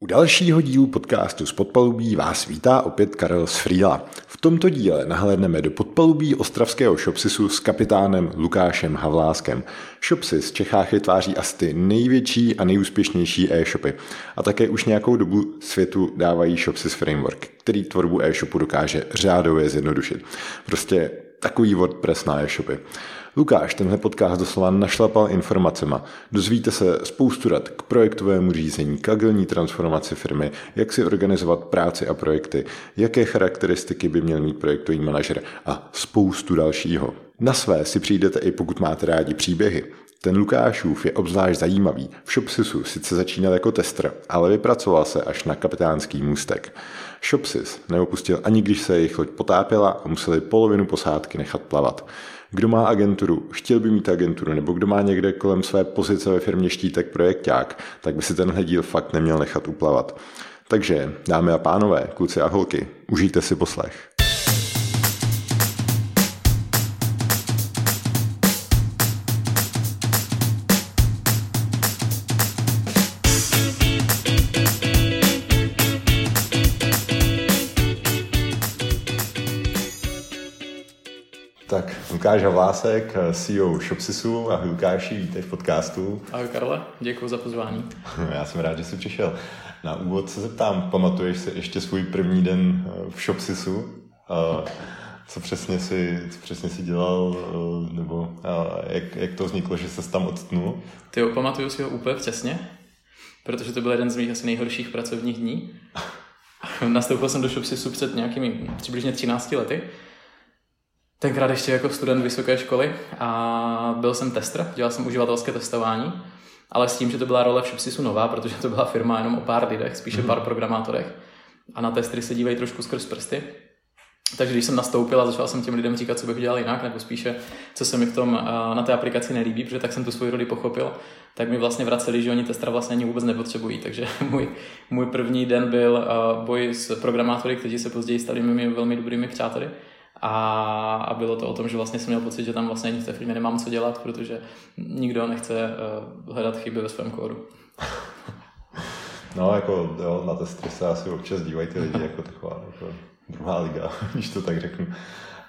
U dalšího dílu podcastu z podpalubí vás vítá opět Karel z Frýla. V tomto díle nahlédneme do podpalubí ostravského Shopsisu s kapitánem Lukášem Havláskem. Shopsis v Čechách vytváří asi největší a nejúspěšnější e-shopy a také už nějakou dobu světu dávají Shopsis Framework, který tvorbu e-shopu dokáže řádově zjednodušit. Prostě takový WordPress na e-shopy. Lukáš tenhle podcast doslova našlapal informacema. Dozvíte se spoustu rad k projektovému řízení, k agilní transformaci firmy, jak si organizovat práci a projekty, jaké charakteristiky by měl mít projektový manažer a spoustu dalšího. Na své si přijdete i pokud máte rádi příběhy. Ten Lukášův je obzvlášť zajímavý. V Shopsisu sice začínal jako tester, ale vypracoval se až na kapitánský můstek. Shopsis neopustil ani když se jejich loď potápěla a museli polovinu posádky nechat plavat. Kdo má agenturu, chtěl by mít agenturu, nebo kdo má někde kolem své pozice ve firmě štítek projekták, tak by si tenhle díl fakt neměl nechat uplavat. Takže, dámy a pánové, kluci a holky, užijte si poslech. Tak, Lukáš Havlásek, CEO Shopsisu. Ahoj Lukáši, vítej v podcastu. Ahoj Karle, děkuji za pozvání. Já jsem rád, že jsi přišel. Na úvod se zeptám, pamatuješ si ještě svůj první den eh, v Shopsisu? Co přesně si, co přesně si dělal, eh, nebo jak, jak to vzniklo, že se tam odtnul? Ty jo, pamatuju si ho úplně přesně, protože to byl jeden z mých asi nejhorších pracovních dní. Nastoupil jsem do Shopsisu před nějakými přibližně 13 lety tenkrát ještě jako student vysoké školy a byl jsem tester, dělal jsem uživatelské testování, ale s tím, že to byla role v Shopsisu nová, protože to byla firma jenom o pár lidech, spíše pár mhm. programátorech a na testry se dívají trošku skrz prsty. Takže když jsem nastoupil a začal jsem těm lidem říkat, co bych dělal jinak, nebo spíše, co se mi v tom na té aplikaci nelíbí, protože tak jsem tu svoji roli pochopil, tak mi vlastně vraceli, že oni testra vlastně ani vůbec nepotřebují. Takže můj, můj první den byl boj s programátory, kteří se později stali mými velmi dobrými přáteli. A, a bylo to o tom, že vlastně jsem měl pocit, že tam vlastně ani v té firmě nemám co dělat, protože nikdo nechce uh, hledat chyby ve svém kódu. No, jako jo, na testry se asi občas dívají ty lidi jako taková jako druhá liga, když to tak řeknu.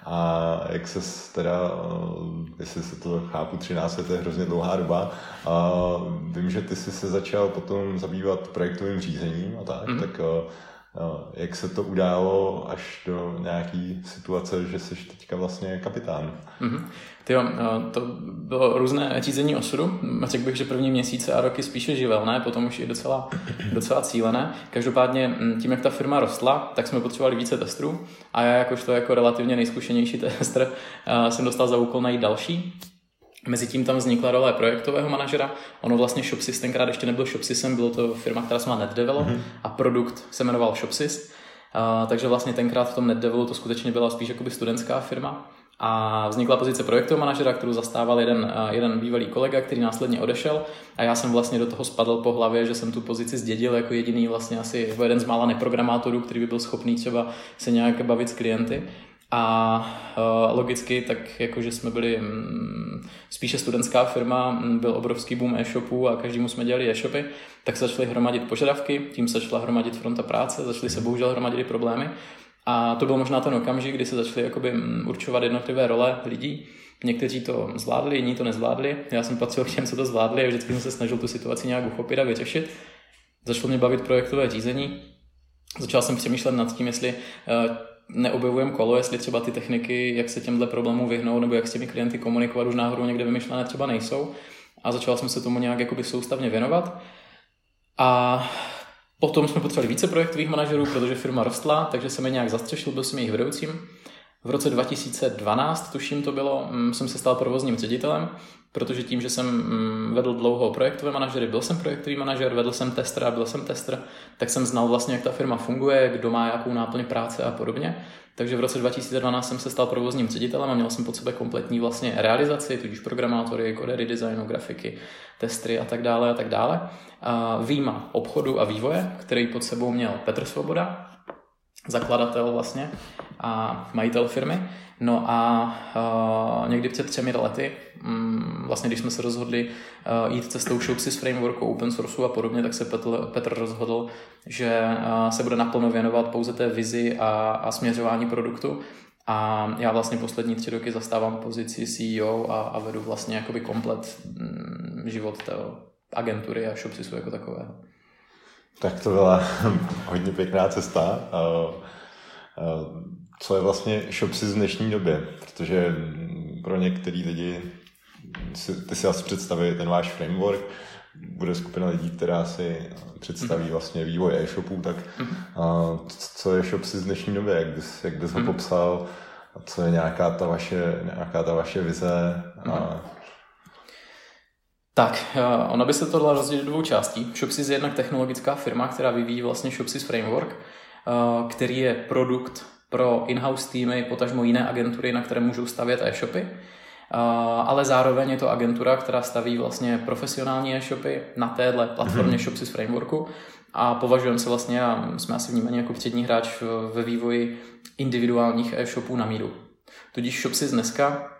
A jak se teda, eh, jestli se to chápu, 13 let je hrozně dlouhá doba, a vím, že ty jsi se začal potom zabývat projektovým řízením a tak, mm-hmm. tak eh, jak se to událo až do nějaký situace, že jsi teďka vlastně kapitán. Mm-hmm. jo, to bylo různé řízení osudu. Řekl bych, že první měsíce a roky spíše živelné, potom už je docela, docela cílené. Každopádně mm, tím, jak ta firma rostla, tak jsme potřebovali více testů a já jakožto jako relativně nejzkušenější tester jsem dostal za úkol najít další. Mezitím tam vznikla role projektového manažera. Ono vlastně Shopsys tenkrát ještě nebyl Shopsysem, bylo to firma, která se má NetDevelop mm-hmm. a produkt se jmenoval Shopsys. Uh, takže vlastně tenkrát v tom NetDevelu to skutečně byla spíš jakoby studentská firma. A vznikla pozice projektového manažera, kterou zastával jeden, jeden bývalý kolega, který následně odešel. A já jsem vlastně do toho spadl po hlavě, že jsem tu pozici zdědil jako jediný vlastně asi jako jeden z mála neprogramátorů, který by byl schopný třeba se nějak bavit s klienty. A uh, logicky, tak jakože jsme byli um, spíše studentská firma, byl obrovský boom e-shopů a každému jsme dělali e-shopy, tak se začaly hromadit požadavky, tím se začala hromadit fronta práce, začaly se bohužel hromadit problémy. A to byl možná ten okamžik, kdy se začaly jakoby určovat jednotlivé role lidí. Někteří to zvládli, jiní to nezvládli. Já jsem patřil k těm, co to zvládli a vždycky jsem se snažil tu situaci nějak uchopit a vyřešit. Začalo mě bavit projektové řízení. Začal jsem přemýšlet nad tím, jestli uh, neobjevujeme kolo, jestli třeba ty techniky, jak se těmhle problémům vyhnout, nebo jak s těmi klienty komunikovat, už náhodou někde vymyšlené třeba nejsou. A začal jsem se tomu nějak jakoby soustavně věnovat. A potom jsme potřebovali více projektových manažerů, protože firma rostla, takže jsem je nějak zastřešil, byl jsem jejich vedoucím. V roce 2012, tuším to bylo, mm, jsem se stal provozním ředitelem, protože tím, že jsem mm, vedl dlouho projektové manažery, byl jsem projektový manažer, vedl jsem testera, byl jsem tester, tak jsem znal vlastně, jak ta firma funguje, kdo má jakou náplň práce a podobně. Takže v roce 2012 jsem se stal provozním ředitelem a měl jsem pod sebe kompletní vlastně realizaci, tudíž programátory, kodery designu, grafiky, testry a tak dále a tak dále. A výjima obchodu a vývoje, který pod sebou měl Petr Svoboda, zakladatel vlastně a majitel firmy. No a uh, někdy před třemi lety, um, vlastně když jsme se rozhodli uh, jít cestou Shopsys frameworku, open sourceu a podobně, tak se Petr, Petr rozhodl, že uh, se bude naplno věnovat pouze té vizi a, a směřování produktu. A já vlastně poslední tři roky zastávám pozici CEO a, a vedu vlastně jakoby komplet um, život té agentury a Shopsysu jako takového. Tak to byla hodně pěkná cesta. Uh, uh, co je vlastně Shopsy z dnešní době, protože pro některý lidi, ty si asi představí ten váš framework, bude skupina lidí, která si představí mhm. vlastně vývoj e-shopů, tak mhm. a, co je Shopsy z dnešní doby, jak bys, jak bys ho mhm. popsal, a co je nějaká ta vaše, nějaká ta vaše vize a tak, eh, ona by se to dala rozdělit do dvou částí. Shopsys je jednak technologická firma, která vyvíjí vlastně Shopsys Framework, eh, který je produkt pro in-house týmy, potažmo jiné agentury, na které můžou stavět e-shopy. Ale zároveň je to agentura, která staví vlastně profesionální e-shopy na téhle platformě mm-hmm. Shopsys Frameworku a považujeme se vlastně a jsme asi vnímaní jako přední hráč ve vývoji individuálních e-shopů na míru. Tudíž Shopsys dneska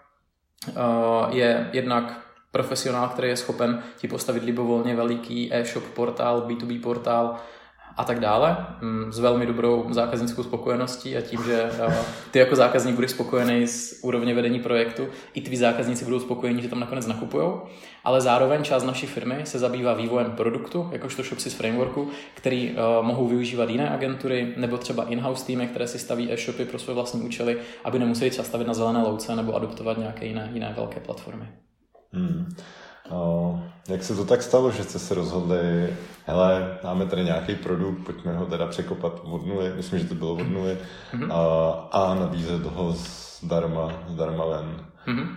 je jednak profesionál, který je schopen ti postavit libovolně veliký e-shop portál, B2B portál, a tak dále, mm, s velmi dobrou zákaznickou spokojeností a tím, že eh, ty jako zákazník budeš spokojený s úrovně vedení projektu, i tví zákazníci budou spokojení, že tam nakonec nakupují, ale zároveň část naší firmy se zabývá vývojem produktu, jakožto Shopsys Frameworku, který uh, mohou využívat jiné agentury nebo třeba in-house týmy, které si staví e-shopy pro své vlastní účely, aby nemuseli třeba stavit na zelené louce nebo adoptovat nějaké jiné, jiné velké platformy. Hmm. No, jak se to tak stalo, že jste se rozhodli, hele, máme tady nějaký produkt, pojďme ho teda překopat od nuly, myslím, že to bylo od nuly, mm-hmm. a, a nabízet ho zdarma, zdarma ven. Mm-hmm.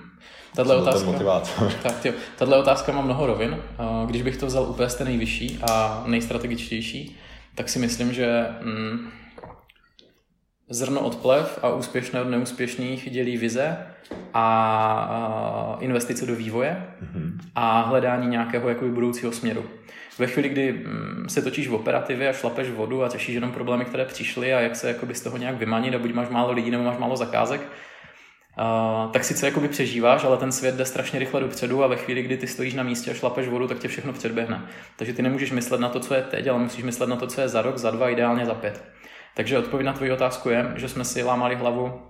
Tato otázka, tak, jo, tato otázka má mnoho rovin. Když bych to vzal úplně z té nejvyšší a nejstrategičtější, tak si myslím, že mm, zrno od plev a úspěšné od neúspěšných dělí vize a investice do vývoje mm-hmm. a hledání nějakého jakoby budoucího směru. Ve chvíli, kdy mm, se točíš v operativě a šlapeš vodu a řešíš jenom problémy, které přišly a jak se jakoby z toho nějak vymanit a buď máš málo lidí nebo máš málo zakázek, Uh, tak sice jakoby přežíváš, ale ten svět jde strašně rychle dopředu a ve chvíli, kdy ty stojíš na místě a šlapeš vodu, tak tě všechno předběhne. Takže ty nemůžeš myslet na to, co je teď, ale musíš myslet na to, co je za rok, za dva, ideálně za pět. Takže odpověď na tvoji otázku je, že jsme si lámali hlavu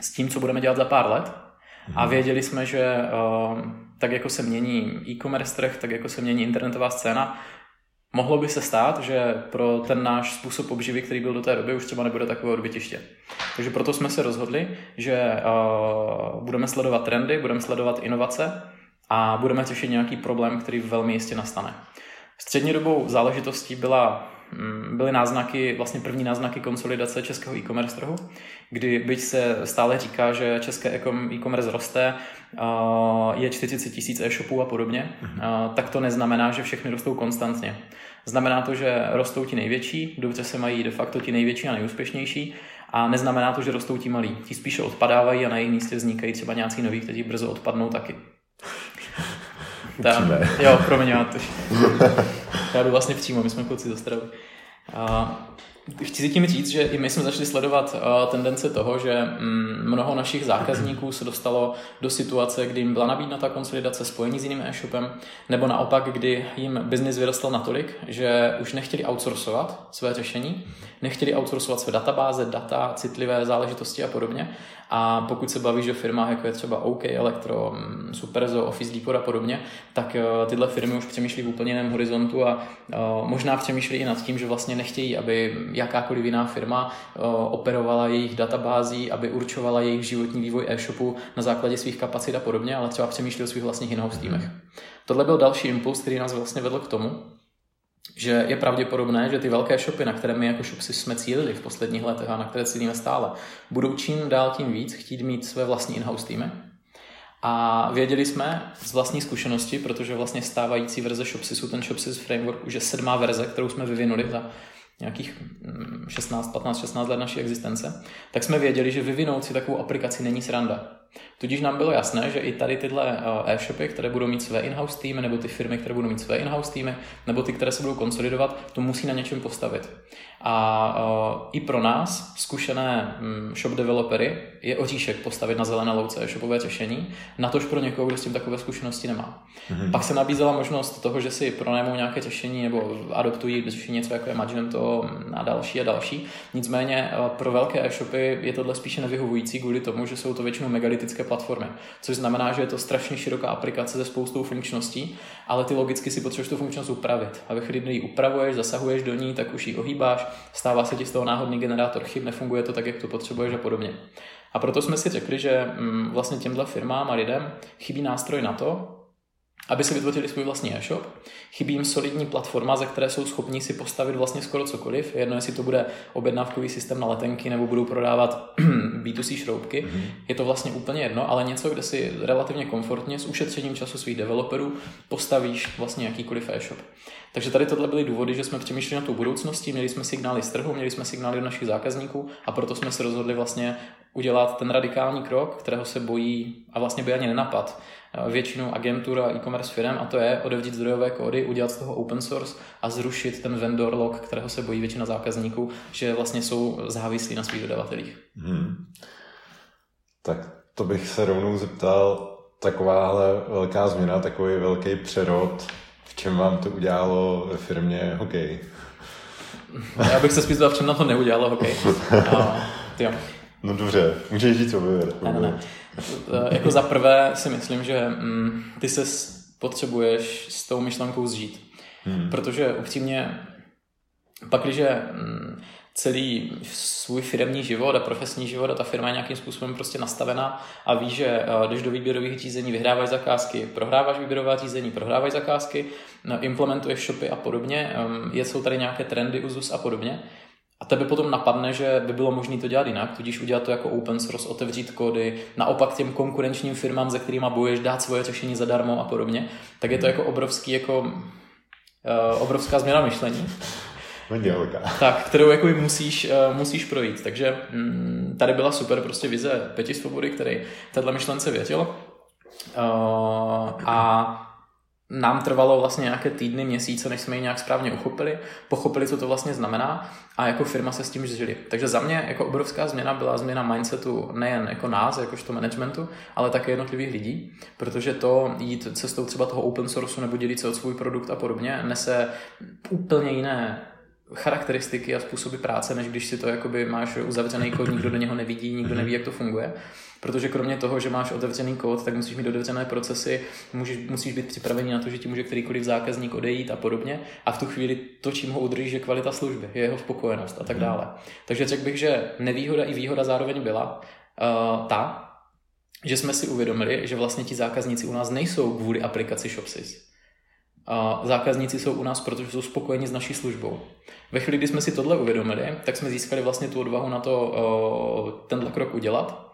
s tím, co budeme dělat za pár let a mhm. věděli jsme, že uh, tak jako se mění e-commerce trh, tak jako se mění internetová scéna, mohlo by se stát, že pro ten náš způsob obživy, který byl do té doby, už třeba nebude takové odbytiště. Takže proto jsme se rozhodli, že uh, budeme sledovat trendy, budeme sledovat inovace a budeme řešit nějaký problém, který velmi jistě nastane. Střednědobou záležitostí byla byly náznaky, vlastně první náznaky konsolidace českého e-commerce trhu, kdy byť se stále říká, že české e-commerce roste, je 40 tisíc e-shopů a podobně, mhm. tak to neznamená, že všechny rostou konstantně. Znamená to, že rostou ti největší, dobře se mají de facto ti největší a nejúspěšnější, a neznamená to, že rostou ti malí. Ti spíše odpadávají a na jejich místě vznikají třeba nějací noví, kteří brzo odpadnou taky. Ta, jo, promiň, já, jdu vlastně přímo, my jsme kluci z Ostravy. Chci tím říct, že i my jsme začali sledovat uh, tendence toho, že mm, mnoho našich zákazníků se dostalo do situace, kdy jim byla nabídnuta ta konsolidace spojení s jiným e-shopem, nebo naopak, kdy jim biznis vyrostl natolik, že už nechtěli outsourcovat své řešení, nechtěli outsourcovat své databáze, data, citlivé záležitosti a podobně. A pokud se bavíš o firmách, jako je třeba OK Electro, mm, Superzo, Office Depot a podobně, tak uh, tyhle firmy už přemýšlí v úplně jiném horizontu a uh, možná přemýšlí i nad tím, že vlastně nechtějí, aby jakákoliv jiná firma operovala jejich databází, aby určovala jejich životní vývoj e-shopu na základě svých kapacit a podobně, ale třeba přemýšlí o svých vlastních in-house týmech. Tohle byl další impuls, který nás vlastně vedl k tomu, že je pravděpodobné, že ty velké shopy, na které my jako shopsy jsme cílili v posledních letech a na které cílíme stále, budou čím dál tím víc chtít mít své vlastní in-house týmy. A věděli jsme z vlastní zkušenosti, protože vlastně stávající verze Shopsysu, ten Shopsys Framework, už je sedmá verze, kterou jsme vyvinuli za nějakých 16, 15, 16 let naší existence, tak jsme věděli, že vyvinout si takovou aplikaci není sranda. Tudíž nám bylo jasné, že i tady tyhle eh, e-shopy, které budou mít své in-house týmy, nebo ty firmy, které budou mít své in-house týmy, nebo ty, které se budou konsolidovat, to musí na něčem postavit. A uh, i pro nás, zkušené um, shop developery, je oříšek postavit na zelené louce shopové řešení, na tož pro někoho, kdo s tím takové zkušenosti nemá. Mm-hmm. Pak se nabízela možnost toho, že si pronajmou nějaké řešení nebo adoptují řešení něco jako je Magento a další a další. Nicméně uh, pro velké e-shopy je tohle spíše nevyhovující kvůli tomu, že jsou to většinou megalitické platformy, což znamená, že je to strašně široká aplikace se spoustou funkčností, ale ty logicky si potřebuješ tu funkčnost upravit. A ve chvíli, kdy ji upravuješ, zasahuješ do ní, tak už ji ohýbáš, stává se ti z toho náhodný generátor chyb, nefunguje to tak, jak to potřebuješ a podobně. A proto jsme si řekli, že mm, vlastně těmhle firmám a lidem chybí nástroj na to, aby si vytvořili svůj vlastní e-shop. Chybí jim solidní platforma, ze které jsou schopni si postavit vlastně skoro cokoliv. Jedno, jestli to bude objednávkový systém na letenky nebo budou prodávat B2C šroubky. Mm-hmm. Je to vlastně úplně jedno, ale něco, kde si relativně komfortně s ušetřením času svých developerů postavíš vlastně jakýkoliv e-shop. Takže tady tohle byly důvody, že jsme přemýšleli na tu budoucnosti, měli jsme signály z trhu, měli jsme signály od našich zákazníků a proto jsme se rozhodli vlastně udělat ten radikální krok, kterého se bojí a vlastně by ani nenapad eh, většinu agentur a e-commerce firm a to je odevřít zdrojové kódy, udělat z toho open source a zrušit ten vendor log, kterého se bojí většina zákazníků, že vlastně jsou závislí na svých dodavatelích. Hmm. Tak to bych se rovnou zeptal, takováhle velká změna, takový velký přerod, v čem vám to udělalo ve firmě hokej? Já bych se spíš v čem na to neudělalo hokej. A, No dobře, můžeš říct, co by ne, ne, ne. Jako za prvé si myslím, že mm, ty se potřebuješ s tou myšlenkou zžít. Hmm. Protože upřímně, pak, když mm, celý svůj firmní život a profesní život a ta firma je nějakým způsobem prostě nastavená a ví, že eh, když do výběrových řízení vyhráváš zakázky, prohráváš výběrová řízení, prohráváš zakázky, no, implementuješ shopy a podobně, ehm, jsou tady nějaké trendy, uzus a podobně, a tebe potom napadne, že by bylo možné to dělat jinak, tudíž udělat to jako open source, otevřít kódy, naopak těm konkurenčním firmám, se kterými bojuješ, dát svoje řešení zadarmo a podobně, tak je to jako obrovský, jako uh, obrovská změna myšlení. Tak, kterou jako musíš, uh, musíš projít. Takže um, tady byla super prostě vize Peti Svobody, který téhle myšlence věřil. Uh, a nám trvalo vlastně nějaké týdny, měsíce, než jsme ji nějak správně uchopili, pochopili, co to vlastně znamená a jako firma se s tím žili. Takže za mě jako obrovská změna byla změna mindsetu nejen jako nás, jakožto managementu, ale také jednotlivých lidí, protože to jít cestou třeba toho open source nebo dělit se o svůj produkt a podobně nese úplně jiné charakteristiky a způsoby práce, než když si to jakoby máš uzavřený kód, nikdo do něho nevidí, nikdo neví, jak to funguje. Protože kromě toho, že máš otevřený kód, tak musíš mít otevřené procesy, můžeš, musíš být připravený na to, že ti může kterýkoliv zákazník odejít a podobně. A v tu chvíli to, čím ho udrží, je kvalita služby, je jeho spokojenost a tak mhm. dále. Takže řekl bych, že nevýhoda i výhoda zároveň byla uh, ta, že jsme si uvědomili, že vlastně ti zákazníci u nás nejsou kvůli aplikaci ShopSys. Zákazníci jsou u nás, protože jsou spokojeni s naší službou. Ve chvíli, kdy jsme si tohle uvědomili, tak jsme získali vlastně tu odvahu na to tenhle krok udělat.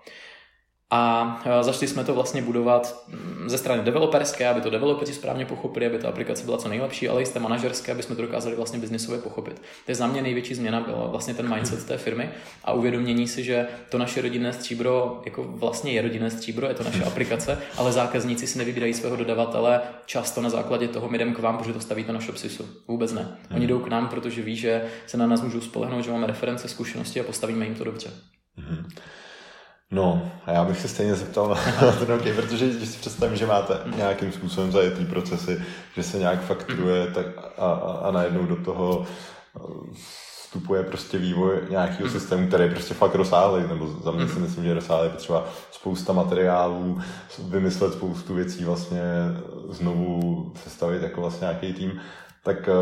A začali jsme to vlastně budovat mm, ze strany developerské, aby to developeri správně pochopili, aby ta aplikace byla co nejlepší, ale i z té manažerské, aby jsme to dokázali vlastně biznisově pochopit. To je za mě největší změna byla vlastně ten mindset té firmy a uvědomění si, že to naše rodinné stříbro jako vlastně je rodinné stříbro, je to naše aplikace, ale zákazníci si nevybírají svého dodavatele často na základě toho, my jdeme k vám, protože to stavíte na ShopSisu. Vůbec ne. Oni hmm. jdou k nám, protože ví, že se na nás můžou spolehnout, že máme reference, zkušenosti a postavíme jim to dobře. Hmm. No, a já bych se stejně zeptal na ten OK, protože když si představím, že máte nějakým způsobem zajetý procesy, že se nějak fakturuje tak a, a, a najednou do toho eh, vstupuje prostě vývoj nějakého systému, který je prostě fakt rozsáhlý, nebo za mě si myslím, že rozsáhlý, potřeba spousta materiálů, vymyslet spoustu věcí, vlastně znovu sestavit jako vlastně nějaký tým, tak eh,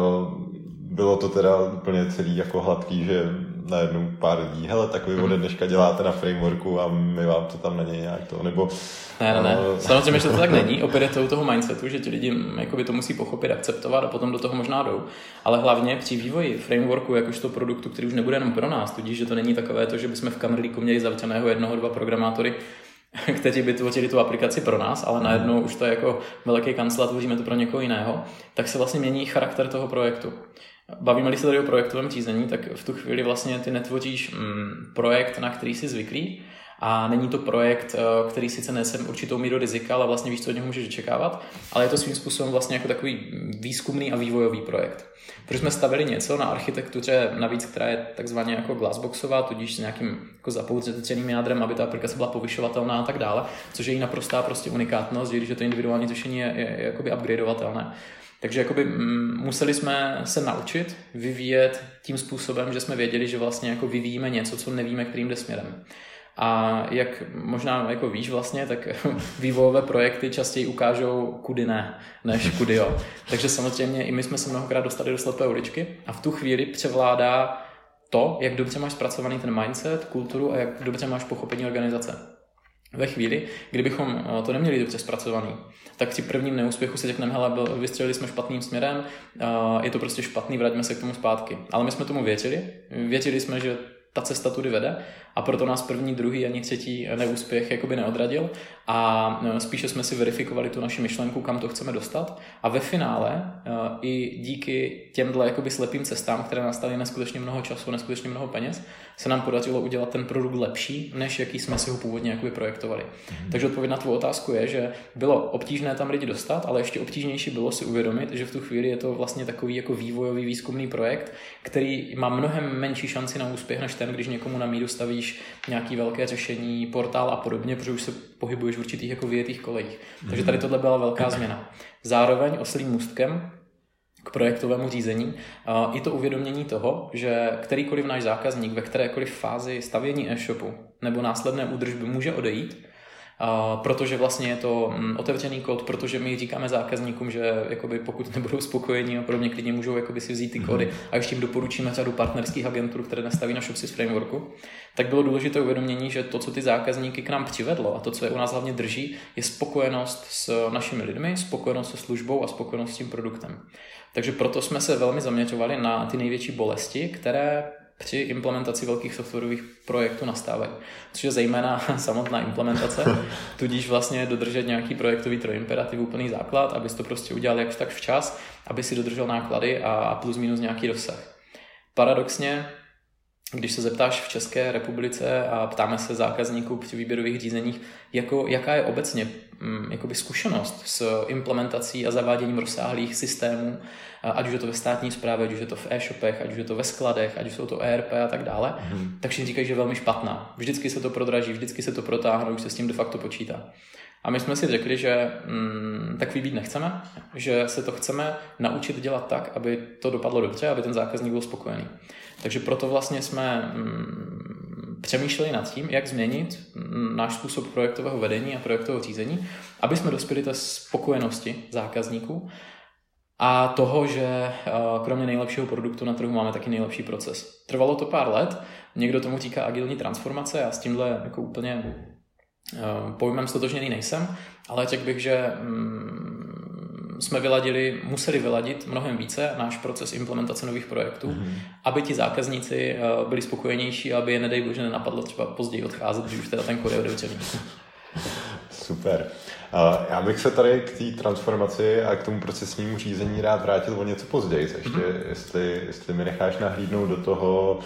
bylo to teda úplně celý jako hladký, že najednou pár lidí, hele, tak vy ode dneška děláte na frameworku a my vám to tam na něj nějak to, nebo... Ne, ne, ne. Uh... Samozřejmě, že to tak není. Opět je to u toho mindsetu, že ti lidi jakoby to musí pochopit, akceptovat a potom do toho možná jdou. Ale hlavně při vývoji frameworku, jakožto produktu, který už nebude jenom pro nás, tudíž, že to není takové to, že bychom v Kamerlíku měli zavřeného jednoho, dva programátory, kteří by tvořili tu aplikaci pro nás, ale najednou už to je jako velký kancel a tvoříme to pro někoho jiného, tak se vlastně mění charakter toho projektu. Bavíme se tady o projektovém řízení, tak v tu chvíli vlastně ty netvoříš mm, projekt, na který jsi zvyklý, a není to projekt, eh, který sice nese určitou míru rizika, ale vlastně víš, co od něho můžeš očekávat, ale je to svým způsobem vlastně jako takový výzkumný a vývojový projekt. Protože jsme stavili něco na architektuře, navíc, která je takzvaně jako glassboxová, tudíž s nějakým jako zapoutěným jádrem, aby ta aplikace byla povyšovatelná a tak dále, což je jí naprostá prostě unikátnost, když je to individuální řešení, je, je, je jakoby upgradeovatelné. Takže jakoby mm, museli jsme se naučit vyvíjet tím způsobem, že jsme věděli, že vlastně jako vyvíjíme něco, co nevíme, kterým jde směrem. A jak možná jako víš vlastně, tak vývojové projekty častěji ukážou kudy ne, než kudy jo. Takže samozřejmě i my jsme se mnohokrát dostali do slepé uličky a v tu chvíli převládá to, jak dobře máš zpracovaný ten mindset, kulturu a jak dobře máš pochopení organizace. Ve chvíli, kdybychom eh, to neměli dobře zpracovaný, tak při prvním neúspěchu si řekneme, hele, vystřelili jsme špatným směrem, eh, je to prostě špatný, vraťme se k tomu zpátky. Ale my jsme tomu věřili, věřili jsme, že ta cesta tudy vede a proto nás první, druhý ani třetí neúspěch jakoby neodradil a e, spíše jsme si verifikovali tu naši myšlenku, kam to chceme dostat a ve finále e, i díky těmhle jakoby slepým cestám, které nastaly neskutečně mnoho času, neskutečně mnoho peněz, se nám podařilo udělat ten produkt lepší, než jaký jsme si ho původně jakoby projektovali. Mm-hmm. Takže odpověď na tvou otázku je, že bylo obtížné tam lidi dostat, ale ještě obtížnější bylo si uvědomit, že v tu chvíli je to vlastně takový jako vývojový výzkumný projekt, který má mnohem menší šanci na úspěch než ten, když někomu na míru stavíš nějaký velké řešení, portál a podobně, protože už se pohybuješ v určitých jako vyjetých kolejích. Takže mhm. tady tohle byla velká změna. Zároveň oslým můstkem k projektovému řízení i to uvědomění toho, že kterýkoliv náš zákazník ve kterékoliv fázi stavění e-shopu nebo následné údržby může odejít, protože vlastně je to mm, otevřený kód, protože my říkáme zákazníkům, že jakoby pokud nebudou spokojení a podobně klidně můžou jakoby si vzít ty mhm. kódy a ještě jim doporučíme řadu partnerských agentur, které nastaví na Shopsys frameworku, tak bylo důležité uvědomění, že to, co ty zákazníky k nám přivedlo a to, co je u nás hlavně drží, je spokojenost s našimi lidmi, spokojenost se službou a spokojenost s tím produktem. Takže proto jsme se velmi zaměřovali na ty největší bolesti, které při implementaci velkých softwarových projektů nastávají. Což je zejména samotná implementace, tudíž vlastně dodržet nějaký projektový trojimperativ, úplný základ, abys to prostě udělal jak tak včas, aby si dodržel náklady a plus minus nějaký rozsah. Paradoxně když se zeptáš v České republice a ptáme se zákazníků při výběrových řízeních, jako, jaká je obecně mm, jakoby zkušenost s implementací a zaváděním rozsáhlých systémů, ať už je to ve státní správě, ať už je to v e-shopech, ať už je to ve skladech, ať už jsou to ERP a tak dále, mm. tak všichni říkají, že je velmi špatná. Vždycky se to prodraží, vždycky se to protáhne, už se s tím de facto počítá. A my jsme si řekli, že mm, takový být nechceme, že se to chceme naučit dělat tak, aby to dopadlo dobře, aby ten zákazník byl spokojený. Takže proto vlastně jsme mm, přemýšleli nad tím, jak změnit mm, náš způsob projektového vedení a projektového řízení, aby jsme dospěli té spokojenosti zákazníků a toho, že eh, kromě nejlepšího produktu na trhu máme taky nejlepší proces. Trvalo to pár let, někdo tomu říká agilní transformace, já s tímhle jako úplně pojmem stotožněný nejsem, ale řekl bych, že mm, jsme vyladili, museli vyladit mnohem více náš proces implementace nových projektů, mm-hmm. aby ti zákazníci eh, byli spokojenější aby je, nedej bože, nenapadlo třeba později odcházet, když už teda ten kód je. Super. Já bych se tady k té transformaci a k tomu procesnímu řízení rád vrátil o něco později. Ještě, mm-hmm. jestli, jestli mi necháš nahlídnout do toho,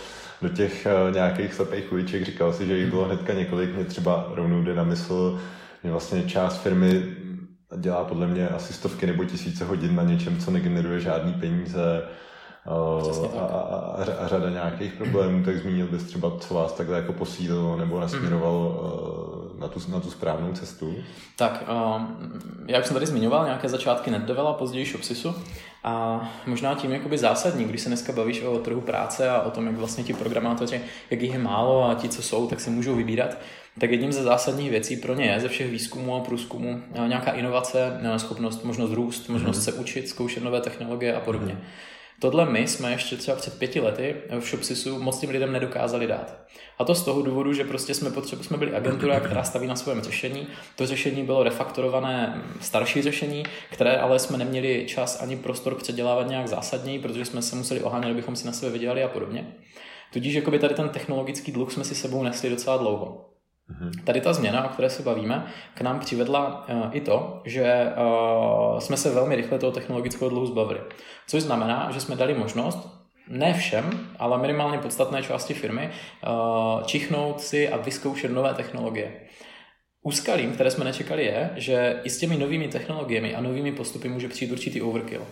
do těch eh, nějakých slepých uliček, říkal si, že jich bylo hnedka několik, mě třeba rovnou jde na mysl, že vlastně část firmy dělá podle mě asi stovky nebo tisíce hodin na něčem, co negeneruje žádný peníze a, a, a řada nějakých problémů, tak zmínil bys třeba, co vás takhle jako posílilo nebo nasměrovalo mm. Na, tu, na tu správnou cestu? Tak, já už jsem tady zmiňoval nějaké začátky NetDevela, později Shopsisu a možná tím jakoby zásadní, když se dneska bavíš o trhu práce a o tom, jak vlastně ti programátoři, jak jich je málo a ti, co jsou, tak si můžou vybírat, tak jedním ze zásadních věcí pro ně je ze všech výzkumů a průzkumů nějaká inovace, schopnost, možnost růst, možnost mm. se učit, zkoušet nové technologie a podobně. Mm. Tohle my jsme ještě třeba před pěti lety v Shopsisu moc těm lidem nedokázali dát. A to z toho důvodu, že prostě jsme, potřebu, jsme byli agentura, která staví na svém řešení. To řešení bylo refaktorované starší řešení, které ale jsme neměli čas ani prostor předělávat nějak zásadněji, protože jsme se museli ohánět, abychom si na sebe vydělali a podobně. Tudíž jakoby tady ten technologický dluh jsme si sebou nesli docela dlouho. Mhm. Tady ta změna, o které se bavíme, k nám přivedla uh, i to, že uh, jsme se velmi rychle toho technologického dluhu zbavili. Což znamená, že jsme dali možnost ne všem, ale minimálně podstatné části firmy, uh, čichnout si a vyzkoušet nové technologie. Úskalím, které jsme nečekali, je, že i s těmi novými technologiemi a novými postupy může přijít určitý overkill.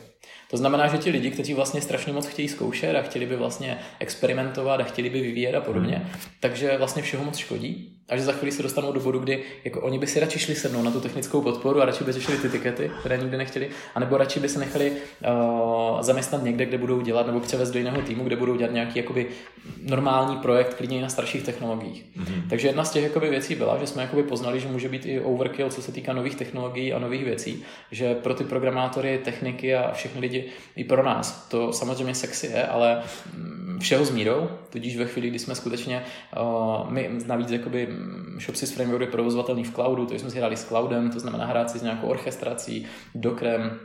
To znamená, že ti lidi, kteří vlastně strašně moc chtějí zkoušet a chtěli by vlastně experimentovat a chtěli by vyvíjet a podobně, hmm. takže vlastně všeho moc škodí a že za chvíli se dostanou do bodu, kdy jako oni by si radši šli sednout na tu technickou podporu a radši by řešili ty tikety, které nikdy nechtěli, anebo radši by se nechali uh, zaměstnat někde, kde budou dělat, nebo převést do jiného týmu, kde budou dělat nějaký jakoby, normální projekt, klidně na starších technologiích. Mm-hmm. Takže jedna z těch jakoby, věcí byla, že jsme jakoby, poznali, že může být i overkill, co se týká nových technologií a nových věcí, že pro ty programátory, techniky a všechny lidi i pro nás. To samozřejmě sexy je, ale mm, všeho s mírou, tudíž ve chvíli, kdy jsme skutečně uh, my navíc jakoby Shopsys Framework je provozovatelný v cloudu, to jsme si hráli s cloudem, to znamená hrát si s nějakou orchestrací, dokrem,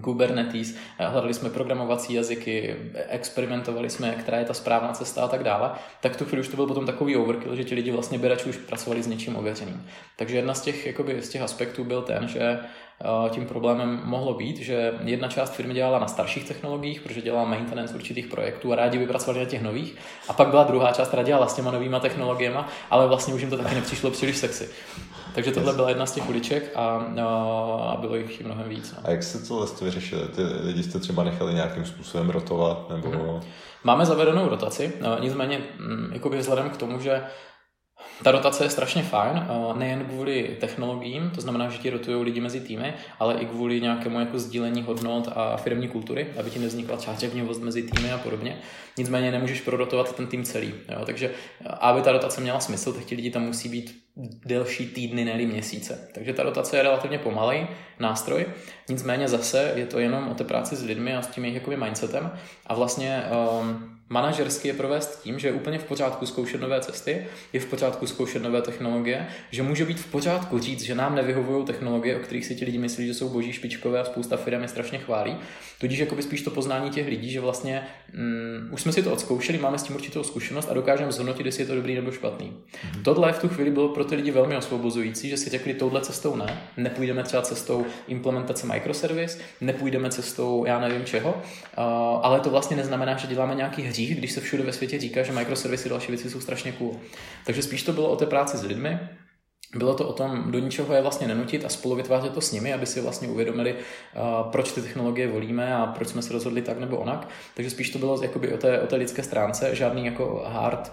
Kubernetes, hledali jsme programovací jazyky, experimentovali jsme, která je ta správná cesta a tak dále, tak tu chvíli už to byl potom takový overkill, že ti lidi vlastně by radši už pracovali s něčím ověřeným. Takže jedna z těch, jakoby, z těch aspektů byl ten, že tím problémem mohlo být, že jedna část firmy dělala na starších technologiích, protože dělala maintenance určitých projektů a rádi by pracovali na těch nových. A pak byla druhá část, která dělala s těma novýma technologiemi, ale vlastně už jim to taky nepřišlo příliš sexy. Takže tohle byla jedna z těch uliček a, a bylo jich mnohem víc. No. A jak se to vlastně vyřešili? Ty lidi jste třeba nechali nějakým způsobem rotovat? Nebo... Mm-hmm. Máme zavedenou rotaci, no, nicméně mm, vzhledem k tomu, že ta rotace je strašně fajn, nejen kvůli technologiím, to znamená, že ti rotují lidi mezi týmy, ale i kvůli nějakému jako sdílení hodnot a firmní kultury, aby ti nevznikla čářevnivost mezi týmy a podobně. Nicméně nemůžeš prorotovat ten tým celý. Jo? Takže aby ta rotace měla smysl, tak ti lidi tam musí být delší týdny, ne měsíce. Takže ta rotace je relativně pomalý nástroj, nicméně zase je to jenom o té práci s lidmi a s tím jejich mindsetem a vlastně um, manažersky je provést tím, že je úplně v pořádku zkoušet nové cesty, je v pořádku zkoušet nové technologie, že může být v pořádku říct, že nám nevyhovují technologie, o kterých si ti lidi myslí, že jsou boží špičkové a spousta firm je strašně chválí. Tudíž jakoby spíš to poznání těch lidí, že vlastně mm, už jsme si to odzkoušeli, máme s tím určitou zkušenost a dokážeme zhodnotit, jestli je to dobrý nebo špatný. Mm-hmm. Tohle v tu chvíli bylo pro ty lidi velmi osvobozující, že si řekli, touhle cestou ne, nepůjdeme třeba cestou implementace microservice, nepůjdeme cestou já nevím čeho, ale to vlastně neznamená, že děláme nějaký hří hřích, když se všude ve světě říká, že microservisy a další věci jsou strašně cool. Takže spíš to bylo o té práci s lidmi, bylo to o tom, do ničeho je vlastně nenutit a spolu vytvářet to s nimi, aby si vlastně uvědomili, uh, proč ty technologie volíme a proč jsme se rozhodli tak nebo onak. Takže spíš to bylo jakoby o té, o té lidské stránce, žádný jako hard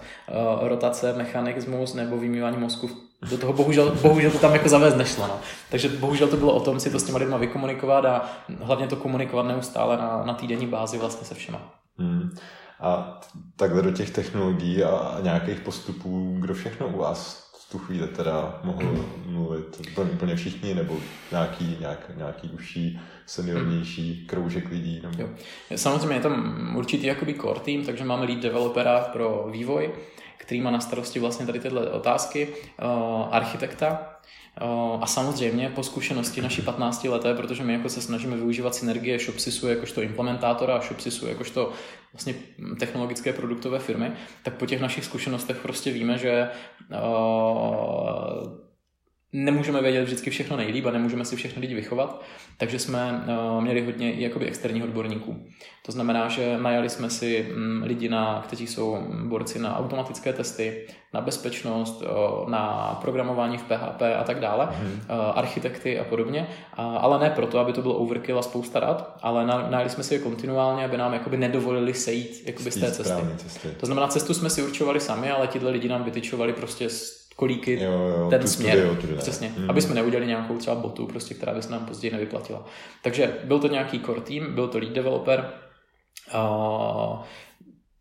uh, rotace, mechanismus nebo vymývání mozku do toho bohužel, bohužel to tam jako zavést nešlo. No. Takže bohužel to bylo o tom si to s těma lidma vykomunikovat a hlavně to komunikovat neustále na, na týdenní bázi vlastně se všema. Hmm. A takhle do těch technologií a nějakých postupů, kdo všechno u vás v tu chvíli teda mohl mluvit? Úplně, úplně všichni nebo nějaký, nějak, nějaký užší, seniornější kroužek lidí? Nebo... Jo. Samozřejmě je tam určitý jakoby core team, takže máme lead developera pro vývoj, který má na starosti vlastně tady tyhle otázky, uh, architekta, a samozřejmě po zkušenosti naší 15 leté, protože my jako se snažíme využívat synergie Shopsisu jakožto implementátora a Shopsisu jakožto vlastně technologické produktové firmy, tak po těch našich zkušenostech prostě víme, že uh, nemůžeme vědět vždycky všechno nejlíp a nemůžeme si všechny lidi vychovat, takže jsme uh, měli hodně i jakoby externích odborníků. To znamená, že najali jsme si um, lidi, na, kteří jsou borci na automatické testy, na bezpečnost, uh, na programování v PHP a tak dále, mm. uh, architekty a podobně, ale ne proto, aby to bylo overkill a spousta rad, ale na, najali jsme si je kontinuálně, aby nám jakoby nedovolili sejít jakoby z té cesty. cesty. To znamená, cestu jsme si určovali sami, ale tihle lidi nám vytyčovali prostě kolíky jo, jo, ten směr. Studio, Přesně. Hmm. Aby jsme neudělali nějakou třeba botu, prostě, která by se nám později nevyplatila. Takže byl to nějaký core team, byl to lead developer, uh,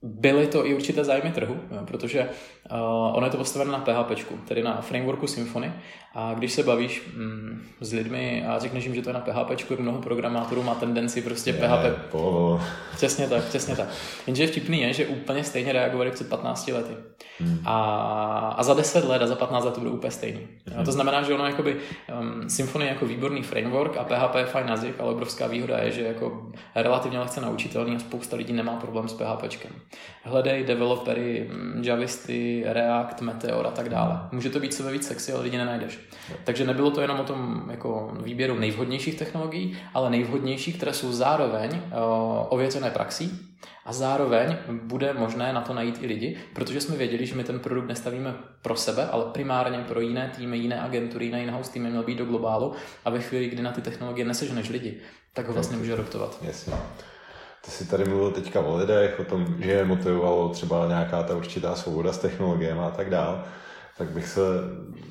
byly to i určité zájmy trhu, protože uh, ono je to postavené na PHP, tedy na frameworku Symfony. A když se bavíš mm, s lidmi a řekneš jim, že to je na PHP, mnoho programátorů má tendenci prostě je, PHP. Po. Přesně tak, přesně tak. Jenže vtipný je, že úplně stejně reagovali před 15 lety. Hmm. A, a za 10 let a za 15 let to bude úplně stejný. Hmm. A to znamená, že ono jakoby um, Symfony je jako výborný framework a PHP je fajn jazyk, ale obrovská výhoda je, že jako relativně lehce naučitelný a spousta lidí nemá problém s PHP. Hledej developery, mm, React, Meteor a tak dále. Může to být sebe víc sexy, ale lidi nenajdeš. Takže nebylo to jenom o tom jako výběru nejvhodnějších technologií, ale nejvhodnějších, které jsou zároveň uh, ověřené praxí A zároveň bude možné na to najít i lidi, protože jsme věděli, že my ten produkt nestavíme pro sebe, ale primárně pro jiné týmy, jiné agentury, jiné in-house týmy měl být do globálu a ve chvíli, kdy na ty technologie neseženeš lidi, tak ho vlastně může adoptovat. Jasně. Ty jsi tady mluvil teďka o lidech, o tom, že je motivovalo třeba nějaká ta určitá svoboda s technologiemi a tak dál. Tak bych se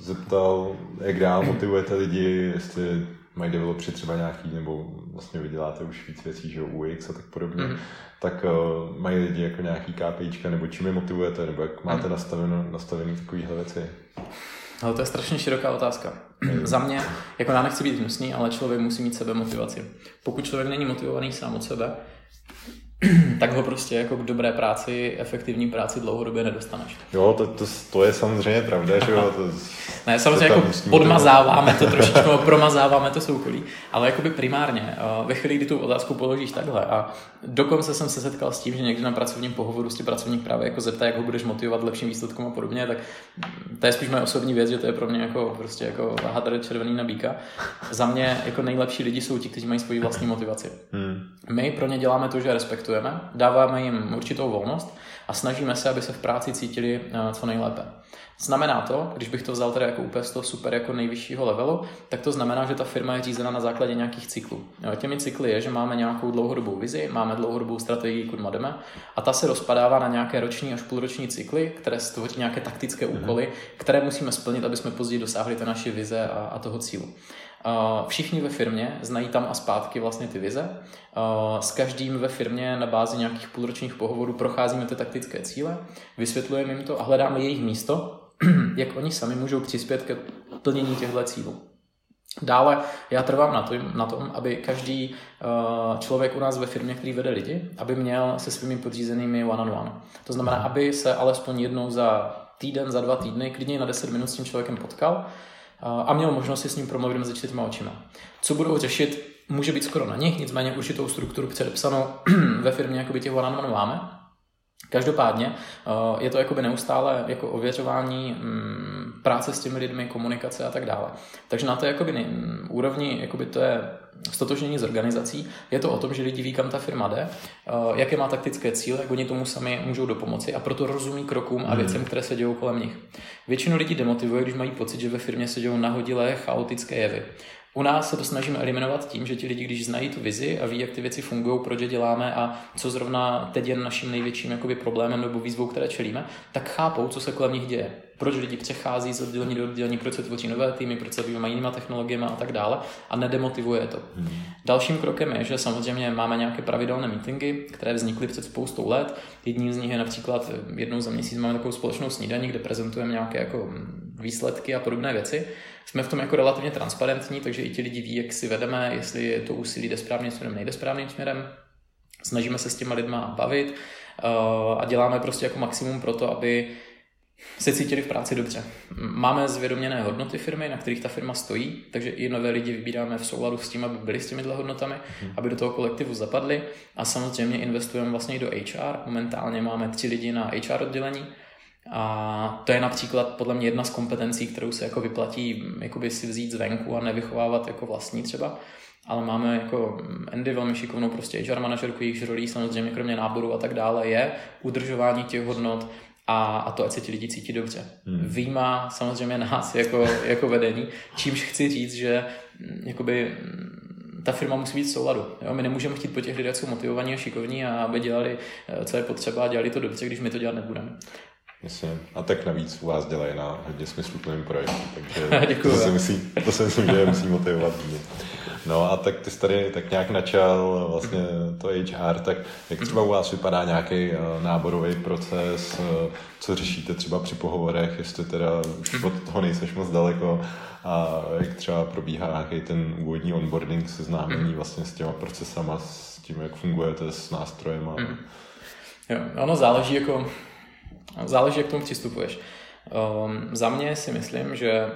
zeptal, jak dál motivujete lidi, jestli mají developři třeba nějaký, nebo vlastně vyděláte už víc věcí, že UX a tak podobně, mm. tak uh, mají lidi jako nějaký KPIčka, nebo čím je motivujete, nebo jak máte mm. nastaveno, nastavený takovýhle věci? Ale to je strašně široká otázka. Za mě, jako já nechci být hnusný, ale člověk musí mít sebe motivaci. Pokud člověk není motivovaný sám od sebe, first. tak ho prostě jako k dobré práci, efektivní práci dlouhodobě nedostaneš. Jo, to, to, to je samozřejmě pravda, že jo. To, ne, samozřejmě to jako podmazáváme to trošičku, promazáváme to soukolí, ale jakoby primárně, eh, ve chvíli, kdy tu otázku položíš takhle a dokonce jsem se setkal s tím, že někdy na pracovním pohovoru si pracovník právě jako zeptá, jak ho budeš motivovat lepším výsledkům a podobně, tak to je spíš moje osobní věc, že to je pro mě jako prostě jako hadr červený na bíka. Za mě jako nejlepší lidi jsou ti, kteří mají svoji vlastní motivaci. Hmm. My pro ně děláme to, že respektujeme, dáváme jim určitou volnost a snažíme se, aby se v práci cítili eh, co nejlépe. Znamená to, když bych to vzal teda jako úplně z toho super jako nejvyššího levelu, tak to znamená, že ta firma je řízena na základě nějakých cyklů. Těmi cykly je, že máme nějakou dlouhodobou vizi, máme dlouhodobou strategii, kudy jdeme a ta se rozpadává na nějaké roční až půlroční cykly, které stvoří nějaké taktické mhm. úkoly, které musíme splnit, aby jsme později dosáhli té naší vize a, a toho cílu. Všichni ve firmě znají tam a zpátky vlastně ty vize. S každým ve firmě na bázi nějakých půlročních pohovorů procházíme ty taktické cíle, vysvětlujeme jim to a hledáme jejich místo, jak oni sami můžou přispět ke plnění těchto cílů. Dále já trvám na tom, na tom, aby každý uh, člověk u nás ve firmě, který vede lidi, aby měl se svými podřízenými one-on-one. To znamená, aby se alespoň jednou za týden, za dva týdny, klidně na 10 minut s tím člověkem potkal a měl možnost si s ním promluvit mezi čtyřma očima. Co budou řešit, může být skoro na nich, nicméně určitou strukturu předepsanou ve firmě, jako by těch one-on-one máme. Každopádně eh, je to jakoby neustále jako ověřování mm, práce s těmi lidmi, komunikace a tak dále. Takže na té jakoby úrovni jakoby to je stotožnění s organizací. Je to o tom, že lidi ví, kam ta firma jde, eh, jaké má taktické cíle, jak oni tomu sami můžou dopomoci a proto rozumí krokům a hmm. věcem, které se dějou kolem nich. Většinu lidí demotivuje, když mají pocit, že ve firmě se dějou nahodilé chaotické jevy. U nás se to snažíme eliminovat tím, že ti lidi, když znají tu vizi a ví, jak ty věci fungují, proč je děláme a co zrovna teď je naším největším jakoby, problémem nebo výzvou, které čelíme, tak chápou, co se kolem nich děje. Proč lidi přechází z oddělení do oddělení, proč se tvoří nové týmy, proč se bývají jinýma technologiemi a tak dále a nedemotivuje to. Hmm. Dalším krokem je, že samozřejmě máme nějaké pravidelné meetingy, které vznikly před spoustou let. Jedním z nich je například jednou za měsíc máme takovou společnou snídaní, kde prezentujeme nějaké jako výsledky a podobné věci jsme v tom jako relativně transparentní, takže i ti lidi ví, jak si vedeme, jestli to úsilí jde správným směrem, nejde správným směrem. Snažíme se s těma lidma bavit uh, a děláme prostě jako maximum pro to, aby se cítili v práci dobře. Máme zvědoměné hodnoty firmy, na kterých ta firma stojí, takže i nové lidi vybíráme v souladu s tím, aby byli s těmihle hodnotami, hmm. aby do toho kolektivu zapadli a samozřejmě investujeme vlastně i do HR. Momentálně máme tři lidi na HR oddělení, a to je například podle mě jedna z kompetencí, kterou se jako vyplatí jakoby si vzít zvenku a nevychovávat jako vlastní třeba. Ale máme jako Andy velmi šikovnou prostě HR manažerku, jejichž rolí samozřejmě kromě náboru a tak dále je udržování těch hodnot a, a to, ať se ti lidi cítí dobře. Hmm. Výjima samozřejmě nás jako, jako vedení, čímž chci říct, že mm, jakoby mm, ta firma musí být v souladu. Jo? My nemůžeme chtít po těch lidech, jsou motivovaní a šikovní a aby dělali, eh, co je potřeba a dělali to dobře, když my to dělat nebudeme. Jasně. A tak navíc u vás dělají na hodně smysluplným projektu, takže Děkuju. to, si myslím, to si myslím, že musí motivovat mě. No a tak ty jsi tady tak nějak načal vlastně to HR, tak jak třeba u vás vypadá nějaký eh, náborový proces, eh, co řešíte třeba při pohovorech, jestli teda už od toho nejseš moc daleko a jak třeba probíhá nějaký ten úvodní onboarding, seznámení vlastně s těma procesama, s tím, jak fungujete s nástrojem. A... Jo, ono záleží jako Záleží, jak k tomu přistupuješ. Um, za mě si myslím, že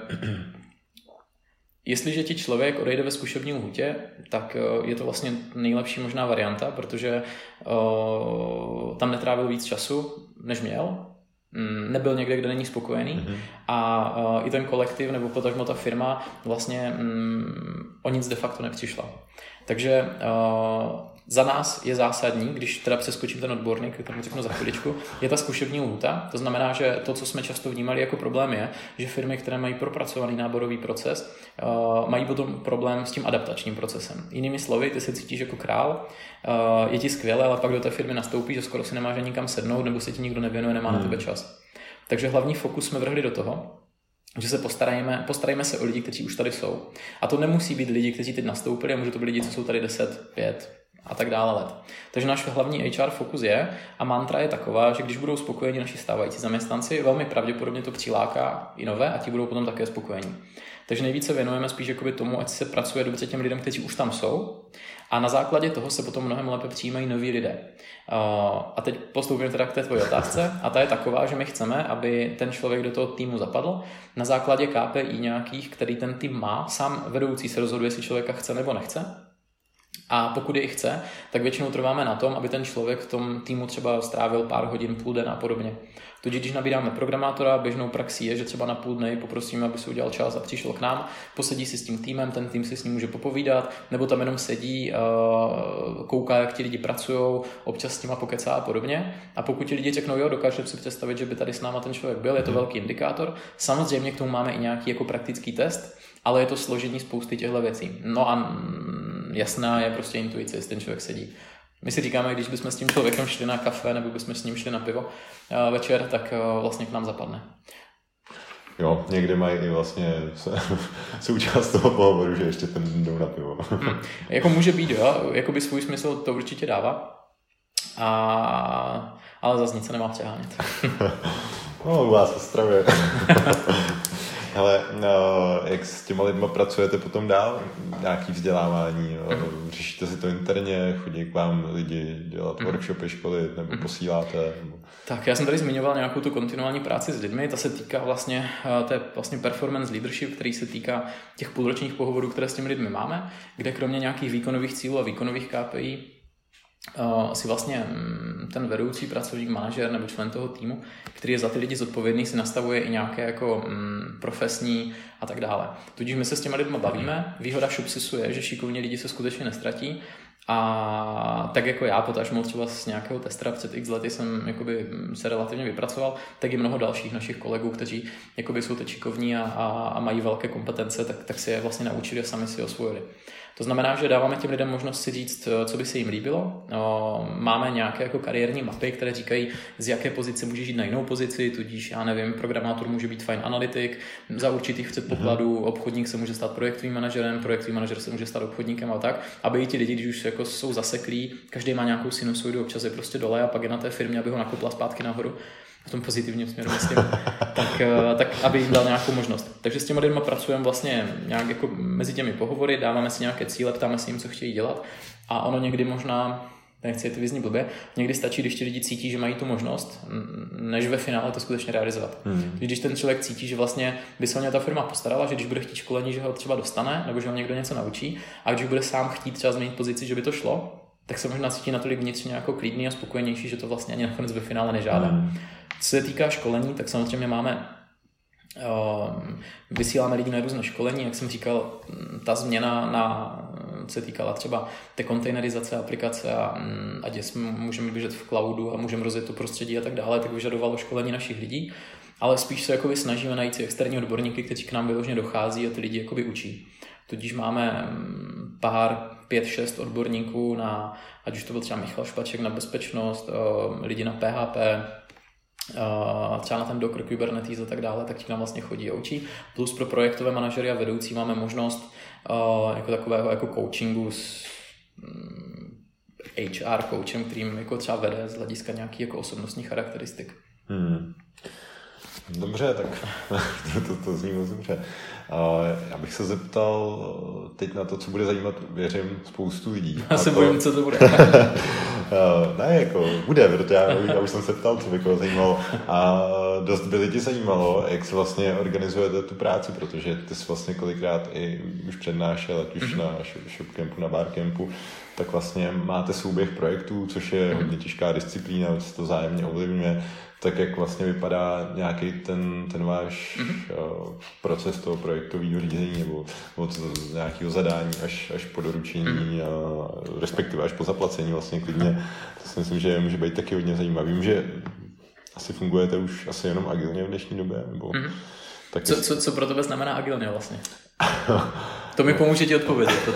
jestliže ti člověk odejde ve zkušební lhutě, tak uh, je to vlastně nejlepší možná varianta, protože uh, tam netrávil víc času, než měl, mm, nebyl někde, kde není spokojený mm-hmm. a uh, i ten kolektiv nebo potažmo ta firma vlastně um, o nic de facto nepřišla. Takže Za nás je zásadní, když teda přeskočím ten odborník, tomu řeknu za chviličku, je ta zkušební lhůta. To znamená, že to, co jsme často vnímali jako problém, je, že firmy, které mají propracovaný náborový proces, uh, mají potom problém s tím adaptačním procesem. Jinými slovy, ty se cítíš jako král, uh, je ti skvěle, ale pak do té firmy nastoupí, že skoro si nemáš ani nikam sednout, nebo se ti nikdo nevěnuje, nemá hmm. na tebe čas. Takže hlavní fokus jsme vrhli do toho, že se postarajme, postarajme se o lidi, kteří už tady jsou. A to nemusí být lidi, kteří teď nastoupili, a může to být lidi, co jsou tady 10, 5 a tak dále let. Takže náš hlavní HR fokus je a mantra je taková, že když budou spokojeni naši stávající zaměstnanci, velmi pravděpodobně to přiláká i nové a ti budou potom také spokojení. Takže nejvíce věnujeme spíš jakoby tomu, ať se pracuje dobře těm lidem, kteří už tam jsou a na základě toho se potom mnohem lépe přijímají noví lidé. A teď postoupím teda k té tvojí otázce a ta je taková, že my chceme, aby ten člověk do toho týmu zapadl na základě KPI nějakých, který ten tým má, sám vedoucí se rozhoduje, jestli člověka chce nebo nechce. A pokud je i chce, tak většinou trváme na tom, aby ten člověk v tom týmu třeba strávil pár hodin, půl den a podobně. Tudíž, když nabíráme programátora, běžnou praxí je, že třeba na půl dny poprosíme, aby si udělal čas a přišel k nám, posedí si s tím týmem, ten tým si s ním může popovídat, nebo tam jenom sedí, kouká, jak ti lidi pracují, občas s nima pokecá a podobně. A pokud ti lidi řeknou, jo, dokáže si představit, že by tady s náma ten člověk byl, je to mhm. velký indikátor. Samozřejmě k tomu máme i nějaký jako praktický test, ale je to složení spousty těchto věcí. No a jasná je prostě intuice, jestli ten člověk sedí. My si říkáme, když bychom s tím člověkem šli na kafe nebo bychom s ním šli na pivo eh, večer, tak eh, vlastně k nám zapadne. Jo, někdy mají i vlastně součást toho pohovoru, že ještě ten jdou na pivo. hmm. Jako může být, jo, jako by svůj smysl to určitě dává, a, ale zase nic se nemá přehánět. no, u vás Ostravě. Ale no, jak s těma lidma pracujete potom dál? Nějaký vzdělávání? Mm. Řešíte si to interně? Chodí k vám lidi dělat mm. workshopy, školy nebo mm. posíláte? Nebo... Tak já jsem tady zmiňoval nějakou tu kontinuální práci s lidmi. Ta se týká vlastně, eh, to je vlastně performance leadership, který se týká těch půlročních pohovorů, které s těmi lidmi máme, kde kromě nějakých výkonových cílů a výkonových KPI si vlastně um, ten vedoucí pracovník, manažer nebo člen toho týmu, který je za ty lidi zodpovědný, si nastavuje i nějaké jako um, profesní a tak dále. Tudíž my se s těma lidmi bavíme. Výhoda Shopsisu je, že šikovní lidi se skutečně nestratí a tak jako já, potažmo třeba z nějakého testera před x lety jsem jakoby se relativně vypracoval, tak i mnoho dalších našich kolegů, kteří jakoby jsou teď šikovní a, a, a mají velké kompetence, tak, tak si je vlastně naučili a sami si osvojili. To znamená, že dáváme těm lidem možnost si říct, eh, co by se jim líbilo. Máme nějaké jako kariérní mapy, které říkají, z jaké pozice může jít na jinou pozici, tudíž, já nevím, programátor může být fajn analytik, za určitých předpokladů mm-hmm. obchodník se může stát projektovým manažerem, projektový manažer se může stát obchodníkem a tak, aby i ti lidi, když už jako jsou zaseklí, každý má nějakou sinusoidu, občas je prostě dole a pak je na té firmě, aby ho nakopla zpátky nahoru, v tom pozitivním směru, myslím, tak, eh, tak aby jim dal nějakou možnost. Takže s těmi lidmi pracujeme vlastně nějak jako mezi těmi pohovory, dáváme si nějaké cíle, ptáme se jim, co chtějí dělat a ono někdy možná nechci to vyznít blbě, někdy stačí, když ti lidi cítí, že mají tu možnost, než ve finále to skutečně realizovat. Hmm. Když ten člověk cítí, že vlastně by se o ně ta firma postarala, že když bude chtít školení, že ho třeba dostane, nebo že ho někdo něco naučí, a když bude sám chtít třeba změnit pozici, že by to šlo, tak se možná cítí natolik vnitřně jako klidný a spokojenější, že to vlastně ani nakonec ve finále nežádá. Hmm. Co se týká školení, tak samozřejmě máme ehm, vysíláme lidi na různé školení, jak jsem říkal, ta změna na, se týkala třeba té kontejnerizace aplikace a mm, ať jsme můžeme běžet v cloudu a můžeme rozjet to prostředí a tak dále, tak vyžadovalo školení našich lidí, ale spíš se jakoby snažíme najít si externí odborníky, kteří k nám vyloženě dochází a ty lidi jakoby učí. Tudíž máme mm, pár, pět, šest odborníků na, ať už to byl třeba Michal Špaček na bezpečnost, ehm, lidi na PHP, třeba na ten Docker, Kubernetes a tak dále, tak ti nám vlastně chodí a učí. Plus pro projektové manažery a vedoucí máme možnost jako takového jako coachingu s HR mm, coachem, kterým jako třeba vede z hlediska nějakých jako osobnostních charakteristik. Hmm. Dobře, tak to, to, to zní moc dobře. Já bych se zeptal teď na to, co bude zajímat, věřím, spoustu lidí. Já se to... bojím, co to bude. Eh, ne, jako bude, protože já, já už jsem se ptal, co by koho zajímalo. A dost by lidi zajímalo, jak se vlastně organizujete tu práci, protože ty jsi vlastně kolikrát i už přednášel, ať už mm-hmm. na shopcampu, na barcampu, tak vlastně máte souběh projektů, což je hodně těžká disciplína, se to zájemně ovlivňuje, tak jak vlastně vypadá nějaký ten, ten váš mm-hmm. proces toho projektového řízení nebo od nějakého zadání až, až po doručení, mm-hmm. a, respektive až po zaplacení vlastně klidně. To si myslím, že může být taky hodně zajímavý. Vím, že asi fungujete už asi jenom agilně v dnešní době, nebo... Mm-hmm. Tak co, co, co pro tebe znamená agilně vlastně? To mi pomůže ti odpovědět.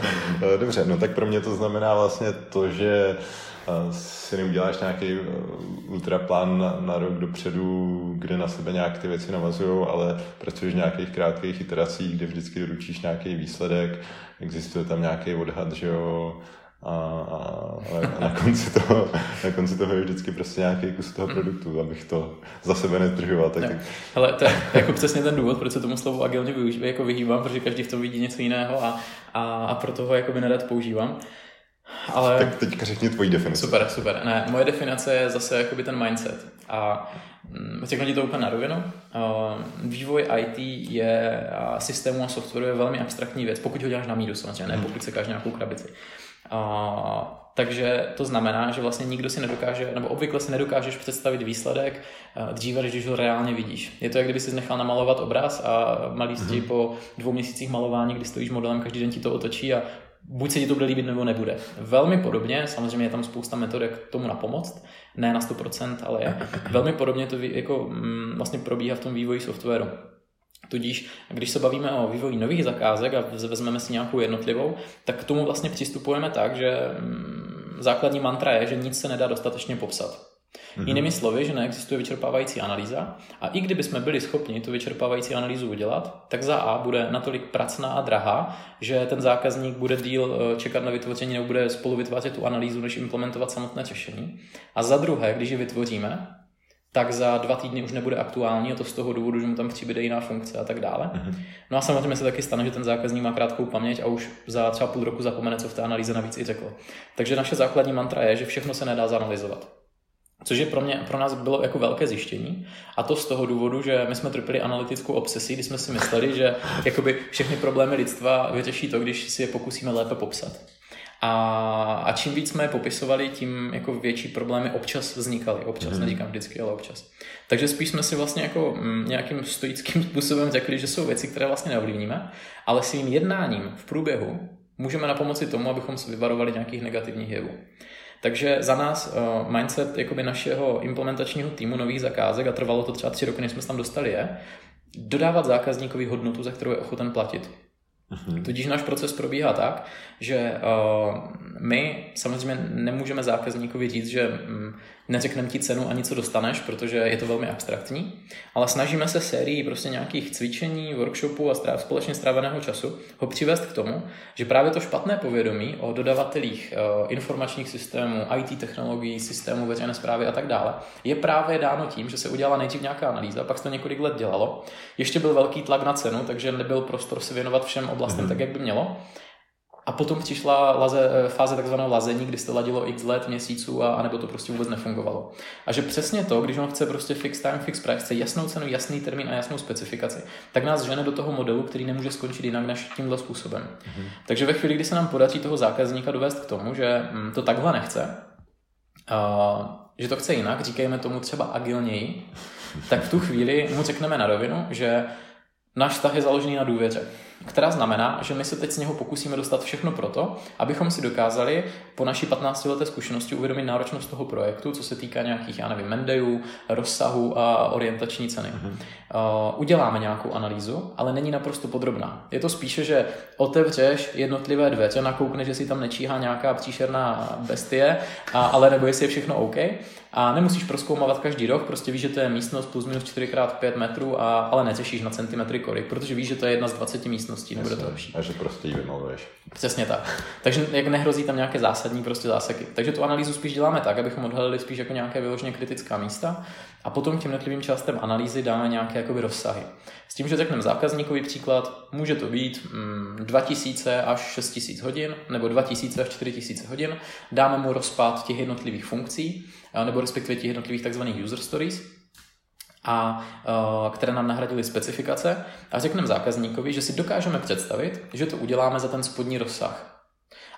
Dobře, no tak pro mě to znamená vlastně to, že si neuděláš nějaký uh, ultraplán na, na rok dopředu, kde na sebe nějak ty věci navazují, ale pracuješ v nějakých krátkých iteracích, kde vždycky doručíš nějaký výsledek, existuje tam nějaký odhad, že jo, a, a, a na, konci toho, na konci toho je vždycky prostě nějaký kus toho produktu, abych to za sebe nezdržoval. Tak... Ale to je jako přesně ten důvod, proč se tomu slovu agilně využívám, jako vyhýbám, protože každý v tom vidí něco jiného a, a, a proto ho jako by nerad používám. Ale... Tak teďka řekni tvoji definici. Super, super. Ne, moje definice je zase jakoby ten mindset. A mm, řeknu ti to úplně na rovinu. Vývoj IT je systému a softwaru je velmi abstraktní věc, pokud ho děláš na míru samozřejmě, ne hmm. pokud se káš nějakou krabici. A, takže to znamená, že vlastně nikdo si nedokáže, nebo obvykle si nedokážeš představit výsledek dříve, než když ho reálně vidíš. Je to, jak kdyby si nechal namalovat obraz a malý mm-hmm. po dvou měsících malování, kdy stojíš modelem, každý den ti to otočí a buď se ti to bude líbit nebo nebude. Velmi podobně, samozřejmě je tam spousta metod, jak tomu napomoct, ne na 100%, ale je. Velmi podobně to jako, mm, vlastně probíhá v tom vývoji softwaru. Tudíž, když se bavíme o vývoji nových zakázek a vezmeme si nějakou jednotlivou, tak k tomu vlastně přistupujeme tak, že mm, základní mantra je, že nic se nedá dostatečně popsat. Mm-hmm. Jinými slovy, že neexistuje vyčerpávající analýza a i kdyby jsme byli schopni tu vyčerpávající analýzu udělat, tak za A bude natolik pracná a drahá, že ten zákazník bude díl eh, čekat na vytvoření nebo bude spolu vytvářet tu analýzu, než implementovat samotné řešení. A za druhé, když ji vytvoříme, tak za dva týdny už nebude aktuální a to z toho důvodu, že mu tam přibude jiná funkce a tak dále. Mm-hmm. No a samozřejmě se taky stane, že ten zákazník má krátkou paměť a už za třeba půl roku zapomene, co v té analýze navíc i řekl. Takže naše základní mantra je, že všechno se nedá zanalizovat. Což je pro, mě, pro nás bylo jako velké zjištění. A to z toho důvodu, že my jsme trpěli analytickou obsesí, kdy jsme si mysleli, že jakoby všechny problémy lidstva vyřeší to, když si je pokusíme lépe popsat. A, a čím víc jsme je popisovali, tím jako větší problémy občas vznikaly. Občas, mm. neříkám vždycky, ale občas. Takže spíš jsme si vlastně jako mm, nějakým stoickým způsobem řekli, že jsou věci, které vlastně neovlivníme, ale svým jednáním v průběhu můžeme na pomoci tomu, abychom se vyvarovali nějakých negativních jevů. Takže za nás uh, mindset jakoby našeho implementačního týmu nových zakázek, a trvalo to třeba tři roky, než jsme se tam dostali, je dodávat zákazníkovi hodnotu, za kterou je ochoten platit. Uh-huh. Tudíž náš proces probíhá tak, že uh, my samozřejmě nemůžeme zákazníkovi říct, že um, neřekneme ti cenu ani co dostaneš, protože je to velmi abstraktní, ale snažíme se sérii prostě nějakých cvičení, workshopů a stráv, společně stráveného času ho přivést k tomu, že právě to špatné povědomí o dodavatelích uh, informačních systémů, IT technologií, systémů veřejné zprávy a tak dále je právě dáno tím, že se udělala nejdřív nějaká analýza, pak se to několik let dělalo. Ještě byl velký tlak na cenu, takže nebyl prostor se věnovat všem oblastem mm-hmm. tak, jak by mělo. A potom přišla laze, eh, fáze takzvaného lazení, kdy se ladilo x let, měsíců a, a nebo to prostě vůbec nefungovalo. A že přesně to, když on chce prostě fix time, fix price, chce jasnou cenu, jasný termín a jasnou specifikaci, tak nás žene do toho modelu, který nemůže skončit jinak než tímhle způsobem. Mm-hmm. Takže ve chvíli, kdy se nám podaří toho zákazníka dovést k tomu, že hm, to takhle nechce, a, že to chce jinak, říkejme tomu třeba agilněji, tak v tu chvíli mu řekneme na rovinu, že náš vztah je založený na důvěře která znamená, že my se teď z něho pokusíme dostat všechno proto, abychom si dokázali po naší 15 leté zkušenosti uvědomit náročnost toho projektu, co se týká nějakých, já nevím, mendejů, rozsahu a orientační ceny. Mm-hmm. Uh, uděláme nějakou analýzu, ale není naprosto podrobná. Je to spíše, že otevřeš jednotlivé dveře, nakoukneš, že si tam nečíhá nějaká příšerná bestie, a, ale nebo jestli je všechno OK. A nemusíš proskoumávat každý rok, prostě víš, že to je místnost plus minus 4x5 metrů, a, ale neřešíš na centimetry kolik, protože víš, že to je jedna z 20 místností, nebude to lepší. A že prostě ji vymluvuješ. Přesně tak. Takže jak nehrozí tam nějaké zásadní prostě záseky. Takže tu analýzu spíš děláme tak, abychom odhalili spíš jako nějaké vyloženě kritická místa a potom k těm jednotlivým částem analýzy dáme nějaké jakoby rozsahy. S tím, že řekneme zákazníkový příklad, může to být mm, 2000 až 6000 hodin nebo 2000 až 4000 hodin. Dáme mu rozpad těch jednotlivých funkcí nebo respektive těch jednotlivých tzv. user stories a uh, které nám nahradily specifikace a řekneme zákazníkovi, že si dokážeme představit, že to uděláme za ten spodní rozsah.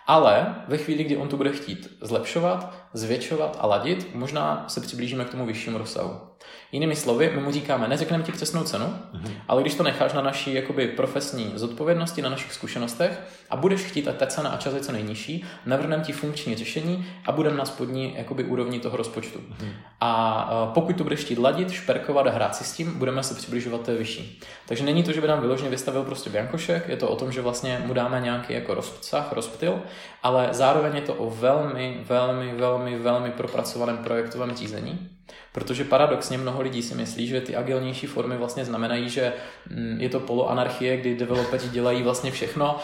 Ale ve chvíli, kdy on to bude chtít zlepšovat, zvětšovat a ladit, možná se přiblížíme k tomu vyššímu rozsahu. Jinými slovy, my mu říkáme, neřekneme ti přesnou cenu, mm-hmm. ale když to necháš na naší jakoby, profesní zodpovědnosti, na našich zkušenostech a budeš chtít, ať ta cena a čas je co nejnižší, navrhneme ti funkční řešení a budeme na spodní jakoby, úrovni toho rozpočtu. Mm-hmm. A pokud to budeš chtít ladit, šperkovat a hrát si s tím, budeme se přibližovat té vyšší. Takže není to, že by nám vyloženě vystavil prostě biankošek, je to o tom, že vlastně mu dáme nějaký jako rozsah, rozptyl, ale zároveň je to o velmi, velmi, velmi, velmi propracovaném projektovém řízení, Protože paradoxně mnoho lidí si myslí, že ty agilnější formy vlastně znamenají, že mm, je to poloanarchie, kdy developeri dělají vlastně všechno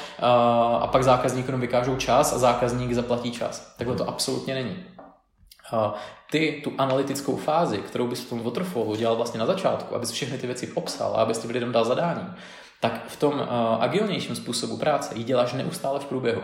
a pak zákazníkům vykážou čas a zákazník zaplatí čas. Takhle to absolutně není. Ty tu analytickou fázi, kterou bys v tom waterfallu dělal vlastně na začátku, abys všechny ty věci popsal a abys těm lidem dal zadání, tak v tom agilnějším způsobu práce ji děláš neustále v průběhu.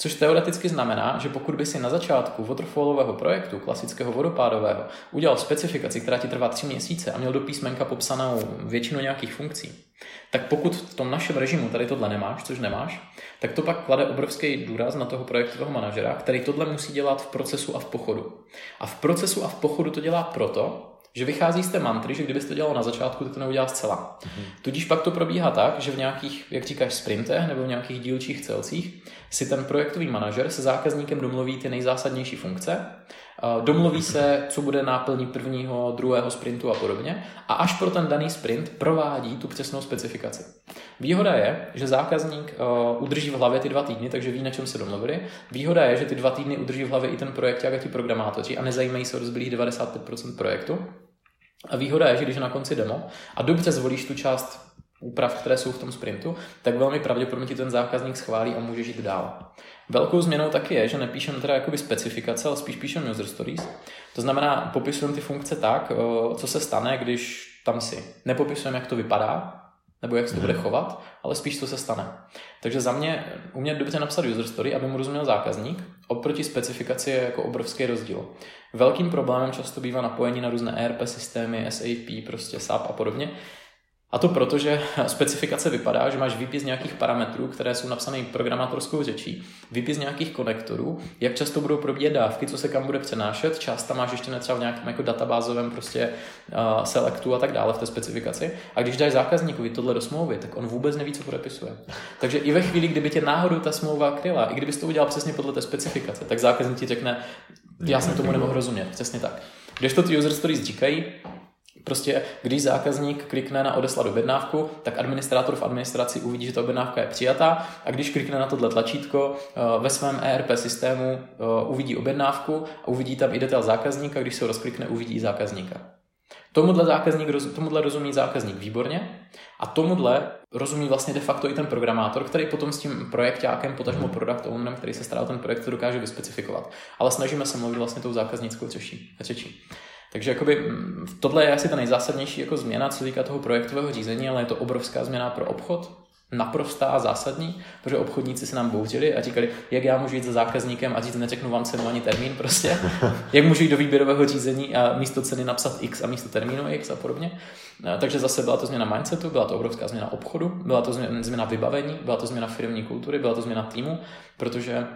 Což teoreticky znamená, že pokud by si na začátku waterfallového projektu, klasického vodopádového, udělal specifikaci, která ti trvá tři měsíce a měl do písmenka popsanou většinu nějakých funkcí, tak pokud v tom našem režimu tady tohle nemáš, což nemáš, tak to pak klade obrovský důraz na toho projektového manažera, který tohle musí dělat v procesu a v pochodu. A v procesu a v pochodu to dělá proto, že vychází z té mantry, že kdybyste to dělal na začátku, tak to neudělá zcela. Mm-hmm. Tudíž pak to probíhá tak, že v nějakých, jak říkáš, sprintech nebo v nějakých dílčích celcích si ten projektový manažer se zákazníkem domluví ty nejzásadnější funkce, domluví se, co bude náplní prvního, druhého sprintu a podobně a až pro ten daný sprint provádí tu přesnou specifikaci. Výhoda je, že zákazník udrží v hlavě ty dva týdny, takže ví, na čem se domluvili. Výhoda je, že ty dva týdny udrží v hlavě i ten projekt, jak ti programátoři a nezajímají se o rozbylých 95% projektu. A výhoda je, že když na konci demo a dobře zvolíš tu část úprav, které jsou v tom sprintu, tak velmi pravděpodobně ti ten zákazník schválí a může jít dál. Velkou změnou taky je, že nepíšeme teda jakoby specifikace, ale spíš píšeme user stories. To znamená, popisujeme ty funkce tak, co se stane, když tam si. Nepopisujeme, jak to vypadá, nebo jak se to bude mhm. chovat, ale spíš co se stane. Takže za mě umět dobře napsat user story, aby mu rozuměl zákazník, oproti specifikaci je jako obrovský rozdíl. Velkým problémem často bývá napojení na různé ERP systémy, SAP, prostě SAP a podobně, a to proto, že specifikace vypadá, že máš výpis nějakých parametrů, které jsou napsané programátorskou řečí, výpis nějakých konektorů, jak často budou probíhat dávky, co se kam bude přenášet, část tam máš ještě třeba v nějakém jako databázovém prostě uh, selectu a tak dále v té specifikaci. A když dáš zákazníkovi tohle do smlouvy, tak on vůbec neví, co podepisuje. Takže i ve chvíli, kdyby tě náhodou ta smlouva kryla, i kdybys to udělal přesně podle té specifikace, tak zákazník ti řekne, já jsem tomu nemohl rozumět, přesně tak. Když to ty user stories říkají, Prostě když zákazník klikne na odeslat objednávku, tak administrátor v administraci uvidí, že ta objednávka je přijatá a když klikne na tohle tlačítko eh, ve svém ERP systému eh, uvidí objednávku a uvidí tam i detail zákazníka, když se ho rozklikne, uvidí i zákazníka. Tomuhle, zákazník, tomuhle rozumí zákazník výborně a tomuhle rozumí vlastně de facto i ten programátor, který potom s tím projektákem, potažmo product ownerem, který se stará o ten projekt, to dokáže vyspecifikovat. Ale snažíme se mluvit vlastně tou zákaznickou řečí. řečí. Takže jakoby, mm, tohle je asi ta nejzásadnější jako změna, co týká toho projektového řízení, ale je to obrovská změna pro obchod, naprostá a zásadní, protože obchodníci se nám bouřili a říkali, jak já můžu jít za zákazníkem a říct, neřeknu vám cenu ani termín prostě, jak můžu jít do výběrového řízení a místo ceny napsat X a místo termínu X a podobně. Takže zase byla to změna mindsetu, byla to obrovská změna obchodu, byla to změna vybavení, byla to změna firmní kultury, byla to změna týmu, protože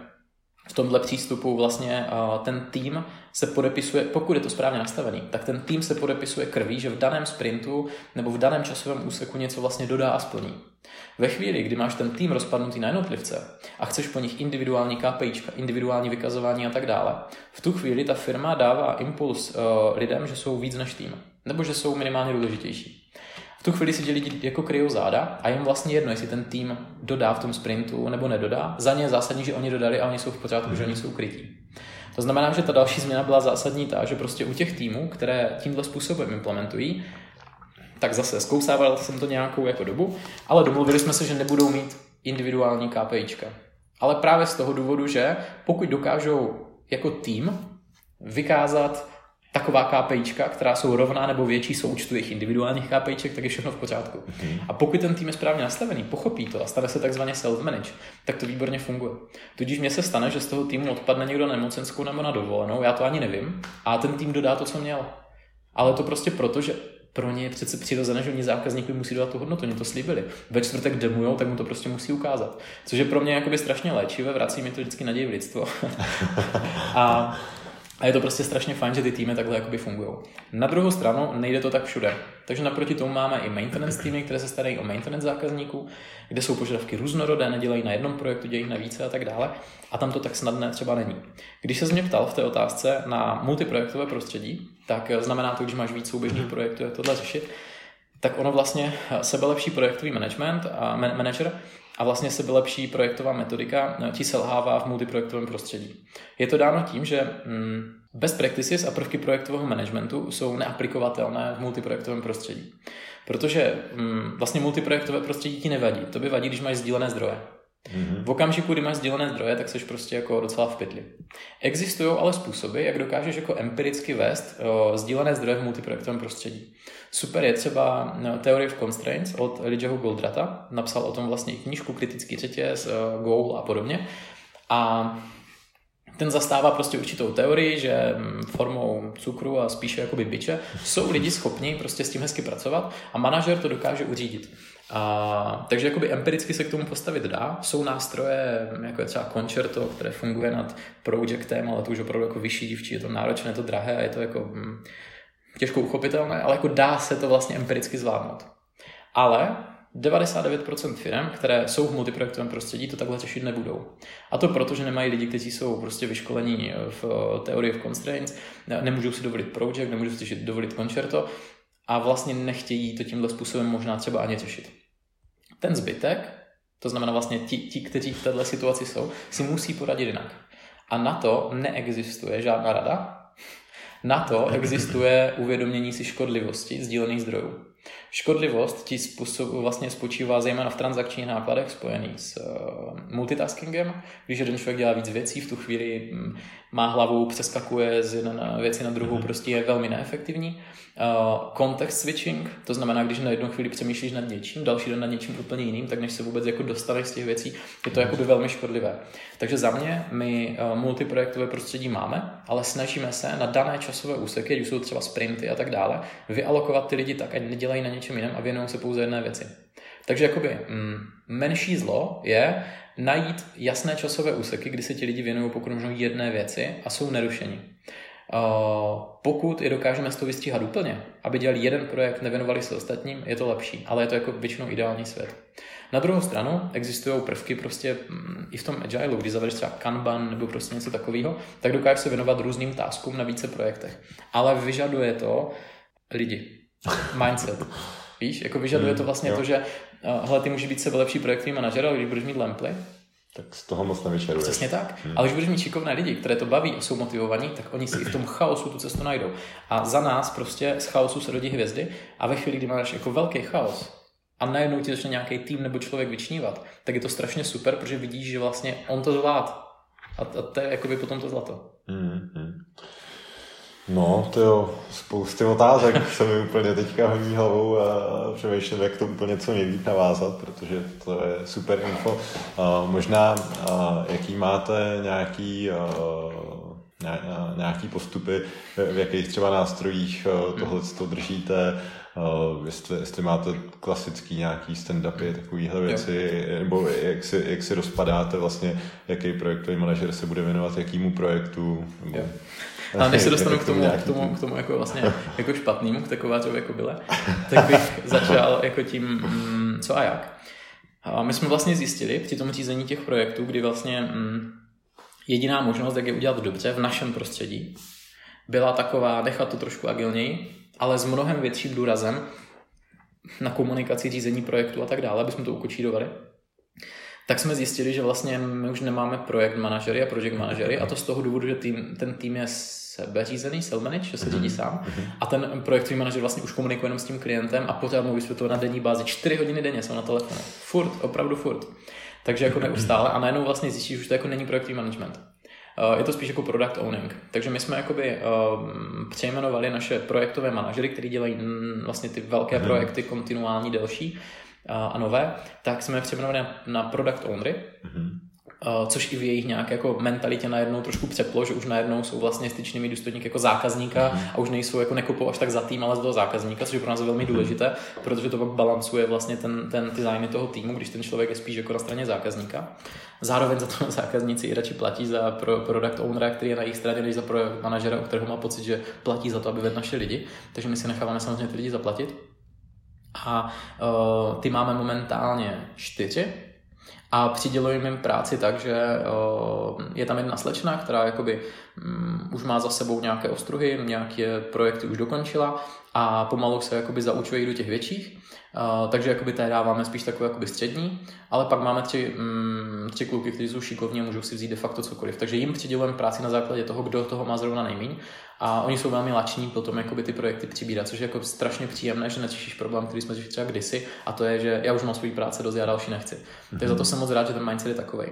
v tomhle přístupu vlastně ten tým se podepisuje, pokud je to správně nastavený, tak ten tým se podepisuje krví, že v daném sprintu nebo v daném časovém úseku něco vlastně dodá a splní. Ve chvíli, kdy máš ten tým rozpadnutý na jednotlivce a chceš po nich individuální KPIčka, individuální vykazování a tak dále, v tu chvíli ta firma dává impuls uh, lidem, že jsou víc než tým, nebo že jsou minimálně důležitější tu chvíli si ti lidi jako kryjou záda a jim vlastně jedno, jestli ten tým dodá v tom sprintu nebo nedodá. Za ně je zásadní, že oni dodali a oni jsou v pořádku, mm. že oni jsou krytí. To znamená, že ta další změna byla zásadní ta, že prostě u těch týmů, které tímhle způsobem implementují, tak zase zkousával jsem to nějakou jako dobu, ale domluvili jsme se, že nebudou mít individuální KPIčka. Ale právě z toho důvodu, že pokud dokážou jako tým vykázat taková KPIčka, která jsou rovná nebo větší součtu jejich individuálních KPIček, tak je všechno v pořádku. Mm-hmm. A pokud ten tým je správně nastavený, pochopí to a stane se takzvaně self-manage, tak to výborně funguje. Tudíž mně se stane, že z toho týmu odpadne někdo na nemocenskou nebo na dovolenou, já to ani nevím, a ten tým dodá to, co měl. Ale to prostě proto, že pro ně je přece přirozené, že oni zákazníkovi musí dát tu hodnotu, oni to slíbili. Ve čtvrtek demujou, tak mu to prostě musí ukázat. Což je pro mě jakoby strašně léčivé, vrací mi to vždycky naději v lidstvo. a a je to prostě strašně fajn, že ty týmy takhle jakoby fungují. Na druhou stranu nejde to tak všude. Takže naproti tomu máme i maintenance týmy, které se starají o maintenance zákazníků, kde jsou požadavky různorodé, nedělají na jednom projektu, dělají na více a tak dále. A tam to tak snadné třeba není. Když se mě ptal v té otázce na multiprojektové prostředí, tak znamená to, že máš víc souběžných projektů, jak tohle řešit, tak ono vlastně sebelepší projektový management a man- manager a vlastně sebelepší projektová metodika ti selhává v multiprojektovém prostředí. Je to dáno tím, že mm, best practices a prvky projektového managementu jsou neaplikovatelné v multiprojektovém prostředí. Protože mm, vlastně multiprojektové prostředí ti nevadí. To by vadí, když máš sdílené zdroje. Mm-hmm. V okamžiku, kdy máš sdílené zdroje, tak jsi prostě jako docela v pytli. Existují ale způsoby, jak dokážeš jako empiricky vést o, sdílené zdroje v multiprojektovém prostředí. Super je třeba no, Theory of Constraints od Elijahou Goldrata. Napsal o tom vlastně knížku Kritický řetěz, Goal a podobně. A ten zastává prostě určitou teorii, že mm, formou cukru a spíše jakoby byče jsou lidi schopni prostě s tím hezky pracovat a manažer to dokáže uřídit. A, takže jakoby empiricky se k tomu postavit dá. Jsou nástroje, jako je třeba Concerto, které funguje nad projektem, ale to už opravdu jako vyšší dívčí, je to náročné, je to drahé a je to jako hm, těžko uchopitelné, ale jako dá se to vlastně empiricky zvládnout. Ale 99% firm, které jsou v multiprojektovém prostředí, to takhle řešit nebudou. A to proto, že nemají lidi, kteří jsou prostě vyškolení v teorii of constraints, nemůžou si dovolit project, nemůžou si dovolit concerto a vlastně nechtějí to tímhle způsobem možná třeba ani řešit. Ten zbytek, to znamená vlastně ti, ti kteří v této situaci jsou, si musí poradit jinak. A na to neexistuje žádná rada, na to existuje uvědomění si škodlivosti sdílených zdrojů. Škodlivost ti způsob, vlastně spočívá zejména v transakčních nákladech spojených s uh, multitaskingem. Když jeden člověk dělá víc věcí, v tu chvíli hm, má hlavu, přeskakuje z jedné věci na druhou, mhm. prostě je velmi neefektivní. Uh, context switching, to znamená, když na jednu chvíli přemýšlíš nad něčím, další den nad něčím úplně jiným, tak než se vůbec jako dostaneš z těch věcí, je to jakoby velmi škodlivé. Takže za mě my uh, multiprojektové prostředí máme, ale snažíme se na dané časové úseky, když jsou třeba sprinty a tak dále, vyalokovat ty lidi tak, ať nedělají na něčem jiném a věnují se pouze jedné věci. Takže jakoby mm, menší zlo je najít jasné časové úseky, kdy se ti lidi věnují pokud možno jedné věci a jsou nerušeni. Uh, pokud je dokážeme z toho vystříhat úplně, aby dělali jeden projekt, nevěnovali se ostatním, je to lepší, ale je to jako většinou ideální svět. Na druhou stranu existují prvky prostě mm, i v tom agile, když zavedeš třeba Kanban nebo prostě něco takového, tak dokážeš se věnovat různým taskům na více projektech. Ale vyžaduje to lidi. Mindset. Víš, jako vyžaduje to vlastně to, že uh, hele, ty můžeš být sebe lepší projektový manažer, ale když budeš mít lemply, tak z toho moc nevyčeruješ. Přesně tak. Hmm. Ale když budeš mít šikovné lidi, které to baví a jsou motivovaní, tak oni si i v tom chaosu tu cestu najdou. A za nás prostě z chaosu se rodí hvězdy a ve chvíli, kdy máš jako velký chaos a najednou ti začne nějaký tým nebo člověk vyčnívat, tak je to strašně super, protože vidíš, že vlastně on to zvlád. A, a to je jakoby potom to zlato. Hmm. hmm. No, to jo, spousty otázek se mi úplně teďka honí hlavou a přemýšlím, jak to úplně co nejvíc navázat, protože to je super info. Uh, možná, uh, jaký máte nějaký, uh, nějaký postupy, v jakých třeba nástrojích tohle to držíte, jestli, jestli máte klasický nějaký stand-upy, takovýhle věci, jo. nebo jak si, jak si rozpadáte vlastně, jaký projektový manažer se bude věnovat jakýmu projektu. Nebo... Jo. A než se dostanu k tomu, k tomu, k tomu jako vlastně jako špatnému, k takovářovi jako byle, tak bych začal jako tím, mm, co a jak. A my jsme vlastně zjistili při tom řízení těch projektů, kdy vlastně mm, jediná možnost, jak je udělat dobře v našem prostředí, byla taková nechat to trošku agilněji, ale s mnohem větším důrazem na komunikaci, řízení projektu a tak dále, aby jsme to ukočírovali tak jsme zjistili, že vlastně my už nemáme projekt manažery a project manažery a to z toho důvodu, že tým, ten tým je sebeřízený, self-manage, že se řídí mhm. sám mhm. a ten projektový manažer vlastně už komunikuje jenom s tím klientem a pořád mu vysvětluje na denní bázi 4 hodiny denně jsou na telefonu. Furt, opravdu furt. Takže jako neustále a najednou vlastně zjistíš, že to jako není projektový management. Eh, je to spíš jako product owning. Takže my jsme jakoby um, přejmenovali naše projektové manažery, kteří dělají mm, vlastně ty velké mhm. projekty kontinuální, delší, a nové, tak jsme je přejmenovali na, na product ownery. Mm-hmm. Uh, což i v jejich nějaké jako mentalitě najednou trošku přeplo, že už najednou jsou vlastně styčnými důstojníky jako zákazníka mm. a už nejsou jako nekupou až tak za tým, ale za toho zákazníka, což je pro nás velmi důležité, protože to pak balancuje vlastně ten, ten, ty zájmy toho týmu, když ten člověk je spíš jako na straně zákazníka. Zároveň za to zákazníci i radši platí za pro, product ownera, který je na jejich straně, než za pro manažera, u kterého má pocit, že platí za to, aby vedl naše lidi. Takže my si necháváme samozřejmě ty lidi zaplatit. A uh, ty máme momentálně čtyři, a přidělujeme jim práci tak, že uh, je tam jedna slečna, která jakoby um, už má za sebou nějaké ostruhy, nějaké projekty už dokončila a pomalu se jakoby zaučuje do těch větších. Uh, takže jakoby té dáváme spíš takové jakoby střední, ale pak máme tři, um, tři kluky, kteří jsou šikovní a můžou si vzít de facto cokoliv. Takže jim přidělujeme práci na základě toho, kdo toho má zrovna nejméně a oni jsou velmi lační potom jakoby ty projekty přibírat, což je jako strašně příjemné, že neřešíš problém, který jsme řešili třeba kdysi a to je, že já už mám svůj práce dost, já další nechci. Mm-hmm. Takže za to jsem moc rád, že ten mindset je takový.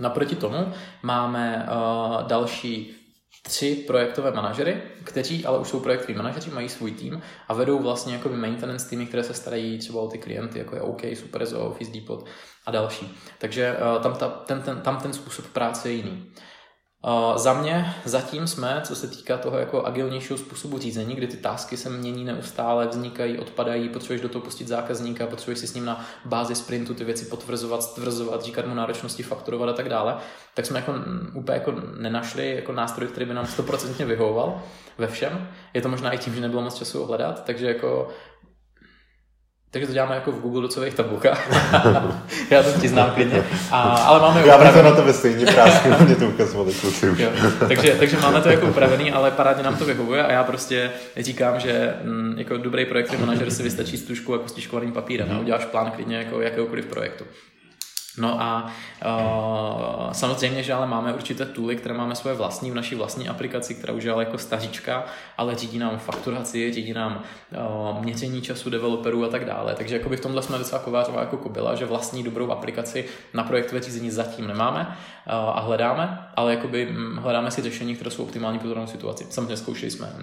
Naproti tomu máme uh, další tři projektové manažery, kteří ale už jsou projektoví manažeři, mají svůj tým a vedou vlastně jako maintenance týmy, které se starají třeba o ty klienty, jako je OK, Superzo, Office Depot a další. Takže uh, tam, ta, ten, ten, tam ten způsob práce je jiný. Uh, za mě zatím jsme, co se týká toho jako agilnějšího způsobu řízení, kdy ty tásky se mění neustále, vznikají, odpadají, potřebuješ do toho pustit zákazníka, potřebuješ si s ním na bázi sprintu ty věci potvrzovat, stvrzovat, říkat mu náročnosti, fakturovat a tak dále, tak jsme jako úplně jako nenašli jako nástroj, který by nám 100% vyhovoval ve všem. Je to možná i tím, že nebylo moc času hledat, takže jako takže to děláme jako v Google docových tabulkách. Já to ti znám klidně. A, ale máme Já bych to na tebe stejně prásky, mě to ukazovali kluci už. takže, takže máme to jako upravený, ale parádně nám to vyhovuje a já prostě říkám, že m, mm, jako dobrý projektový manažer si vystačí s tuškou jako stiškovaným papírem. Mm. Uděláš plán klidně jako jakéhokoliv projektu. No a uh, samozřejmě, že ale máme určité tooly, které máme svoje vlastní v naší vlastní aplikaci, která už je ale jako staříčka, ale řídí nám fakturaci, řídí nám uh, měření času developerů a tak dále. Takže jakoby v tomhle jsme docela kovářová jako kobila, že vlastní dobrou aplikaci na projektové řízení zatím nemáme uh, a hledáme, ale jakoby hm, hledáme si řešení, které jsou optimální pro danou situaci. Samozřejmě zkoušeli jsme uh,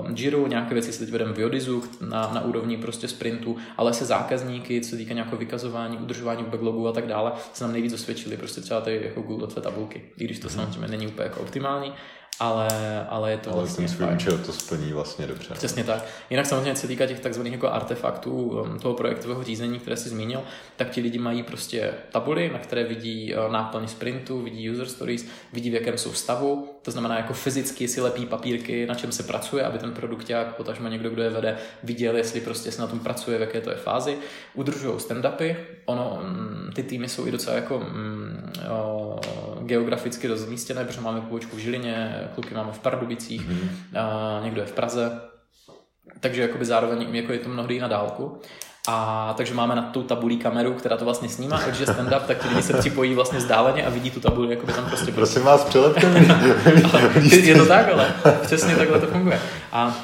uh, Jiro, nějaké věci se teď vedeme v Yodizu na, na úrovni prostě sprintu, ale se zákazníky, co se týká nějakého vykazování, udržování backlogu a tak dále, se nám nejvíc osvědčili prostě třeba ty jako Google tabulky, i když to mm-hmm. samozřejmě není úplně jako optimální, ale, ale je to ale vlastně ten svůj účel to splní vlastně dobře. Přesně tak. Jinak samozřejmě se týká těch takzvaných jako artefaktů um, toho projektového řízení, které si zmínil, tak ti lidi mají prostě tabuly, na které vidí uh, náplň sprintu, vidí user stories, vidí v jakém jsou stavu, to znamená jako fyzicky si lepí papírky, na čem se pracuje, aby ten produkták, potažmo někdo, kdo je vede, viděl, jestli prostě se na tom pracuje, v jaké to je fázi. Udržují stand-upy, ono, mm, ty týmy jsou i docela jako mm, o, geograficky rozmístěné, protože máme pobočku v Žilině, kluky máme v Pardubicích, mm-hmm. a někdo je v Praze, takže jakoby zároveň jako je to mnohdy na dálku. A takže máme na tu tabulí kameru, která to vlastně snímá, takže stand-up, tak ti lidi se připojí vlastně vzdáleně a vidí tu tabuli, jako by tam prostě... Prosím vás, přelepte Je to tak, ale přesně takhle to funguje. A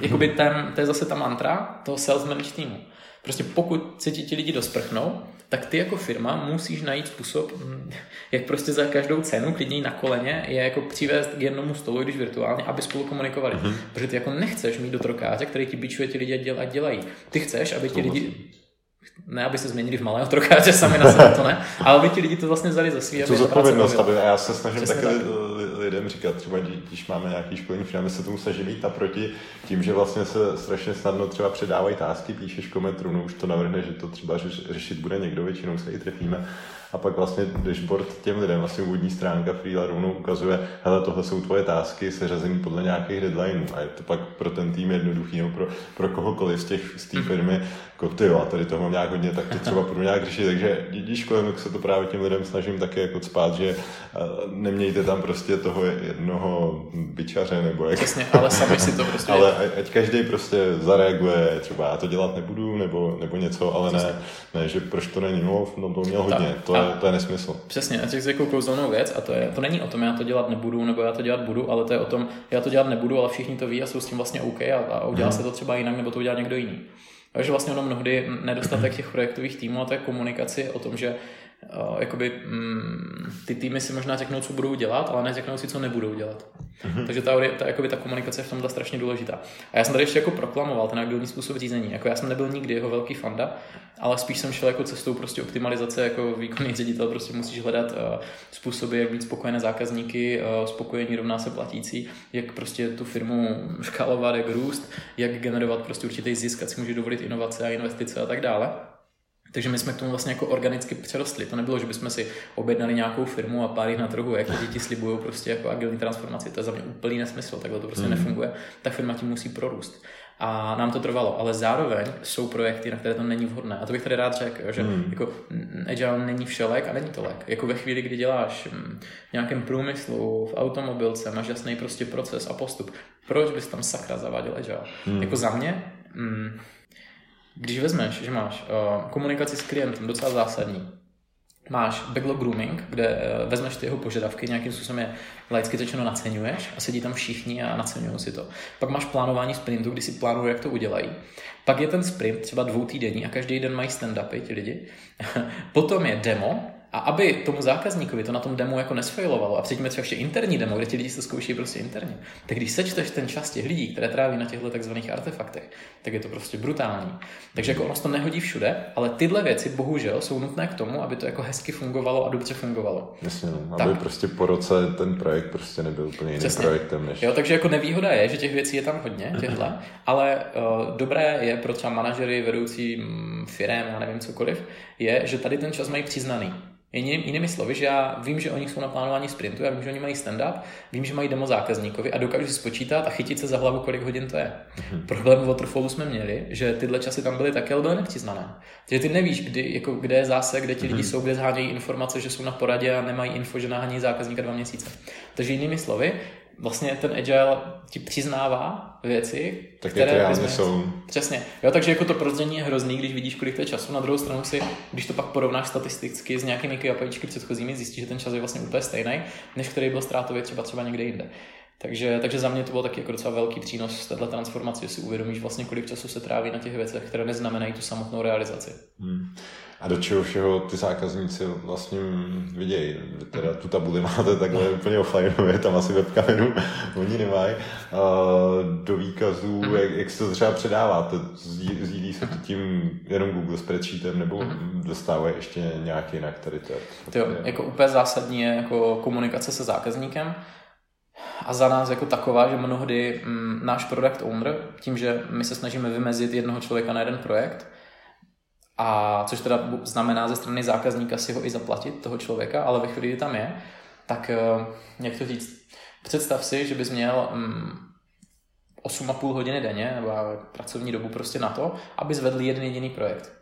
jakoby ten, to je zase ta mantra toho sales manage týmu. Prostě pokud se ti ti lidi dosprchnou, tak ty jako firma musíš najít způsob, jak prostě za každou cenu, klidně na koleně, je jako přivést k jednomu stolu, když virtuálně, aby spolu komunikovali. Mm-hmm. Protože ty jako nechceš mít do trokáře, který ti bičuje ti lidi a dělají. Ty chceš, aby ti lidi ne, aby se změnili v malého trokáře sami na sebe, to ne, ale aby ti lidi to vlastně vzali za svý. To zodpovědnost, aby, a já se snažím Přesně taky tak. Lidem říkat, třeba když máme nějaký školení firmy, se tomu snaží být naproti tím, že vlastně se strašně snadno třeba předávají tásky, píšeš komentru, no už to navrhne, že to třeba řešit bude někdo, většinou se i trefíme a pak vlastně dashboard těm lidem, vlastně úvodní stránka Freela rovnou ukazuje, hele, tohle jsou tvoje tásky seřazený podle nějakých deadlineů a je to pak pro ten tým jednoduchý, nebo pro, pro kohokoliv z, těch, z té mhm. firmy, jako ty jo, a tady to mám nějak hodně, tak to třeba budu nějak řešit, takže díky školem se to právě těm lidem snažím také jako spát, že eh, nemějte tam prostě toho jednoho byčaře, nebo jak. Přesně, ale sami si to prostě... ale ať každý prostě zareaguje, třeba já to dělat nebudu, nebo, nebo něco, ale ne, ne, že proč to není, no, no to měl hodně, to, je, to je nesmysl. Přesně, a těch řekl kouzelnou věc a to, je, to není o tom, já to dělat nebudu, nebo já to dělat budu, ale to je o tom, já to dělat nebudu, ale všichni to ví a jsou s tím vlastně OK a, a udělá hmm. se to třeba jinak, nebo to udělá někdo jiný. Takže vlastně ono mnohdy nedostatek těch projektových týmů a té komunikaci o tom, že uh, jakoby, mm, ty týmy si možná řeknou, co budou dělat, ale neřeknou si, co nebudou dělat. Mm-hmm. Takže ta, ta, jakoby, ta komunikace je v tomhle strašně důležitá. A já jsem tady ještě jako proklamoval ten agilní způsob řízení. Jako já jsem nebyl nikdy jeho velký fanda, ale spíš jsem šel jako cestou prostě optimalizace, jako výkonný ředitel prostě musíš hledat uh, způsoby, jak být spokojené zákazníky, uh, spokojení rovná se platící, jak prostě tu firmu škálovat, jak růst, jak generovat prostě určitý zisk, ať si může dovolit inovace a investice a tak dále. Takže my jsme k tomu vlastně jako organicky přerostli. To nebylo, že bychom si objednali nějakou firmu a pár jich na trhu, jak děti slibují prostě jako agilní transformaci. To je za mě úplný nesmysl, takhle to prostě mm. nefunguje. Ta firma tím musí prorůst. A nám to trvalo, ale zároveň jsou projekty, na které to není vhodné. A to bych tady rád řekl, že mm. jako agile není všelek a není to lek. Jako ve chvíli, kdy děláš v nějakém průmyslu, v automobilce, máš jasný prostě proces a postup. Proč bys tam sakra zavadil agile? Mm. Jako za mě, mm, když vezmeš, že máš uh, komunikaci s klientem docela zásadní, máš backlog grooming, kde uh, vezmeš ty jeho požadavky, nějakým způsobem je laicky řečeno naceňuješ a sedí tam všichni a naceňují si to. Pak máš plánování sprintu, kdy si plánují, jak to udělají. Pak je ten sprint třeba dvou týdenní a každý den mají stand-upy ti lidi. Potom je demo, a aby tomu zákazníkovi to na tom demo jako nesfailovalo, a předtím je třeba ještě interní demo, kde ti lidi se zkouší prostě interně, tak když sečteš ten čas těch lidí, které tráví na těchto takzvaných artefaktech, tak je to prostě brutální. Takže jako ono se to nehodí všude, ale tyhle věci bohužel jsou nutné k tomu, aby to jako hezky fungovalo a dobře fungovalo. Jasně, no, aby tak. prostě po roce ten projekt prostě nebyl úplně jiným Přesně. projektem. Než... Jo, takže jako nevýhoda je, že těch věcí je tam hodně, těchto, ale uh, dobré je pro třeba manažery, vedoucí mm, firm, já nevím cokoliv, je, že tady ten čas mají přiznaný. Jinými, jinými slovy, že já vím, že oni jsou na plánování sprintu, já vím, že oni mají stand-up, vím, že mají demo zákazníkovi a dokážu si spočítat a chytit se za hlavu, kolik hodin to je. Mm-hmm. Problém v Waterfallu jsme měli, že tyhle časy tam byly také, ale byly nepřiznané. Takže ty nevíš, kdy, jako, kde je zase, kde ti lidi mm-hmm. jsou, kde zhánějí informace, že jsou na poradě a nemají info, že nahání zákazníka dva měsíce. Takže jinými slovy, vlastně ten agile ti přiznává věci, tak které reálně jsou. Přesně. Jo, takže jako to prozdění je hrozný, když vidíš, kolik to je času. Na druhou stranu si, když to pak porovnáš statisticky s nějakými KPIčky předchozími, zjistíš, že ten čas je vlastně úplně stejný, než který byl ztrátový třeba třeba někde jinde. Takže, takže za mě to byl taky jako docela velký přínos z této transformace, že si uvědomíš vlastně, kolik času se tráví na těch věcech, které neznamenají tu samotnou realizaci. Hmm. A do čeho všeho ty zákazníci vlastně vidějí? Teda tu tabuli máte takhle úplně offline, tam asi webkameru oni nemají. Do výkazů, mm. jak, jak se to třeba předáváte? Sdílí se to tím jenom Google spreadsheetem nebo mm. dostávají ještě nějaký jinak tady to? Jo, jako úplně zásadní je jako komunikace se zákazníkem a za nás jako taková, že mnohdy mm, náš product owner, tím, že my se snažíme vymezit jednoho člověka na jeden projekt, a což teda znamená ze strany zákazníka si ho i zaplatit, toho člověka, ale ve chvíli, kdy tam je, tak eh, jak to říct, představ si, že bys měl mm, 8,5 hodiny denně, nebo pracovní dobu prostě na to, aby zvedl jeden jediný projekt.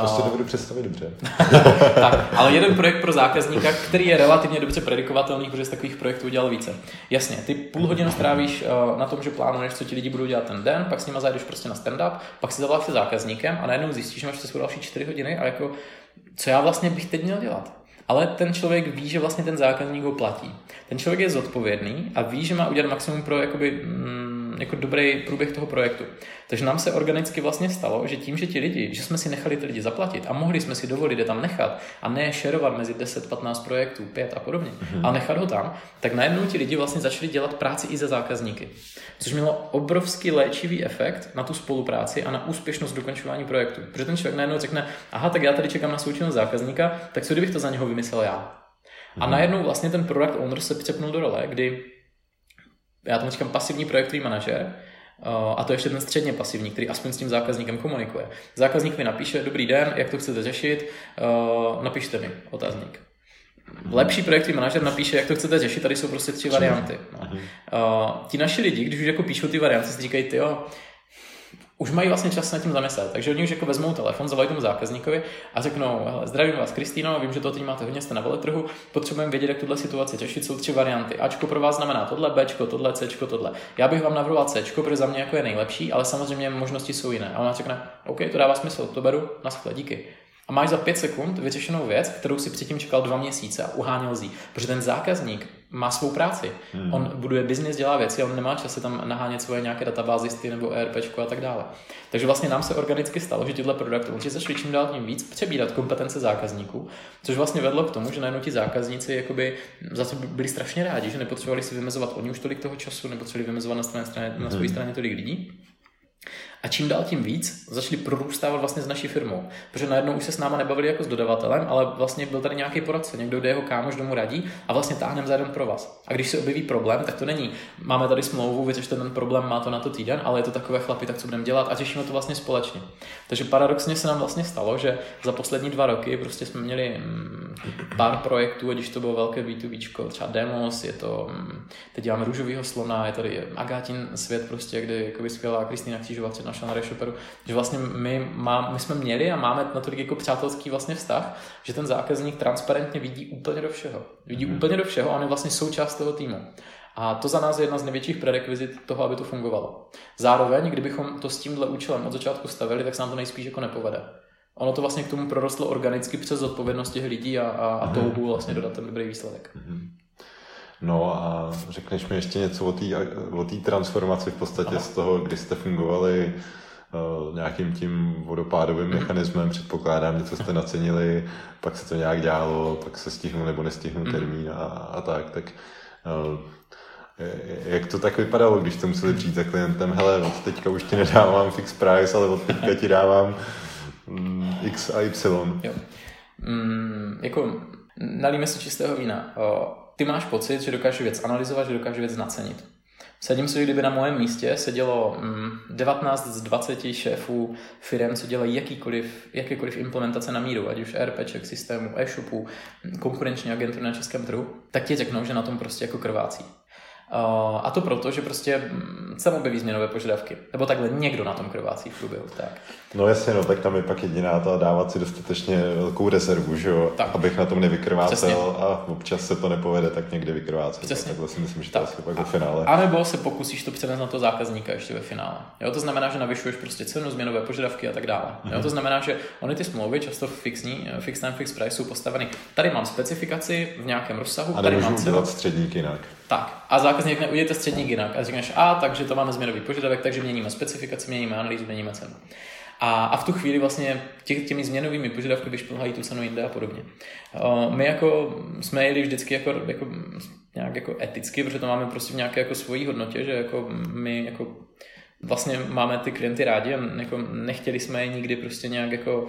To si nebudu představit dobře. tak, ale jeden projekt pro zákazníka, který je relativně dobře predikovatelný, protože z takových projektů udělal více. Jasně, ty půl hodinu strávíš uh, na tom, že plánuješ, co ti lidi budou dělat ten den, pak s nimi zajdeš prostě na stand-up, pak si zavoláš se zákazníkem a najednou zjistíš, že máš se další čtyři hodiny a jako, co já vlastně bych teď měl dělat? Ale ten člověk ví, že vlastně ten zákazník ho platí. Ten člověk je zodpovědný a ví, že má udělat maximum pro jakoby, mm, jako dobrý průběh toho projektu. Takže nám se organicky vlastně stalo, že tím, že ti lidi, že jsme si nechali ty lidi zaplatit a mohli jsme si dovolit je tam nechat a ne šerovat mezi 10-15 projektů, 5 a podobně, mm-hmm. a nechat ho tam, tak najednou ti lidi vlastně začali dělat práci i za zákazníky. Což mělo obrovský léčivý efekt na tu spolupráci a na úspěšnost dokončování projektu. Protože ten člověk najednou řekne, aha, tak já tady čekám na součinnost zákazníka, tak co kdybych to za něho vymyslel já? A mhm. najednou vlastně ten product owner se přepnul do role, kdy já tomu říkám pasivní projektový manažer, eh, a to je ještě ten středně pasivní, který aspoň s tím zákazníkem komunikuje. Zákazník mi napíše, dobrý den, jak to chcete řešit, eh, napište mi otázník. Lepší projektový manažer napíše, jak to chcete řešit, tady jsou prostě tři varianty. No. Uh, ti naši lidi, když už jako píšou ty varianty, si říkají, ty jo, už mají vlastně čas nad tím zamyslet. Takže oni už jako vezmou telefon, zavolají tomu zákazníkovi a řeknou, hele, zdravím vás, Kristýno, vím, že to teď máte hodně, jste na veletrhu, potřebujeme vědět, jak tuhle situaci řešit. Jsou tři varianty. Ačko pro vás znamená tohle, Bčko, tohle, Cčko, tohle. Já bych vám navrhoval Cčko, protože za mě jako je nejlepší, ale samozřejmě možnosti jsou jiné. A ona řekne, OK, to dává smysl, to beru, na díky. A máš za pět sekund vyřešenou věc, kterou si předtím čekal dva měsíce a uháněl zí. Protože ten zákazník má svou práci. Hmm. On buduje biznis, dělá věci, on nemá čas se tam nahánět svoje nějaké databázisty nebo ERP a tak dále. Takže vlastně nám se organicky stalo, že tyhle produkty začaly čím dál tím víc přebírat kompetence zákazníků, což vlastně vedlo k tomu, že najednou ti zákazníci jakoby za to byli strašně rádi, že nepotřebovali si vymezovat oni už tolik toho času, nepotřebovali vymezovat na, straně, straně, na své hmm. straně tolik lidí. A čím dál tím víc začali prorůstávat vlastně s naší firmou. Protože najednou už se s náma nebavili jako s dodavatelem, ale vlastně byl tady nějaký poradce, někdo, kde jeho kámoš domů radí a vlastně táhneme za jeden pro vás. A když se objeví problém, tak to není. Máme tady smlouvu, vyřešte ten problém, má to na to týden, ale je to takové chlapy, tak co budeme dělat a řešíme to vlastně společně. Takže paradoxně se nám vlastně stalo, že za poslední dva roky prostě jsme měli mm, pár projektů, když to bylo velké B2B, třeba Demos, je to, mm, teď děláme růžovýho slona, je tady Agátin svět prostě, kde je skvělá Kristýna Křížová našla na Reshoperu, že vlastně my, má, my jsme měli a máme natolik jako přátelský vlastně vztah, že ten zákazník transparentně vidí úplně do všeho. Vidí mm-hmm. úplně do všeho a on je vlastně součást toho týmu. A to za nás je jedna z největších prerekvizit toho, aby to fungovalo. Zároveň, kdybychom to s tímhle účelem od začátku stavili, tak se nám to nejspíš jako nepovede. Ono to vlastně k tomu prorostlo organicky přes odpovědnost těch lidí a, a, a mhm. touhu vlastně dodat ten dobrý výsledek. Mm-hmm. No a řekneš mi ještě něco o té o transformaci v podstatě Aha. z toho, kdy jste fungovali uh, nějakým tím vodopádovým mm. mechanismem, předpokládám, něco jste nacenili, pak se to nějak dělalo, pak se stihnul nebo nestihnul mm. termín a, a tak, tak uh, jak to tak vypadalo, když jste museli přijít za klientem, hele, od teďka už ti nedávám fix price, ale od teďka ti dávám mm, X a Y. Jo. Mm, jako nalíme si čistého vína. O, ty máš pocit, že dokážeš věc analyzovat, že dokážeš věc nacenit. Sedím si, kdyby na mém místě sedělo 19 mm, z 20 šéfů firm, co dělají jakýkoliv, jakýkoliv implementace na míru, ať už RPček, systému, e-shopu, konkurenční agentury na českém trhu, tak ti řeknou, že na tom prostě jako krvácí. A to proto, že prostě mm, se objeví změnové požadavky. Nebo takhle někdo na tom krvácí v průběhu. Tak. No jasně, no, tak tam je pak jediná ta dávat si dostatečně velkou rezervu, že jo? Tak. Abych na tom nevykrvácel Přesně. a občas se to nepovede, tak někde vykrvácel. Přesně. Takhle si myslím, že tak. to asi pak ve finále. A nebo se pokusíš to přenést na toho zákazníka ještě ve finále. Jo, to znamená, že navyšuješ prostě cenu, změnové požadavky a tak dále. Jo, mhm. to znamená, že ony ty smlouvy často fixní, fix time, fix price jsou postaveny. Tady mám specifikaci v nějakém rozsahu, a tady mám cenu. středník jinak. Tak. A zákazník řekne, udělejte středník jinak. A řekneš, a takže to máme změnový požadavek, takže měníme specifikaci, měníme analýzu, měníme cenu. A, a v tu chvíli vlastně tě, těmi změnovými požadavky vyšplhají tu cenu jinde a podobně. My jako jsme jeli vždycky jako, jako nějak jako eticky, protože to máme prostě v nějaké jako svojí hodnotě, že jako my jako vlastně máme ty klienty rádi a jako nechtěli jsme je nikdy prostě nějak jako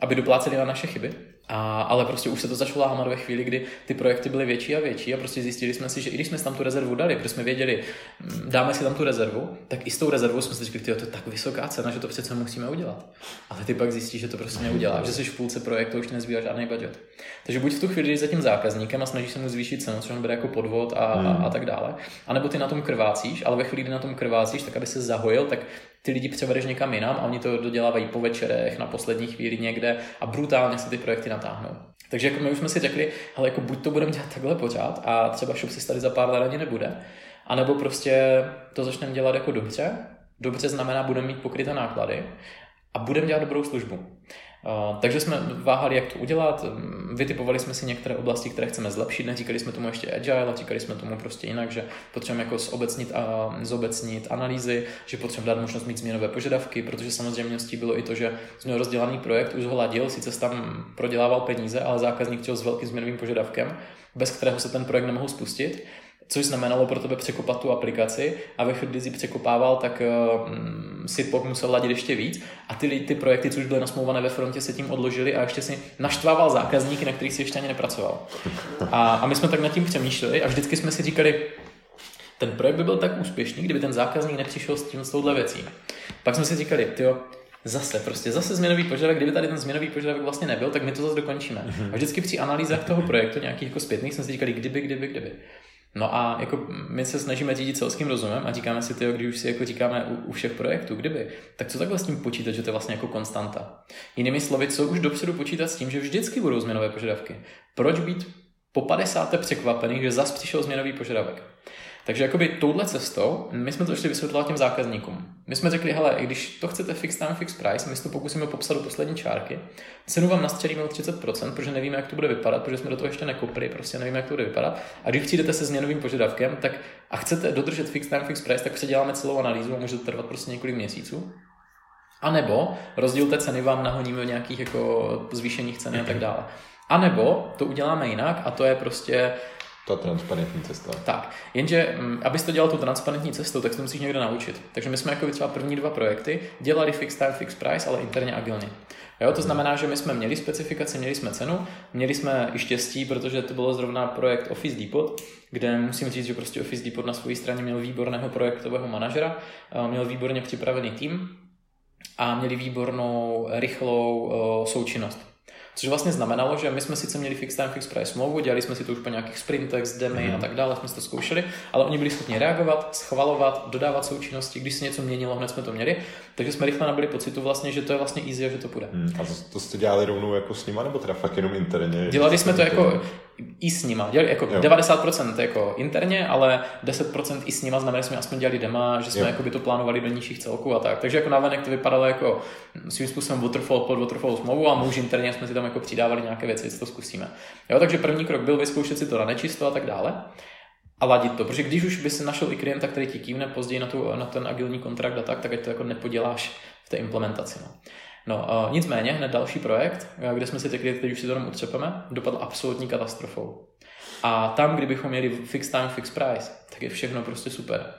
aby dopláceli na naše chyby. A, ale prostě už se to začalo lámat ve chvíli, kdy ty projekty byly větší a větší a prostě zjistili jsme si, že i když jsme tam tu rezervu dali, protože jsme věděli, mm, dáme si tam tu rezervu, tak i s tou rezervou jsme si řekli, to je tak vysoká cena, že to přece musíme udělat. Ale ty pak zjistíš, že to prostě neuděláš, že jsi v půlce projektu už nezbývá žádný budget. Takže buď v tu chvíli jdeš za tím zákazníkem a snažíš se mu zvýšit cenu, což on bude jako podvod a, hmm. a, a, tak dále. A nebo ty na tom krvácíš, ale ve chvíli, kdy na tom krvácíš, tak aby se zahojil, tak ty lidi převedeš někam jinam a oni to dodělávají po večerech, na poslední chvíli někde a brutálně se ty projekty natáhnou. Takže jako my už jsme si řekli, ale jako buď to budeme dělat takhle pořád a třeba si tady za pár let ani nebude, anebo prostě to začneme dělat jako dobře. Dobře znamená, budeme mít pokryté náklady a budeme dělat dobrou službu. Takže jsme váhali, jak to udělat, vytipovali jsme si některé oblasti, které chceme zlepšit, neříkali jsme tomu ještě agile, ale říkali jsme tomu prostě jinak, že potřebujeme jako zobecnit, a, zobecnit analýzy, že potřebujeme dát možnost mít změnové požadavky, protože samozřejmě bylo i to, že jsme rozdělaný projekt už ho ladil, sice tam prodělával peníze, ale zákazník chtěl s velkým změnovým požadavkem, bez kterého se ten projekt nemohl spustit což znamenalo pro tebe překopat tu aplikaci a ve chvíli, kdy jsi překopával, tak uh, si pak musel ladit ještě víc a ty, ty projekty, co už byly nasmouvané ve frontě, se tím odložili a ještě si naštvával zákazníky, na kterých si ještě ani nepracoval. A, a my jsme tak nad tím přemýšleli a vždycky jsme si říkali, ten projekt by byl tak úspěšný, kdyby ten zákazník nepřišel s tím s touhle věcí. Pak jsme si říkali, jo, Zase, prostě zase změnový požadavek, kdyby tady ten změnový požadavek vlastně nebyl, tak my to zase dokončíme. Mhm. A vždycky při analýzách toho projektu, nějakých jako zpětných, jsme si říkali, kdyby, kdyby, kdyby. No a jako my se snažíme řídit selským rozumem a říkáme si, tyjo, když už si jako říkáme u, u všech projektů, kdyby, tak co takhle s tím počítat, že to je vlastně jako konstanta. Jinými slovy, co už dopředu počítat s tím, že vždycky budou změnové požadavky. Proč být po 50. překvapený, že zas přišel změnový požadavek? Takže jakoby touhle cestou, my jsme to ještě vysvětlili těm zákazníkům. My jsme řekli, hele, když to chcete fix time, fix price, my si to pokusíme popsat do poslední čárky, cenu vám nastřelíme o 30%, protože nevíme, jak to bude vypadat, protože jsme do toho ještě nekopli, prostě nevíme, jak to bude vypadat. A když přijdete se změnovým požadavkem, tak a chcete dodržet fix time, fix price, tak si děláme celou analýzu a může to trvat prostě několik měsíců. A nebo rozdíl té ceny vám nahoníme v nějakých jako zvýšeních ceny a tak dále. A nebo to uděláme jinak a to je prostě ta transparentní cesta. Tak, jenže mm, abys to dělal tu transparentní cestou, tak to musíš někde naučit. Takže my jsme jako třeba první dva projekty dělali fixed time, fixed price, ale interně agilně. Jo, to znamená, že my jsme měli specifikaci, měli jsme cenu, měli jsme i štěstí, protože to bylo zrovna projekt Office Depot, kde musím říct, že prostě Office Depot na své straně měl výborného projektového manažera, měl výborně připravený tým a měli výbornou, rychlou součinnost. Což vlastně znamenalo, že my jsme sice měli fixed time, fixed price smlouvu, dělali jsme si to už po nějakých sprintech, s demy mm. a tak dále, jsme si to zkoušeli, ale oni byli schopni reagovat, schvalovat, dodávat součinnosti, když se něco měnilo, hned jsme to měli, takže jsme rychle nabili pocitu vlastně, že to je vlastně easy a že to půjde. Mm. A to, to jste dělali rovnou jako s nima, nebo teda fakt jenom interně? Dělali jsme to jako i s nima. Dělali jako jo. 90% jako interně, ale 10% i s nima znamená, že jsme aspoň dělali dema, že jsme jako by to plánovali do nižších celků a tak. Takže jako navenek to vypadalo jako svým způsobem waterfall pod waterfall smlouvu a muž interně jsme si tam jako přidávali nějaké věci, co to zkusíme. Jo, takže první krok byl vyzkoušet si to na nečisto a tak dále a ladit to, protože když už by si našel i klienta, který ti kývne později na, tu, na ten agilní kontrakt a tak, tak ať to jako nepoděláš v té implementaci. No. No, uh, nicméně, hned další projekt, kde jsme si řekli, teď už si to jenom utřepeme, dopadl absolutní katastrofou. A tam, kdybychom měli fixed time, fixed price, tak je všechno prostě super.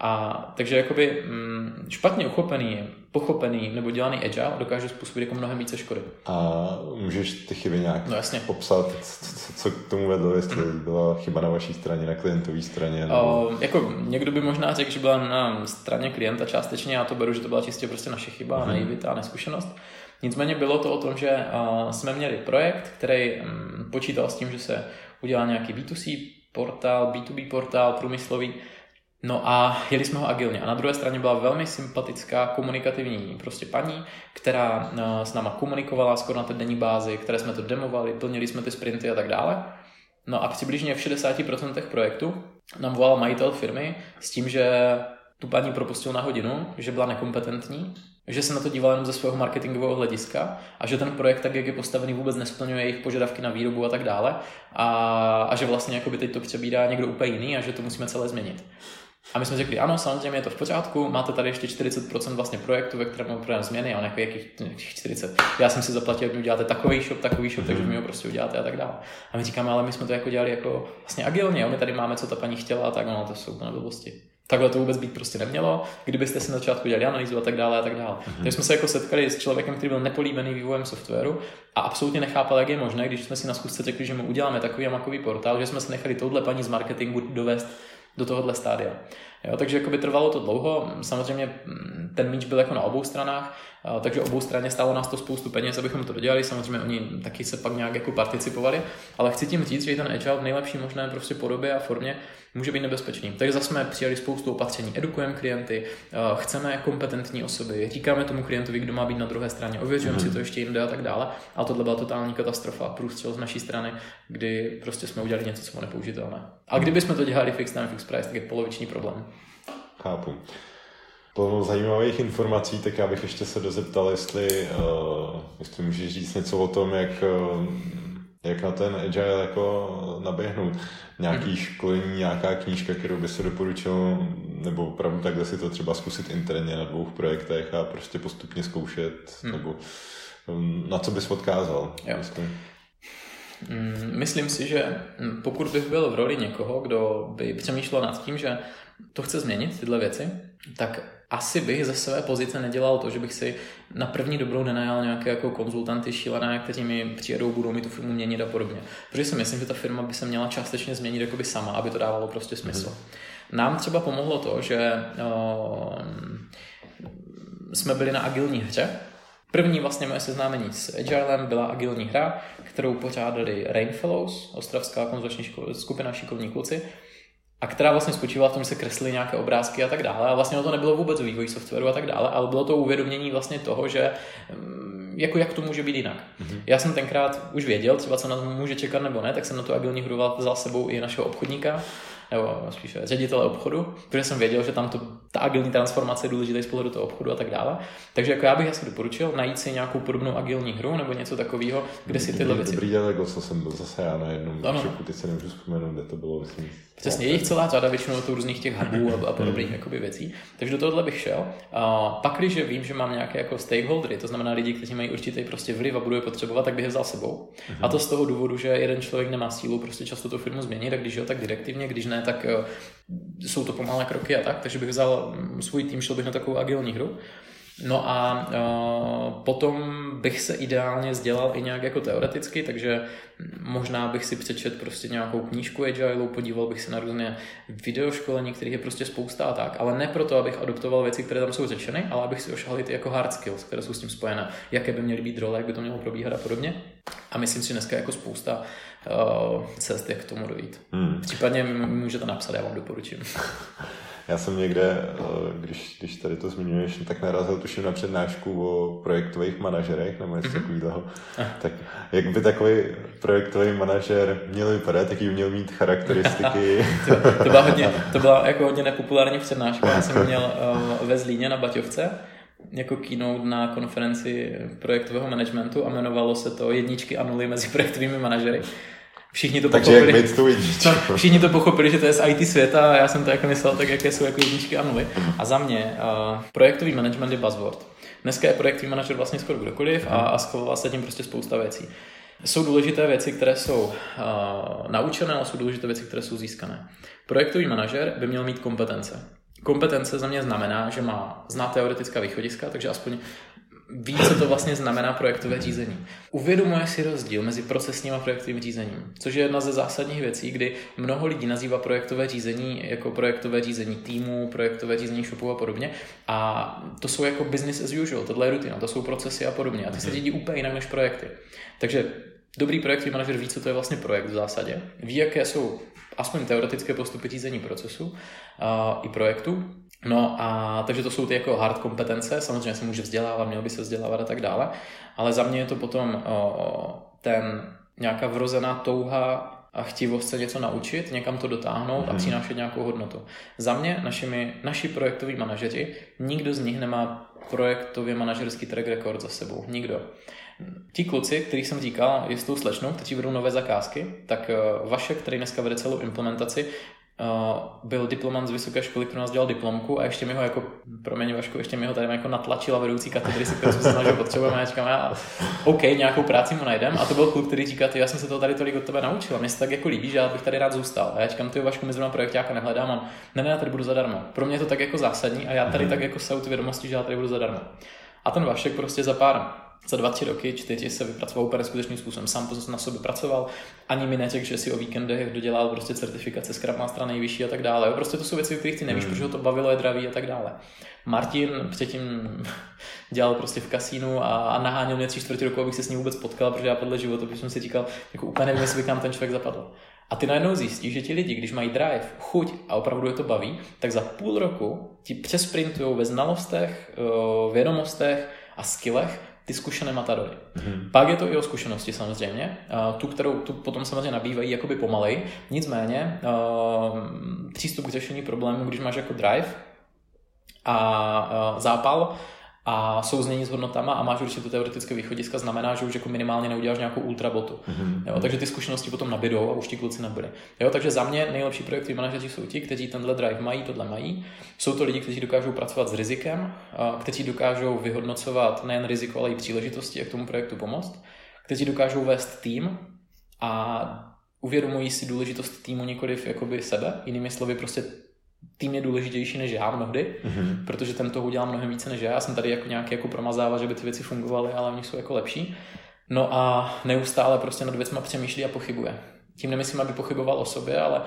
A takže jakoby mm, špatně uchopený, pochopený nebo dělaný agile dokáže způsobit jako mnohem více škody. A můžeš ty chyby nějak no, jasně. popsat, co, co k tomu vedlo, jestli byla chyba na vaší straně, na klientové straně? Nebo... O, jako někdo by možná řekl, že byla na straně klienta částečně, já to beru, že to byla čistě prostě naše chyba, mm-hmm. naivita a neskušenost. Nicméně bylo to o tom, že uh, jsme měli projekt, který um, počítal s tím, že se udělá nějaký B2C portál, B2B portál průmyslový, No a jeli jsme ho agilně. A na druhé straně byla velmi sympatická komunikativní prostě paní, která eh, s náma komunikovala skoro na té denní bázi, které jsme to demovali, plnili jsme ty sprinty a tak dále. No a přibližně v 60% projektu nám volal majitel firmy s tím, že tu paní propustil na hodinu, že byla nekompetentní, že se na to díval jenom ze svého marketingového hlediska a že ten projekt, tak jak je postavený, vůbec nesplňuje jejich požadavky na výrobu a tak dále a, a že vlastně jako by teď to přebírá někdo úplně jiný a že to musíme celé změnit. A my jsme řekli, ano, samozřejmě je to v pořádku, máte tady ještě 40% vlastně projektu, ve kterém program změny, a jako jakých, jakých 40. Já jsem si zaplatil, že uděláte takový shop, takový shop, takže mi ho prostě uděláte a tak dále. A my říkáme, ale my jsme to jako dělali jako vlastně agilně, my tady máme, co ta paní chtěla tak, no to jsou na blbosti. Takhle to vůbec být prostě nemělo, kdybyste si na začátku dělali analýzu a tak dále a tak dále. Mm-hmm. Takže jsme se jako setkali s člověkem, který byl nepolíbený vývojem softwaru a absolutně nechápal, jak je možné, když jsme si na zkusce řekli, že mu uděláme takový a makový portál, že jsme se nechali touhle paní z marketingu dovést do tohohle stádia. Jo, takže jako by trvalo to dlouho, samozřejmě mm, ten míč byl jako na obou stranách, takže obou straně stálo nás to spoustu peněz, abychom to dodělali, samozřejmě oni taky se pak nějak jako participovali, ale chci tím říct, že ten agile v nejlepší možné prostě podobě a formě může být nebezpečný. Takže zase jsme přijali spoustu opatření, edukujeme klienty, chceme kompetentní osoby, říkáme tomu klientovi, kdo má být na druhé straně, ověřujeme mm-hmm. si to ještě jinde a tak dále, ale tohle byla totální katastrofa, průstřel z naší strany, kdy prostě jsme udělali něco, co bylo nepoužitelné. A kdyby jsme to dělali fix time, fix price, tak je poloviční problém. Chápu. Plno zajímavých informací, tak já bych ještě se dozeptal, jestli, uh, jestli můžeš říct něco o tom, jak, uh, jak na ten agile jako naběhnout. Nějaký mm-hmm. školení, nějaká knížka, kterou by se doporučil, nebo opravdu takhle si to třeba zkusit interně na dvou projektech a prostě postupně zkoušet, mm. nebo um, na co bys odkázal? Jo. Myslím. Mm, myslím si, že pokud bych byl v roli někoho, kdo by přemýšlel nad tím, že to chce změnit, tyhle věci, tak asi bych ze své pozice nedělal to, že bych si na první dobrou nenajal nějaké jako konzultanty šílené, kteří mi přijedou, budou mi tu firmu měnit a podobně. Protože si myslím, že ta firma by se měla částečně změnit jakoby sama, aby to dávalo prostě smysl. Mm-hmm. Nám třeba pomohlo to, že uh, jsme byli na agilní hře, První vlastně moje seznámení s Agilem byla agilní hra, kterou pořádali Rainfellows, ostravská konzultační skupina šikovní kluci, a která vlastně spočívala v tom, že se kreslily nějaké obrázky a tak dále. A vlastně to nebylo vůbec vývoj softwaru a tak dále, ale bylo to uvědomění vlastně toho, že mm, jako jak to může být jinak. Mm-hmm. Já jsem tenkrát už věděl, třeba co nás může čekat nebo ne, tak jsem na tu agilní hru vzal sebou i našeho obchodníka, nebo spíš ředitele obchodu, protože jsem věděl, že tam to, ta agilní transformace je důležitá z pohledu toho obchodu a tak dále. Takže jako já bych asi doporučil najít si nějakou podobnou agilní hru nebo něco takového, kde si tyhle věci. Dobrý dělek, co jsem byl zase já na jednom ano. šoku, teď se nemůžu vzpomenout, kde to bylo, myslím. Přesně, je jich celá řada, většinou to různých těch hubů a, a podobných jakoby věcí. Takže do tohohle bych šel. A pak, když vím, že mám nějaké jako stakeholdery, to znamená lidi, kteří mají určitý prostě vliv a budu je potřebovat, tak bych je vzal sebou. Uh-huh. A to z toho důvodu, že jeden člověk nemá sílu prostě často tu firmu změnit, tak když jo, tak direktivně, když ne, tak eh, jsou to pomalé kroky a tak. Takže bych vzal mm, svůj tým, šel bych na takovou agilní hru. No a uh, potom bych se ideálně sdělal i nějak jako teoreticky, takže možná bych si přečet prostě nějakou knížku Agile, podíval bych se na různé videoškolení, kterých je prostě spousta a tak, ale ne proto, abych adoptoval věci, které tam jsou řečeny, ale abych si ošahal ty jako hard skills, které jsou s tím spojené, jaké by měly být role, jak by to mělo probíhat a podobně. A myslím si, že dneska jako spousta cest, jak k tomu dojít. Hmm. Případně mi můžete napsat, já vám doporučím. Já jsem někde, eh, když, když tady to zmiňuješ, tak narazil tuším na přednášku o projektových manažerech nebo něco mm-hmm. takového. Tak jak by takový projektový manažer měl vypadat, jaký měl mít charakteristiky? to, to, byla hodně, to byla jako hodně nepopulární přednáška. Já jsem měl uh, ve Zlíně na Baťovce jako keynote na konferenci projektového managementu a jmenovalo se to jedničky a nuly mezi projektovými manažery. Všichni to Takže pochopili. jak tu no, všichni to pochopili, že to je z IT světa a já jsem to jako myslel tak, jaké jsou jako jedničky a nuly. A za mě uh, projektový management je buzzword. Dneska je projektový manažer vlastně skoro kdokoliv a, a schovala se tím prostě spousta věcí. Jsou důležité věci, které jsou uh, naučené, ale jsou důležité věci, které jsou získané. Projektový manažer by měl mít kompetence. Kompetence za mě znamená, že má znát teoretická východiska, takže aspoň ví, co to vlastně znamená projektové řízení. Uvědomuje si rozdíl mezi procesním a projektovým řízením, což je jedna ze zásadních věcí, kdy mnoho lidí nazývá projektové řízení jako projektové řízení týmu, projektové řízení shopu a podobně. A to jsou jako business as usual, tohle je rutina, to jsou procesy a podobně. A ty se dědí úplně jinak než projekty. Takže dobrý projektový manažer ví, co to je vlastně projekt v zásadě, ví, jaké jsou aspoň teoretické postupy řízení procesu uh, i projektu No a takže to jsou ty jako hard kompetence, samozřejmě se může vzdělávat, měl by se vzdělávat a tak dále, ale za mě je to potom o, ten nějaká vrozená touha a chtivost se něco naučit, někam to dotáhnout mm. a mhm. přinášet nějakou hodnotu. Za mě, našimi, naši projektoví manažeři, nikdo z nich nemá projektově manažerský track record za sebou. Nikdo. Ti kluci, kterých jsem říkal, je s tou slečnou, kteří vedou nové zakázky, tak Vašek, který dneska vede celou implementaci, Uh, byl diplomant z vysoké školy, který nás dělal diplomku a ještě mi ho jako, promiň Vašku, ještě mi ho tady jako natlačila vedoucí katedry, si kterou jsem se snažil potřebujeme a já říkám, já, OK, nějakou práci mu najdem a to byl kluk, který říká, ty, já jsem se to tady tolik od tebe naučil, mě se tak jako líbí, že já bych tady rád zůstal. A já říkám, ty Vašku, my zrovna projektáka nehledám, on, ne, ne, já tady budu zadarmo. Pro mě je to tak jako zásadní a já tady mm-hmm. tak jako se vědomosti, že já tady budu zadarmo. A ten Vašek prostě za pár za dva, tři roky, čtyři se vypracoval úplně skutečným způsobem. Sám na sobě pracoval, ani mi neřekl, že si o víkendech dodělal prostě certifikace Scrum Mastera nejvyšší a tak dále. Prostě to jsou věci, o kterých ty nevíš, hmm. protože ho to bavilo, je dravý a tak dále. Martin předtím dělal prostě v kasínu a, a naháněl mě tři čtvrtě roku, abych se s ním vůbec potkal, protože já podle života, protože jsem si říkal, jako úplně nevím, jestli nám ten člověk zapadl. A ty najednou zjistíš, že ti lidi, když mají drive, chuť a opravdu je to baví, tak za půl roku ti přesprintují ve znalostech, vědomostech a skillech ty zkušené matadory. Mm-hmm. Pak je to i o zkušenosti samozřejmě, tu, kterou tu potom samozřejmě nabývají jakoby pomalej, nicméně přístup k řešení problému, když máš jako drive a zápal, a souznění s hodnotama a máš určitě teoretické východiska, znamená, že už jako minimálně neuděláš nějakou ultrabotu. Mm-hmm. Jo, takže ty zkušenosti potom nabídou a už ti kluci nebyli. Jo, takže za mě nejlepší projekty manažeři jsou ti, kteří tenhle drive mají, tohle mají. Jsou to lidi, kteří dokážou pracovat s rizikem, kteří dokážou vyhodnocovat nejen riziko, ale i příležitosti, jak tomu projektu pomoct, kteří dokážou vést tým a uvědomují si důležitost týmu nikoliv jakoby sebe, jinými slovy prostě tým je důležitější než já mnohdy, mm-hmm. protože ten toho udělá mnohem více než já. Já jsem tady jako nějaký jako promazávat, že by ty věci fungovaly, ale oni jsou jako lepší. No a neustále prostě nad věcma přemýšlí a pochybuje. Tím nemyslím, aby pochyboval o sobě, ale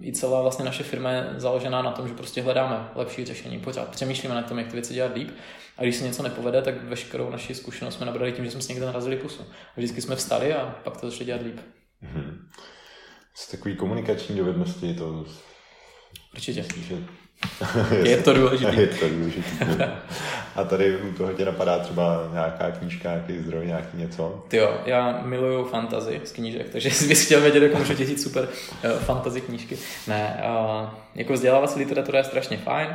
i celá vlastně naše firma je založená na tom, že prostě hledáme lepší řešení. Pořád přemýšlíme na tom, jak ty věci dělat líp. A když se něco nepovede, tak veškerou naši zkušenost jsme nabrali tím, že jsme si někde narazili pusu. Vždycky jsme vstali a pak to začali dělat líp. Mm-hmm. Z takový komunikační dovednosti to Určitě. je to důležité. Je to důležité. A tady u toho tě napadá třeba nějaká knížka, nějaký zdroj, nějaký něco? Ty jo, já miluju fantazy z knížek, takže bys chtěl vědět, jak můžu říct super uh, fantasy knížky. Ne, uh, jako vzdělávací literatura je strašně fajn,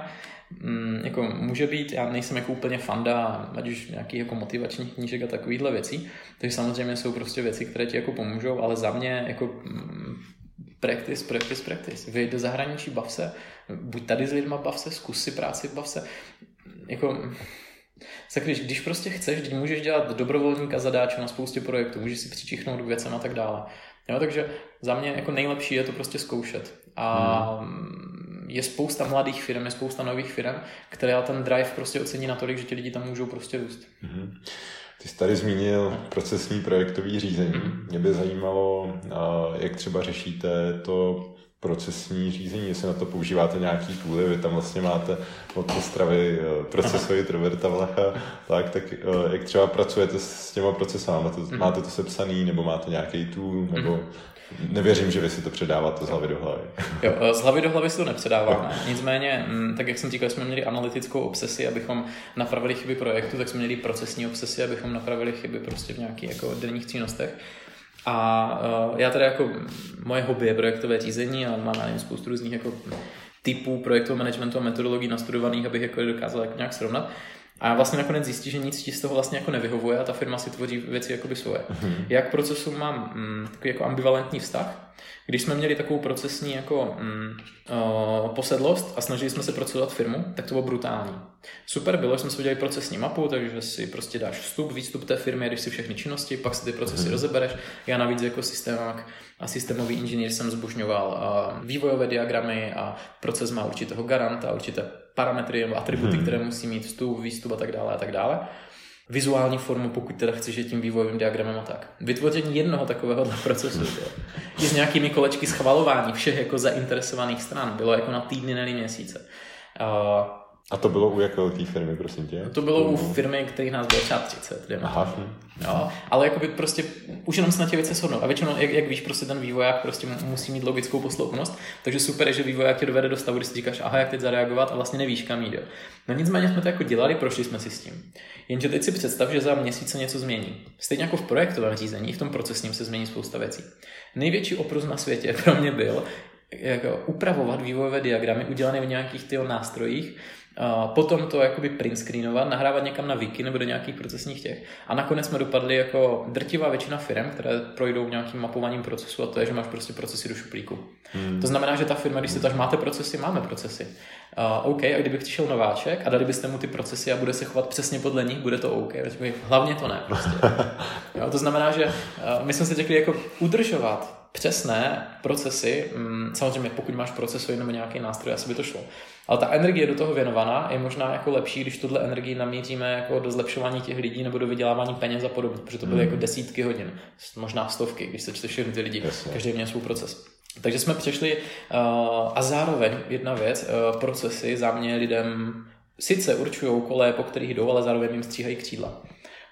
mm, jako může být, já nejsem jako úplně fanda, ať už nějakých jako motivačních knížek a takovýchhle věcí, takže samozřejmě jsou prostě věci, které ti jako pomůžou, ale za mě jako mm, practice, practice, practice. Vyjď do zahraničí, bav se, buď tady s lidma, bav se, zkus si práci, bav se. Jako, tak když, když prostě chceš, když můžeš dělat dobrovolníka zadáče na spoustě projektů, můžeš si přičichnout k věcem a tak dále. Jo, takže za mě jako nejlepší je to prostě zkoušet. A hmm. je spousta mladých firm, je spousta nových firm, které ten drive prostě ocení natolik, že ti lidi tam můžou prostě růst. Hmm. Ty jsi tady zmínil procesní projektový řízení. Mě by zajímalo, jak třeba řešíte to procesní řízení, jestli na to používáte nějaký tooly, vy tam vlastně máte od Ostravy eh, procesový Roberta Vlacha, tak, tak eh, jak třeba pracujete s těma procesama, máte, mm. máte to sepsaný, nebo máte nějaký tool, nebo mm. Nevěřím, že vy si to předáváte z hlavy do hlavy. Jo, eh, z hlavy do hlavy si to nepředáváme. Nicméně, mm, tak jak jsem říkal, jsme měli analytickou obsesi, abychom napravili chyby projektu, tak jsme měli procesní obsesi, abychom napravili chyby prostě v nějakých jako denních činnostech. A uh, já teda jako, moje hobby je projektové řízení a mám na spoustu různých jako typů projektového managementu a metodologií nastudovaných, abych jako dokázal jako nějak srovnat. A vlastně nakonec zjistí, že nic ti z toho vlastně jako nevyhovuje a ta firma si tvoří věci jakoby svoje. Mm-hmm. Jak procesu mám mm, takový jako ambivalentní vztah, když jsme měli takovou procesní jako mm, uh, posedlost a snažili jsme se procesovat firmu, tak to bylo brutální. Super bylo, že jsme si udělali procesní mapu, takže si prostě dáš vstup, výstup té firmy, když si všechny činnosti, pak si ty procesy mm-hmm. rozebereš. Já navíc jako systémák a systémový inženýr jsem zbožňoval uh, vývojové diagramy a proces má určitého garanta, určité parametry nebo atributy, hmm. které musí mít vstup, výstup a tak dále a tak dále. Vizuální formu, pokud teda chceš že tím vývojovým diagramem a tak. Vytvoření jednoho takového procesu i s nějakými kolečky schvalování všech jako zainteresovaných stran bylo jako na týdny, nebo měsíce. Uh, a to bylo u jaké velké firmy, prosím tě? To bylo u firmy, kterých nás bylo třeba 30. Aha. Jo, ale jako by prostě už jenom se na těch věci shodnou. A většinou, jak, jak, víš, prostě ten vývoják prostě musí mít logickou posloupnost. Takže super je, že vývoják tě dovede do stavu, kdy si říkáš, aha, jak teď zareagovat a vlastně nevíš, kam jít. No nicméně jsme to jako dělali, prošli jsme si s tím. Jenže teď si představ, že za měsíc se něco změní. Stejně jako v projektovém řízení, v tom procesním se změní spousta věcí. Největší oprus na světě pro mě byl, jako upravovat vývojové diagramy udělané v nějakých tyho nástrojích, potom to jakoby print screenovat, nahrávat někam na wiki nebo do nějakých procesních těch. A nakonec jsme dopadli jako drtivá většina firm, které projdou nějakým mapováním procesu a to je, že máš prostě procesy do šuplíku. Hmm. To znamená, že ta firma, když si to, máte procesy, máme procesy. Uh, OK, a kdyby přišel nováček a dali byste mu ty procesy a bude se chovat přesně podle nich, bude to OK. Hlavně to ne. Prostě. jo, to znamená, že uh, my jsme si řekli jako udržovat přesné procesy, um, samozřejmě pokud máš procesový nebo nějaký nástroj, asi by to šlo. Ale ta energie do toho věnovaná je možná jako lepší, když tuhle energii namíříme jako do zlepšování těch lidí nebo do vydělávání peněz a podobně, protože to byly hmm. jako desítky hodin, možná stovky, když se čte všechny ty lidi, Jasně. každý měl svůj proces. Takže jsme přešli uh, a zároveň jedna věc, uh, procesy za mě lidem sice určují kole, po kterých jdou, ale zároveň jim stříhají křídla.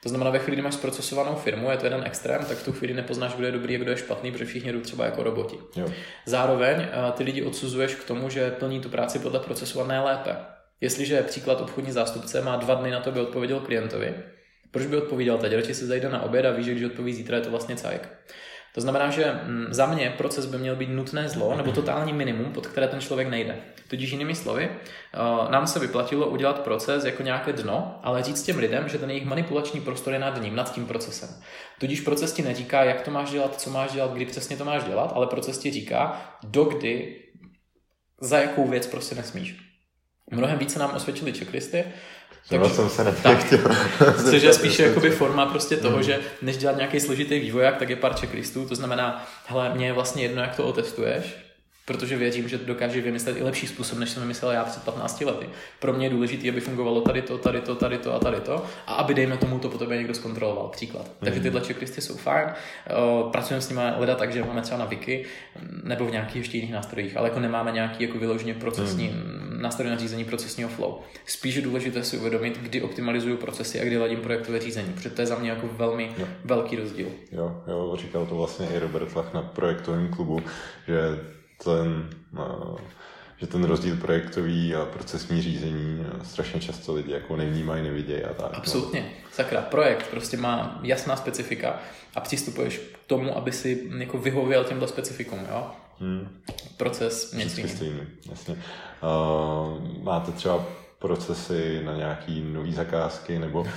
To znamená, ve chvíli, kdy máš zprocesovanou firmu, je to jeden extrém, tak v tu chvíli nepoznáš, kdo je dobrý a kdo je špatný, protože všichni jdou třeba jako roboti. Jo. Zároveň uh, ty lidi odsuzuješ k tomu, že plní tu práci podle procesované lépe. Jestliže příklad obchodní zástupce má dva dny na to, aby odpověděl klientovi, proč by odpovídal teď? Radši se zajde na oběd a ví, že když odpoví zítra, je to vlastně cajk. To znamená, že mm, za mě proces by měl být nutné zlo nebo totální minimum, pod které ten člověk nejde. Tudíž jinými slovy, eh, nám se vyplatilo udělat proces jako nějaké dno, ale říct těm lidem, že ten jejich manipulační prostor je nad ním, nad tím procesem. Tudíž proces ti neříká, jak to máš dělat, co máš dělat, kdy přesně to máš dělat, ale proces ti říká, dokdy, za jakou věc prostě nesmíš. Mnohem více nám osvědčili checklisty, takže, jsem se tak. Což je spíše jakoby forma prostě toho, mm. že než dělat nějaký složitý vývoják, tak je pár checklistů, to znamená, hele, mě je vlastně jedno, jak to otestuješ, protože věřím, že dokáže vymyslet i lepší způsob, než jsem vymyslel já před 15 lety. Pro mě je důležité, aby fungovalo tady to, tady to, tady to a tady to a aby dejme tomu to po tobě někdo zkontroloval. Příklad. Mm-hmm. Takže tyhle checklisty jsou fajn. Pracujeme s nimi leda tak, že máme třeba na Wiki nebo v nějakých ještě jiných nástrojích, ale jako nemáme nějaký jako vyloženě procesní mm-hmm. nástroj na řízení procesního flow. Spíš je důležité si uvědomit, kdy optimalizuju procesy a kdy ladím projektové řízení, protože to je za mě jako velmi jo. velký rozdíl. Jo, jo, říkal to vlastně i Robert Lach na projektovém klubu, že ten, uh, že ten rozdíl projektový a procesní řízení strašně často lidi jako nevnímají, nevidějí a tak. No. Absolutně. No. Sakra, projekt prostě má jasná specifika a přistupuješ k tomu, aby si jako vyhověl těmto specifikům, jo? Hmm. Proces něco jasně. Uh, máte třeba procesy na nějaký nový zakázky, nebo uh,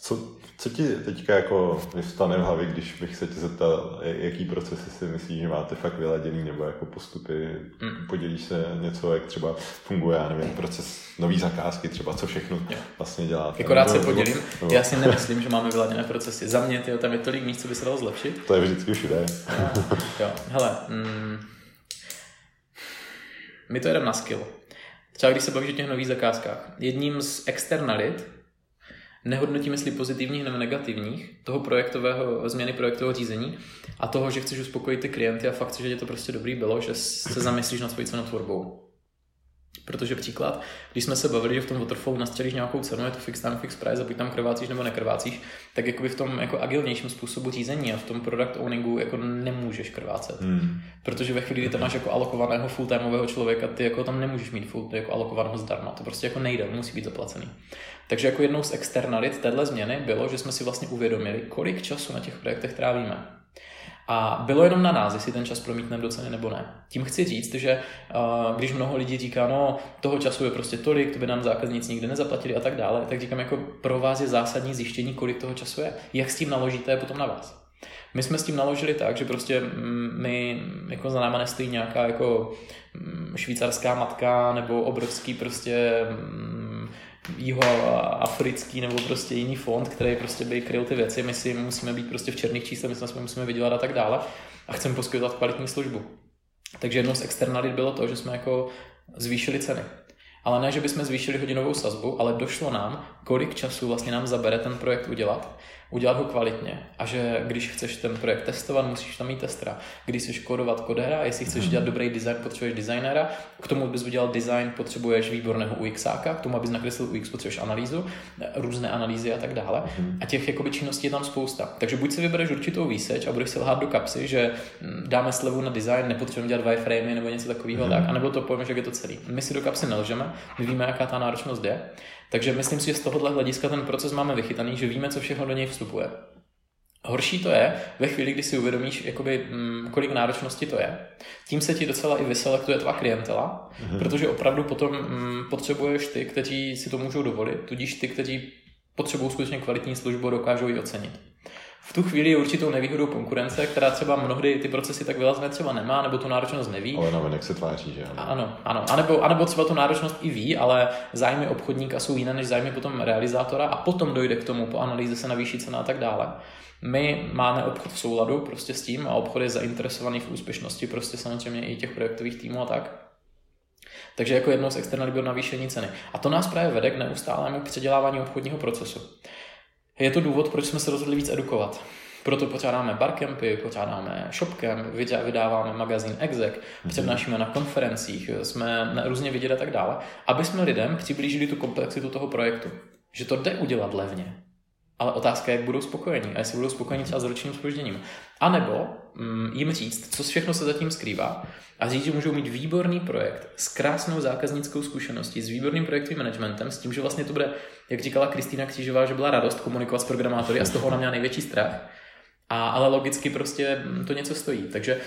co, co ti teďka jako vyvstane v hlavě, když bych se tě zeptal, jaký procesy si myslíš, že máte fakt vyladěný, nebo jako postupy, mm. podělíš se něco, jak třeba funguje, já nevím, proces nový zakázky, třeba co všechno jo. vlastně děláte. Jako rád se podělím, nebo, já si nemyslím, že máme vyladěné procesy. Za mě, tyjo, tam je tolik míst, co by se dalo zlepšit. To je vždycky všude. jo, hele, mm, my to jedeme na skill. Třeba když se bavíš o těch nových zakázkách. Jedním z externalit, nehodnotím, jestli pozitivních nebo negativních, toho projektového, změny projektového řízení a toho, že chceš uspokojit ty klienty a fakt, že je to prostě dobrý bylo, že se zamyslíš nad svojí cenotvorbou. Protože příklad, když jsme se bavili, že v tom waterfallu nastřelíš nějakou cenu, je to fixed time, fixed price a buď tam krvácíš nebo nekrvácíš, tak jakoby v tom jako agilnějším způsobu řízení a v tom product owningu jako nemůžeš krvácet. Hmm. Protože ve chvíli, kdy tam máš jako alokovaného full-timeového člověka, ty jako tam nemůžeš mít full, jako alokovaného zdarma. To prostě jako nejde, musí být zaplacený. Takže jako jednou z externalit téhle změny bylo, že jsme si vlastně uvědomili, kolik času na těch projektech trávíme. A bylo jenom na nás, jestli ten čas promítneme do ceny nebo ne. Tím chci říct, že uh, když mnoho lidí říká, no toho času je prostě tolik, to by nám zákazníci nikdy nezaplatili a tak dále, tak říkám, jako pro vás je zásadní zjištění, kolik toho času je. Jak s tím naložíte, je potom na vás. My jsme s tím naložili tak, že prostě my, jako za náma nestojí nějaká jako švýcarská matka nebo obrovský prostě mm, africký nebo prostě jiný fond, který prostě by kryl ty věci. My si musíme být prostě v černých číslech, my jsme musíme vydělat a tak dále a chceme poskytovat kvalitní službu. Takže jednou z externalit bylo to, že jsme jako zvýšili ceny. Ale ne, že bychom zvýšili hodinovou sazbu, ale došlo nám, kolik času vlastně nám zabere ten projekt udělat udělat ho kvalitně a že když chceš ten projekt testovat, musíš tam mít testera. Když chceš kodovat kodera, jestli chceš dělat dobrý design, potřebuješ designera, k tomu, abys udělal design, potřebuješ výborného UXáka, k tomu, abys nakreslil UX, potřebuješ analýzu, různé analýzy a tak dále. Mhm. A těch jakoby činností je tam spousta. Takže buď si vybereš určitou výseč a budeš si lhát do kapsy, že hm, dáme slevu na design, nepotřebujeme dělat wireframey nebo něco takového, mm-hmm. tak, anebo to povíme, že je to celý. My si do kapsy nelžeme, my víme, jaká ta náročnost je takže myslím si, že z tohohle hlediska ten proces máme vychytaný, že víme, co všechno do něj vstupuje. Horší to je ve chvíli, kdy si uvědomíš, jakoby, mm, kolik náročnosti to je. Tím se ti docela i vyselektuje tvá klientela, mm-hmm. protože opravdu potom mm, potřebuješ ty, kteří si to můžou dovolit, tudíž ty, kteří potřebují skutečně kvalitní službu, dokážou ji ocenit v tu chvíli je určitou nevýhodou konkurence, která třeba mnohdy ty procesy tak vylazné třeba nemá, nebo tu náročnost neví. Ale navenek se tváří, že ano. Ano, ano. A nebo, a nebo třeba tu náročnost i ví, ale zájmy obchodníka jsou jiné než zájmy potom realizátora a potom dojde k tomu, po analýze se navýší cena a tak dále. My máme obchod v souladu prostě s tím a obchod je zainteresovaný v úspěšnosti prostě samozřejmě i těch projektových týmů a tak. Takže jako jednou z externalit bylo navýšení ceny. A to nás právě vede k neustálému předělávání obchodního procesu. Je to důvod, proč jsme se rozhodli víc edukovat. Proto pořádáme barcampy, pořádáme shopcamp, vydáváme magazín Exec, mhm. přednášíme na konferencích, jsme různě vidět a tak dále, aby jsme lidem přiblížili tu komplexitu toho projektu. Že to jde udělat levně, ale otázka je, jak budou spokojení a jestli budou spokojení třeba s ročním spožděním. A nebo mm, jim říct, co všechno se zatím skrývá a říct, že můžou mít výborný projekt s krásnou zákaznickou zkušeností, s výborným projektovým managementem, s tím, že vlastně to bude, jak říkala Kristýna Křížová, že byla radost komunikovat s programátory a z toho ona měla největší strach. A, ale logicky prostě to něco stojí. Takže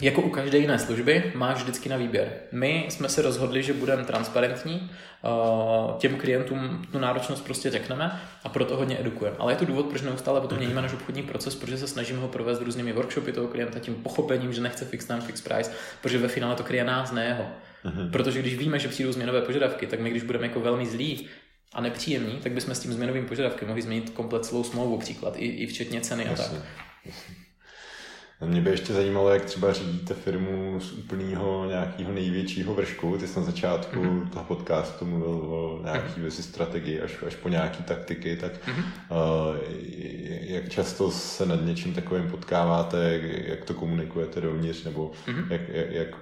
jako u každé jiné služby máš vždycky na výběr. My jsme se rozhodli, že budeme transparentní, eh, těm klientům tu náročnost prostě řekneme a proto hodně edukujeme. Ale je to důvod, proč neustále potom měníme náš obchodní proces, protože se snažíme ho provést různými workshopy toho klienta, tím pochopením, že nechce fix time, fix price, protože ve finále to kryje nás, ne jeho. Uh-huh. Protože když víme, že přijdou změnové požadavky, tak my, když budeme jako velmi zlí a nepříjemní, tak bychom s tím změnovým požadavkem mohli změnit komplet celou smlouvu, příklad, i, i včetně ceny a tak. Jasně. Mě by ještě zajímalo, jak třeba řídíte firmu z úplného nějakého největšího vršku. Ty jsi na začátku mm-hmm. toho podcastu mluvil o nějaký mm-hmm. strategii až, až po nějaký taktiky, tak mm-hmm. uh, jak často se nad něčím takovým potkáváte, jak, jak to komunikujete dovnitř, nebo mm-hmm. jak, jak, jak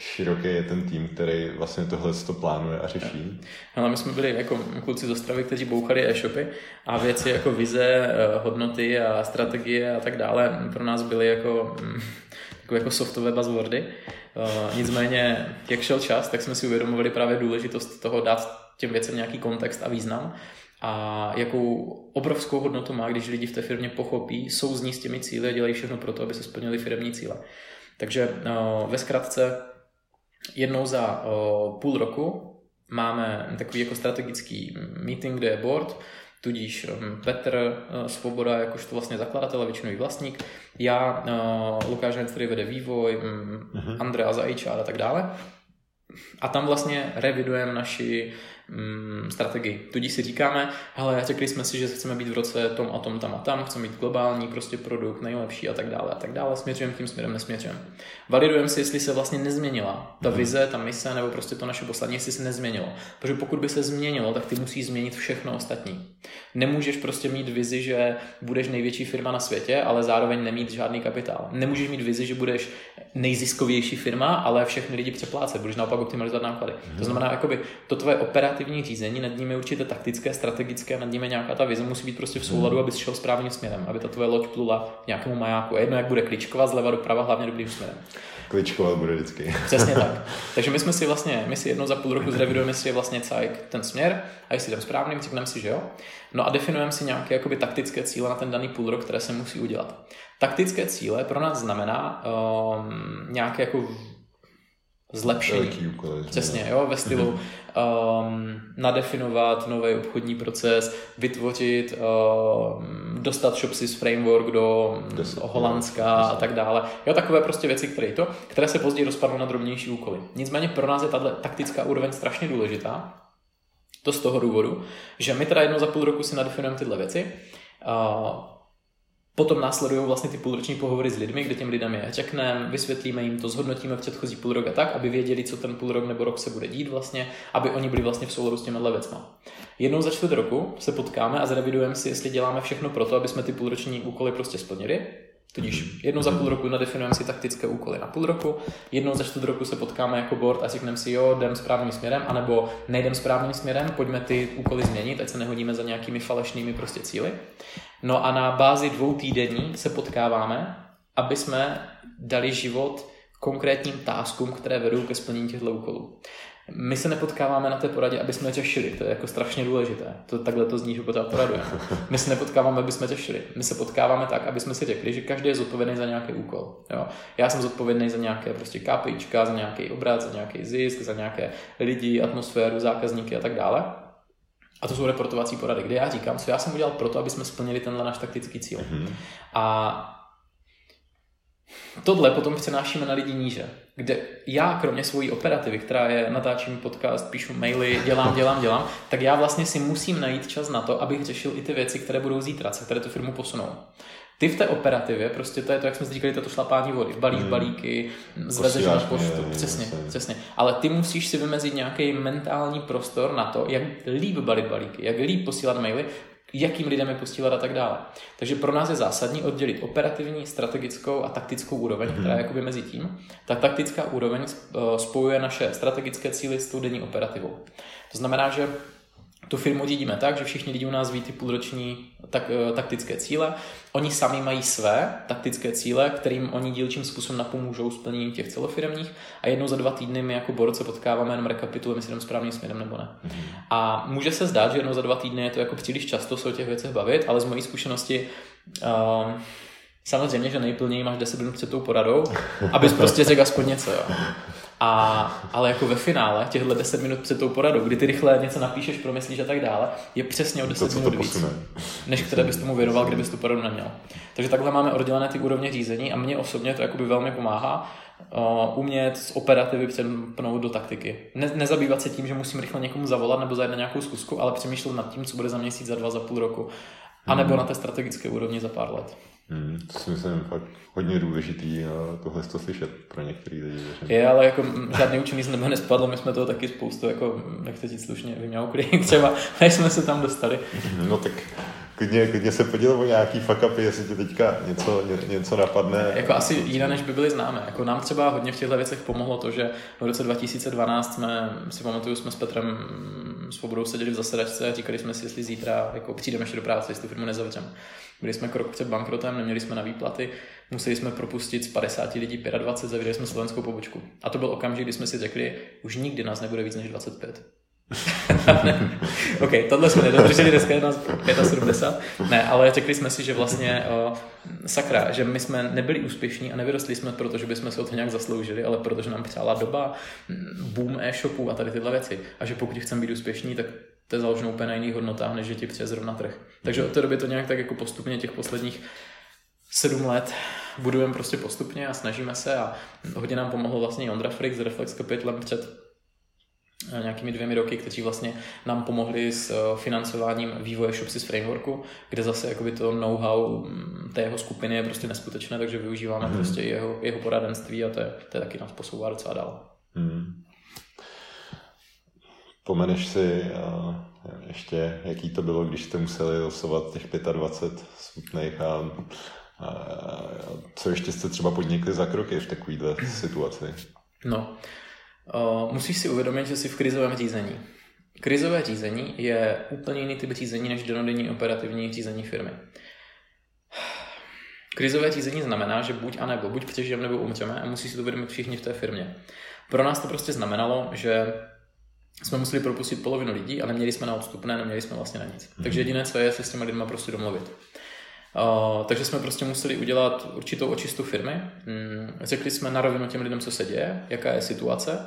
široký je ten tým, který vlastně tohle to plánuje a řeší. Ale my jsme byli jako kluci z Ostravy, kteří bouchali e-shopy a věci jako vize, eh, hodnoty a strategie a tak dále pro nás byly jako takové jako softové buzzwordy. Uh, nicméně, jak šel čas, tak jsme si uvědomovali právě důležitost toho dát těm věcem nějaký kontext a význam a jakou obrovskou hodnotu má, když lidi v té firmě pochopí, souzní s těmi cíly a dělají všechno pro to, aby se splnili firmní cíle. Takže uh, ve zkratce jednou za uh, půl roku máme takový jako strategický meeting, kde je board, tudíž um, Petr Svoboda, jakožto vlastně zakladatel a většinový vlastník, já, Lukáš který vede vývoj, um, uh-huh. Andrea za HR a tak dále. A tam vlastně revidujeme naši mm, strategii. Tudíž si říkáme, hele, řekli jsme si, že chceme být v roce tom a tom tam a tam, chceme mít globální prostě produkt, nejlepší a tak dále a tak dále, směřujeme tím směrem, nesměřujeme. Validujeme si, jestli se vlastně nezměnila ta mhm. vize, ta mise nebo prostě to naše poslání, jestli se nezměnilo. Protože pokud by se změnilo, tak ty musí změnit všechno ostatní. Nemůžeš prostě mít vizi, že budeš největší firma na světě, ale zároveň nemít žádný kapitál. Nemůžeš mít vizi, že budeš nejziskovější firma, ale všechny lidi přeplácet, budeš naopak optimalizovat náklady. Mm. To znamená, jakoby to tvoje operativní řízení, nad ním je určitě taktické, strategické, nad ním je nějaká ta vize, musí být prostě v souladu, mm. aby šel správným směrem, aby ta tvoje loď plula k nějakému majáku. A jedno, jak bude kličkovat zleva doprava, hlavně dobrým směrem. Kličkovat bude vždycky. Přesně tak. Takže my jsme si vlastně, my si jednou za půl roku zrevidujeme si vlastně cajk ten směr a jestli jdem správným, řekneme si, že jo. No a definujeme si nějaké jakoby, taktické cíle na ten daný půl rok, které se musí udělat. Taktické cíle pro nás znamená um, nějaké jako zlepšení. úkoly. Přesně, jo, ve stylu um, nadefinovat nový obchodní proces, vytvořit, um, dostat Shopsys framework do Deset, Holandska a tak dále. Jo, takové prostě věci, které to, které se později rozpadnou na drobnější úkoly. Nicméně pro nás je tato taktická úroveň strašně důležitá. To z toho důvodu, že my teda jednou za půl roku si nadefinujeme tyhle věci. Uh, Potom následují vlastně ty půlroční pohovory s lidmi, kde těm lidem je řekneme, vysvětlíme jim to, zhodnotíme předchozí půl roka tak, aby věděli, co ten půl rok nebo rok se bude dít vlastně, aby oni byli vlastně v souladu s těmihle věcma. Jednou za čtvrt roku se potkáme a zrevidujeme si, jestli děláme všechno pro to, aby jsme ty půlroční úkoly prostě splnili Tudíž mhm. jednou za půl roku nadefinujeme si taktické úkoly na půl roku, jednou za čtvrt roku se potkáme jako board a řekneme si, jo, jdem správným směrem, anebo nejdem správným směrem, pojďme ty úkoly změnit, ať se nehodíme za nějakými falešnými prostě cíly. No a na bázi dvou týdení se potkáváme, aby jsme dali život konkrétním táskům, které vedou ke splnění těchto úkolů. My se nepotkáváme na té poradě, aby jsme řešili, to je jako strašně důležité. To takhle to zní, že pořád poradujeme. My se nepotkáváme, aby jsme řešili. My se potkáváme tak, aby jsme si řekli, že každý je zodpovědný za nějaký úkol. Jo? Já jsem zodpovědný za nějaké prostě KPIčka, za nějaký obrat, za nějaký zisk, za nějaké lidi, atmosféru, zákazníky a tak dále. A to jsou reportovací porady, kde já říkám, co já jsem udělal pro to, aby jsme splnili tenhle náš taktický cíl. Mm-hmm. A Tohle potom přenášíme na lidi níže, kde já, kromě svojí operativy, která je natáčím podcast, píšu maily, dělám, dělám, dělám, tak já vlastně si musím najít čas na to, abych řešil i ty věci, které budou zítra, které tu firmu posunou. Ty v té operativě, prostě to je to, jak jsme říkali, to šlapání vody, balíš hmm. balíky, zvezeš na poštu, přesně, je, přesně. Ale ty musíš si vymezit nějaký mentální prostor na to, jak líp balit balíky, jak líp posílat maily, jakým lidem je posílat a tak dále. Takže pro nás je zásadní oddělit operativní, strategickou a taktickou úroveň, mm-hmm. která je jakoby mezi tím. Ta taktická úroveň eh, spojuje naše strategické cíly s tou denní operativou. To znamená, že tu firmu řídíme tak, že všichni lidi u nás ví ty půlroční tak, eh, taktické cíle. Oni sami mají své taktické cíle, kterým oni dílčím způsobem napomůžou splnění těch celofirmních a jednou za dva týdny my jako board se potkáváme, jenom rekapitulujeme, jestli jdem správným směrem nebo ne. A může se zdát, že jednou za dva týdny je to jako příliš často se o těch věcech bavit, ale z mojí zkušenosti uh, Samozřejmě, že nejplněji máš 10 minut před tou poradou, abys prostě řekl aspoň něco. Jo. A, ale jako ve finále, těchto 10 minut před tou poradou, kdy ty rychle něco napíšeš, promyslíš a tak dále, je přesně o 10 to, minut víc, než které bys tomu věnoval, kdybys tu poradu neměl. Takže takhle máme oddělené ty úrovně řízení a mně osobně to jakoby velmi pomáhá uh, umět z operativy přepnout do taktiky. Ne, nezabývat se tím, že musím rychle někomu zavolat nebo zajít na nějakou zkusku, ale přemýšlet nad tím, co bude za měsíc, za dva, za půl roku. A nebo hmm. na té strategické úrovni za pár let. Hmm, to si myslím fakt hodně důležitý tohle to slyšet pro některý lidi. Je, ale jako žádný učený z nebe nespadlo, my jsme toho taky spoustu, jako, jak se říct slušně, vyměňoukli třeba, než jsme se tam dostali. No tak klidně, klidně se podělil o nějaký fuck upy, jestli ti teďka něco, ně, něco napadne. Jako asi jiné, než by byly známe. Jako nám třeba hodně v těchto věcech pomohlo to, že v roce 2012 jsme, si pamatuju, jsme s Petrem Svobodou seděli v zasedačce a říkali jsme si, jestli zítra jako přijdeme ještě do práce, jestli tu firmu nezavřeme. Byli jsme krok před bankrotem, neměli jsme na výplaty, museli jsme propustit z 50 lidí 25, zavřeli jsme slovenskou pobočku. A to byl okamžik, kdy jsme si řekli, už nikdy nás nebude víc než 25. OK, tohle jsme nedodrželi, dneska je nás 75. Ne, ale řekli jsme si, že vlastně uh, sakra, že my jsme nebyli úspěšní a nevyrostli jsme, protože bychom se o to nějak zasloužili, ale protože nám přála doba, boom e-shopů a tady tyhle věci. A že pokud chceme být úspěšní, tak to je založeno úplně na jiných hodnotách, než že ti přeje zrovna trh. Takže od té doby to nějak tak jako postupně těch posledních sedm let budujeme prostě postupně a snažíme se a hodně nám pomohl vlastně Ondra Frick s Reflex Capitalem před nějakými dvěmi roky, kteří vlastně nám pomohli s eh, financováním vývoje Shopsys Frameworku, kde zase jakoby to know-how mm, té jeho skupiny je prostě neskutečné, takže využíváme hmm. prostě jeho, jeho poradenství a to je, to je taky nás posouvá docela dál. Hmm. Pomeneš si uh, ještě, jaký to bylo, když jste museli losovat těch 25 smutných a co ještě jste třeba podnikli za kroky v takovéhle situaci? No, uh, musíš si uvědomit, že jsi v krizovém řízení. Krizové řízení je úplně jiný typ řízení než denodenní operativní řízení firmy. Krizové řízení znamená, že buď a nebo, buď přežijeme nebo umřeme a musí si to uvědomit všichni v té firmě. Pro nás to prostě znamenalo, že jsme museli propustit polovinu lidí a neměli jsme na odstupné, neměli jsme vlastně na nic. Takže jediné, co je, se s těma lidma prostě domluvit. Uh, takže jsme prostě museli udělat určitou očistu firmy. Mm, řekli jsme na rovinu těm lidem, co se děje, jaká je situace.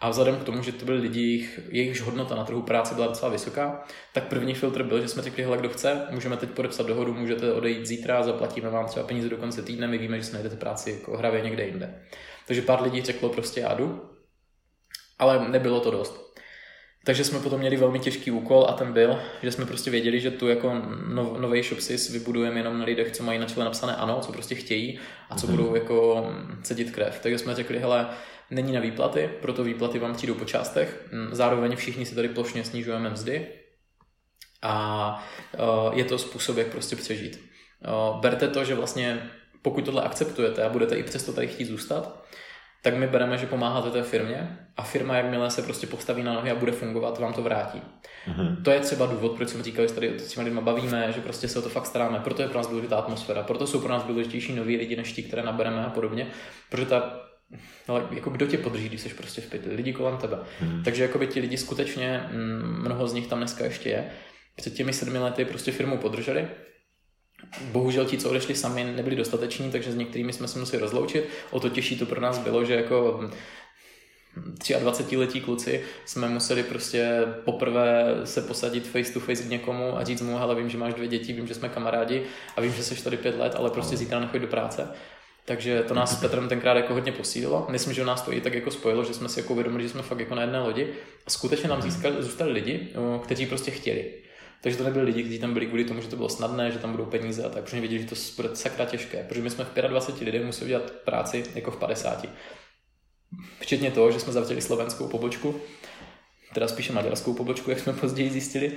A vzhledem k tomu, že to byli lidi, jejich, jejichž hodnota na trhu práce byla docela vysoká, tak první filtr byl, že jsme řekli, hele, kdo chce, můžeme teď podepsat dohodu, můžete odejít zítra, zaplatíme vám třeba peníze do konce týdne, my víme, že si najdete práci jako hravě někde jinde. Takže pár lidí řeklo prostě já jdu, ale nebylo to dost. Takže jsme potom měli velmi těžký úkol a ten byl, že jsme prostě věděli, že tu jako nov, nový shopsys vybudujeme jenom na lidech, co mají na čele napsané ano, co prostě chtějí a co mm-hmm. budou jako cedit krev. Takže jsme řekli, hele, není na výplaty, proto výplaty vám přijdou po částech. Mm, zároveň všichni si tady plošně snižujeme mzdy a uh, je to způsob, jak prostě přežít. Uh, berte to, že vlastně pokud tohle akceptujete a budete i přesto tady chtít zůstat, tak my bereme, že pomáháte té firmě a firma, jakmile se prostě postaví na nohy a bude fungovat, vám to vrátí. Mm-hmm. To je třeba důvod, proč jsme říkali, že tady s těmi lidmi bavíme, že prostě se o to fakt staráme. Proto je pro nás důležitá atmosféra, proto jsou pro nás důležitější noví lidi než ti, které nabereme a podobně. Protože ta ale jako kdo tě podrží, když jsi prostě v pytli? Lidi kolem tebe. Mm. Takže jako by ti lidi skutečně, mm, mnoho z nich tam dneska ještě je, před těmi sedmi lety prostě firmu podrželi, Bohužel ti, co odešli sami, nebyli dostateční, takže s některými jsme se museli rozloučit. O to těžší to pro nás bylo, že jako 23-letí kluci jsme museli prostě poprvé se posadit face to face k někomu a říct mu, hele, vím, že máš dvě děti, vím, že jsme kamarádi a vím, že jsi tady pět let, ale prostě zítra nechoď do práce. Takže to nás s Petrem tenkrát jako hodně posílilo. Myslím, že nás to i tak jako spojilo, že jsme si jako uvědomili, že jsme fakt jako na jedné lodi a skutečně nám získali, zůstali lidi, kteří prostě chtěli. Takže to nebyli lidi, kteří tam byli kvůli tomu, že to bylo snadné, že tam budou peníze a tak, protože věděli, že to bude sakra těžké. Protože my jsme v 25 lidech museli dělat práci jako v 50. Včetně toho, že jsme zavřeli slovenskou pobočku, teda spíše maďarskou pobočku, jak jsme později zjistili,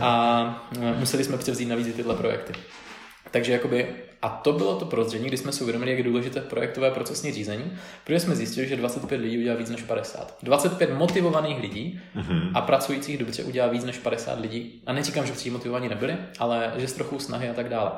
a museli jsme převzít navíc tyhle projekty. Takže jakoby, a to bylo to prozření, kdy jsme si uvědomili, jak je důležité projektové procesní řízení, protože jsme zjistili, že 25 lidí udělá víc než 50. 25 motivovaných lidí mm-hmm. a pracujících dobře udělá víc než 50 lidí. A neříkám, že všichni motivovaní nebyli, ale že s trochu snahy a tak dále.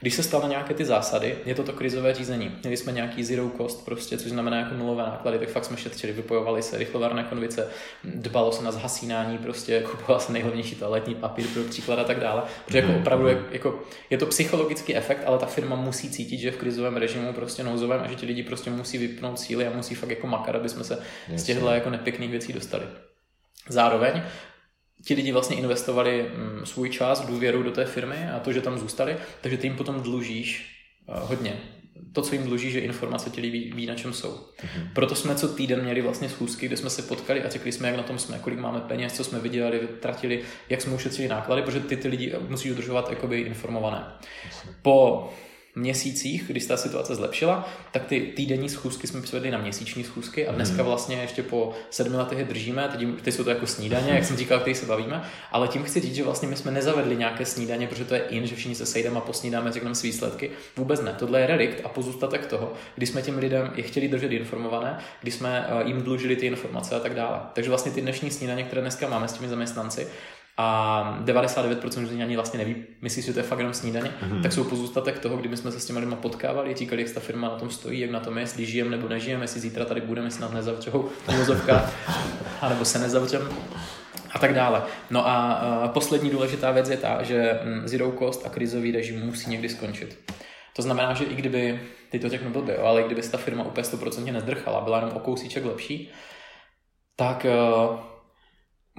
Když se staly nějaké ty zásady, je to to krizové řízení. Měli jsme nějaký zero cost, prostě, což znamená jako nulové náklady, tak fakt jsme šetřili, vypojovali se rychlovarné konvice, dbalo se na zhasínání, prostě kupoval se nejhlavnější toaletní papír pro příklad a tak dále. Protože jako mhm. opravdu je, jako, je to psychologický efekt, ale ta firma musí cítit, že v krizovém režimu prostě nouzovém a že ti lidi prostě musí vypnout síly a musí fakt jako makat, aby jsme se z těchto jako nepěkných věcí dostali. Zároveň ti lidi vlastně investovali mm, svůj čas, důvěru do té firmy a to, že tam zůstali, takže ty jim potom dlužíš eh, hodně. To, co jim dluží, že informace ti ví, ví, na čem jsou. Mm-hmm. Proto jsme co týden měli vlastně schůzky, kde jsme se potkali a řekli jsme, jak na tom jsme, kolik máme peněz, co jsme vydělali, tratili, jak jsme ušetřili náklady, protože ty, ty lidi musí udržovat jakoby informované. Po měsících, když se ta situace zlepšila, tak ty týdenní schůzky jsme převedli na měsíční schůzky a dneska hmm. vlastně ještě po sedmi letech je držíme, teď, teď jsou to jako snídaně, jak jsem říkal, který se bavíme, ale tím chci říct, že vlastně my jsme nezavedli nějaké snídaně, protože to je in, že všichni se sejdeme a posnídáme, řekneme si výsledky. Vůbec ne, tohle je relikt a pozůstatek toho, kdy jsme těm lidem je chtěli držet informované, kdy jsme eh, jim dlužili ty informace a tak dále. Takže vlastně ty dnešní snídaně, které dneska máme s těmi zaměstnanci, a 99% lidí ani vlastně neví, myslí si, že to je fakt jenom snídaně, mm-hmm. tak jsou pozůstatek toho, kdyby jsme se s těmi lidmi potkávali, říkali, jak ta firma na tom stojí, jak na tom je, jestli žijeme nebo nežijeme, jestli zítra tady budeme, nás nezavřou vozovka, anebo se nezavřeme a tak dále. No a, poslední důležitá věc je ta, že mm, zero cost a krizový režim musí někdy skončit. To znamená, že i kdyby, ty to řeknu blbě, ale i kdyby se ta firma úplně 100% nezdrchala, byla jenom o kousíček lepší, tak uh,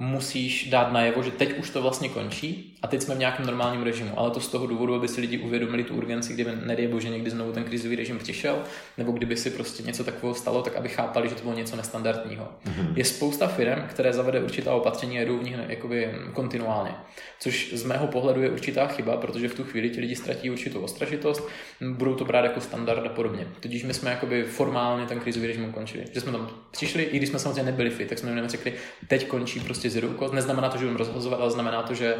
musíš dát najevo, že teď už to vlastně končí a teď jsme v nějakém normálním režimu, ale to z toho důvodu, aby si lidi uvědomili tu urgenci, kdyby nedej bože někdy znovu ten krizový režim přišel, nebo kdyby si prostě něco takového stalo, tak aby chápali, že to bylo něco nestandardního. Mm-hmm. Je spousta firm, které zavede určitá opatření a jdou v nich jakoby kontinuálně, což z mého pohledu je určitá chyba, protože v tu chvíli ti lidi ztratí určitou ostražitost, budou to brát jako standard a podobně. Tudíž my jsme jakoby formálně ten krizový režim ukončili. Že jsme tam přišli, i když jsme samozřejmě nebyli fit, tak jsme jim řekli, teď končí prostě zero cost. Neznamená to, že budeme rozhazovat, ale znamená to, že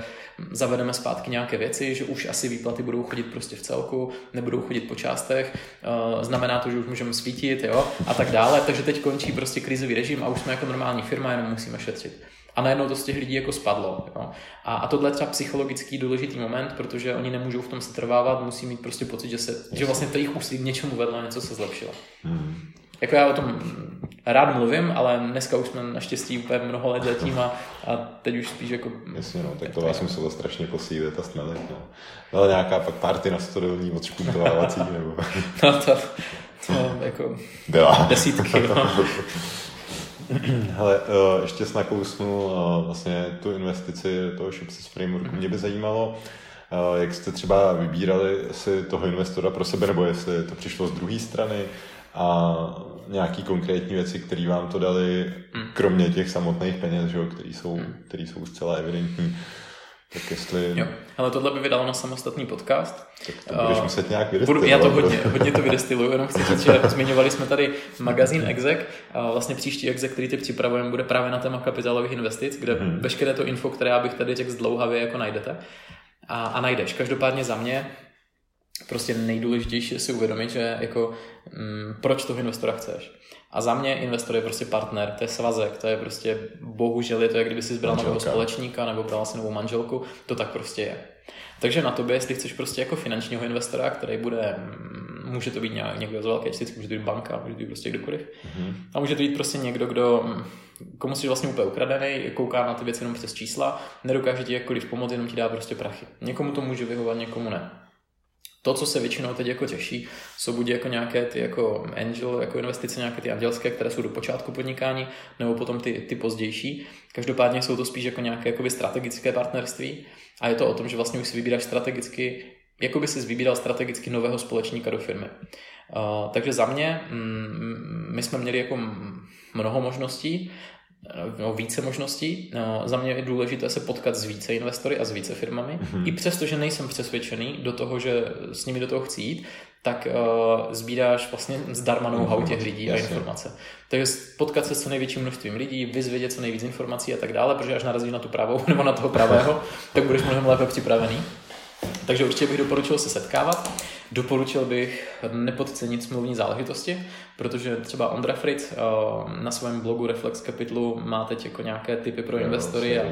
zavedeme zpátky nějaké věci, že už asi výplaty budou chodit prostě v celku, nebudou chodit po částech, uh, znamená to, že už můžeme svítit, jo, a tak dále. Takže teď končí prostě krizový režim a už jsme jako normální firma, jenom musíme šetřit. A najednou to z těch lidí jako spadlo. Jo. A, a tohle je třeba psychologický důležitý moment, protože oni nemůžou v tom se trvávat, musí mít prostě pocit, že, se, že vlastně to jejich úsilí k něčemu vedlo, něco se zlepšilo. Hmm. Jako já o tom rád mluvím, ale dneska už jsme naštěstí úplně mnoho let zatím a, a teď už spíš jako... Jasně, no, tak to vás muselo strašně posílit a smelit, no. Byla nějaká pak party na studiovní odšpuntovávací, nebo... no to, to jako... Byla. Desítky, no. Hele, eh, ještě jsi nakousnul eh, vlastně tu investici toho Shopsys Frameworku. Mě by zajímalo, eh, jak jste třeba vybírali si toho investora pro sebe, nebo jestli to přišlo z druhé strany, a nějaký konkrétní věci, které vám to dali, mm. kromě těch samotných peněz, které jsou, mm. který jsou zcela evidentní. Tak jestli... Jo, ale tohle by vydalo na samostatný podcast. Tak to budeš uh, muset nějak vydestilovat. Já to hodně, hodně to vydestiluju, jenom chci říct, že zmiňovali jsme tady magazín Exec. A vlastně příští Exec, který ty připravujeme, bude právě na téma kapitálových investic, kde hmm. veškeré to info, které já bych tady řekl zdlouhavě, jako najdete. A, a najdeš. Každopádně za mě prostě nejdůležitější je si uvědomit, že jako, mm, proč toho investora chceš. A za mě investor je prostě partner, to je svazek, to je prostě, bohužel je to, jak kdyby si zbral nového společníka nebo bral si novou manželku, to tak prostě je. Takže na tobě, jestli chceš prostě jako finančního investora, který bude, mm, může to být nějak, někdo z velké čtyřky, může to být banka, může to být prostě kdokoliv. Mm-hmm. A může to být prostě někdo, kdo, mm, komu jsi vlastně úplně ukradený, kouká na ty věci jenom přes čísla, nedokáže ti jakkoliv pomoct, jenom ti dá prostě prachy. Někomu to může vyhovat, někomu ne. To, co se většinou teď jako těší, jsou buď jako nějaké ty jako angel, jako investice, nějaké ty andělské, které jsou do počátku podnikání, nebo potom ty, ty pozdější. Každopádně jsou to spíš jako nějaké jakoby strategické partnerství a je to o tom, že vlastně už si vybíráš strategicky, jako by si vybíral strategicky nového společníka do firmy. Uh, takže za mě, mm, my jsme měli jako mnoho možností, no, více možností. No, za mě je důležité se potkat s více investory a s více firmami. Mm-hmm. I přesto, že nejsem přesvědčený do toho, že s nimi do toho chci jít, tak uh, sbíráš vlastně zdarma know-how těch lidí a informace. Takže potkat se s co největším množstvím lidí, vyzvědět co nejvíc informací a tak dále, protože až narazíš na tu pravou nebo na toho pravého, tak budeš mnohem lépe připravený. Takže určitě bych doporučil se setkávat. Doporučil bych nepodcenit smluvní záležitosti, protože třeba Ondra Fritz eh, na svém blogu Reflex Capitalu má teď jako nějaké typy pro investory a,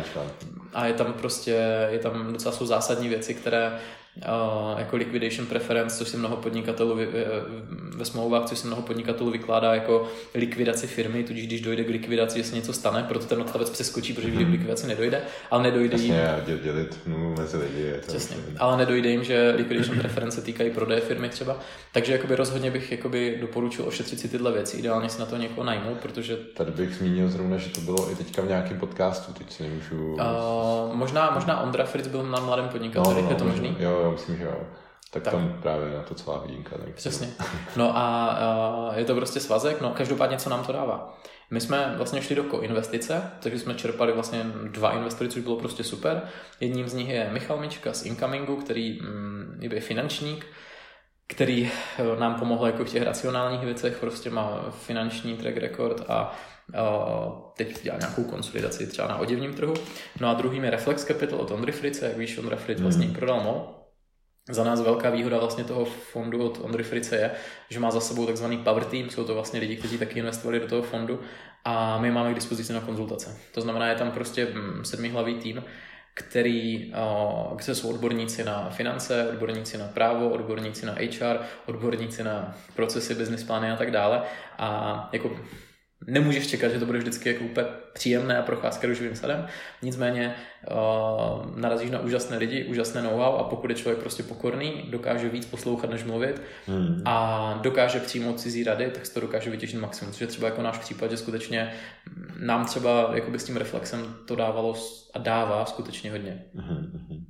a je tam prostě, je tam docela jsou zásadní věci, které jako liquidation preference, což si mnoho podnikatelů ve, smlouvách, což si mnoho podnikatelů vykládá jako likvidaci firmy, tudíž když dojde k likvidaci, že se něco stane, proto ten odstavec přeskočí, protože k likvidaci nedojde, ale nedojde jim. Jasně, dělit no, mezi lidi. Je to Přesně, ale nedojde jim, že liquidation preference týkají prodeje firmy třeba. Takže jakoby rozhodně bych jakoby doporučil ošetřit si tyhle věci, ideálně si na to někoho najmout, protože... Tady bych zmínil zrovna, že to bylo i teďka v nějakém podcastu, teď si nemůžu... Uh, možná, možná Ondra Fritz byl na mladém podnikateli, no, no, je to možný? Jo, jo, myslím, že jo. Tak, tak tam právě na to celá hodinka. Tak Přesně. No a uh, je to prostě svazek, no každopádně co nám to dává. My jsme vlastně šli do koinvestice, takže jsme čerpali vlastně dva investory, což bylo prostě super. Jedním z nich je Michal Mička z Incomingu, který mm, je finančník, který eh, nám pomohl jako v těch racionálních věcech, prostě má finanční track record a teď dělá nějakou konsolidaci třeba na oděvním trhu. No a druhým je Reflex Capital od Ondry Frice, jak víš, Ondra Fritz vlastně mm. prodal MOL. Za nás velká výhoda vlastně toho fondu od Ondry Frice je, že má za sebou takzvaný power team, jsou to vlastně lidi, kteří taky investovali do toho fondu a my máme k dispozici na konzultace. To znamená, je tam prostě mm, sedmihlavý tým, který, kde jsou odborníci na finance, odborníci na právo, odborníci na HR, odborníci na procesy, business plány a tak dále. A jako nemůžeš čekat, že to bude vždycky jako úplně příjemné a procházka růžovým sadem. Nicméně uh, narazíš na úžasné lidi, úžasné know-how a pokud je člověk prostě pokorný, dokáže víc poslouchat než mluvit hmm. a dokáže přijmout cizí rady, tak se to dokáže vytěžit maximum. Což je třeba jako náš případ, že skutečně nám třeba jako s tím reflexem to dávalo a dává skutečně hodně. Hmm.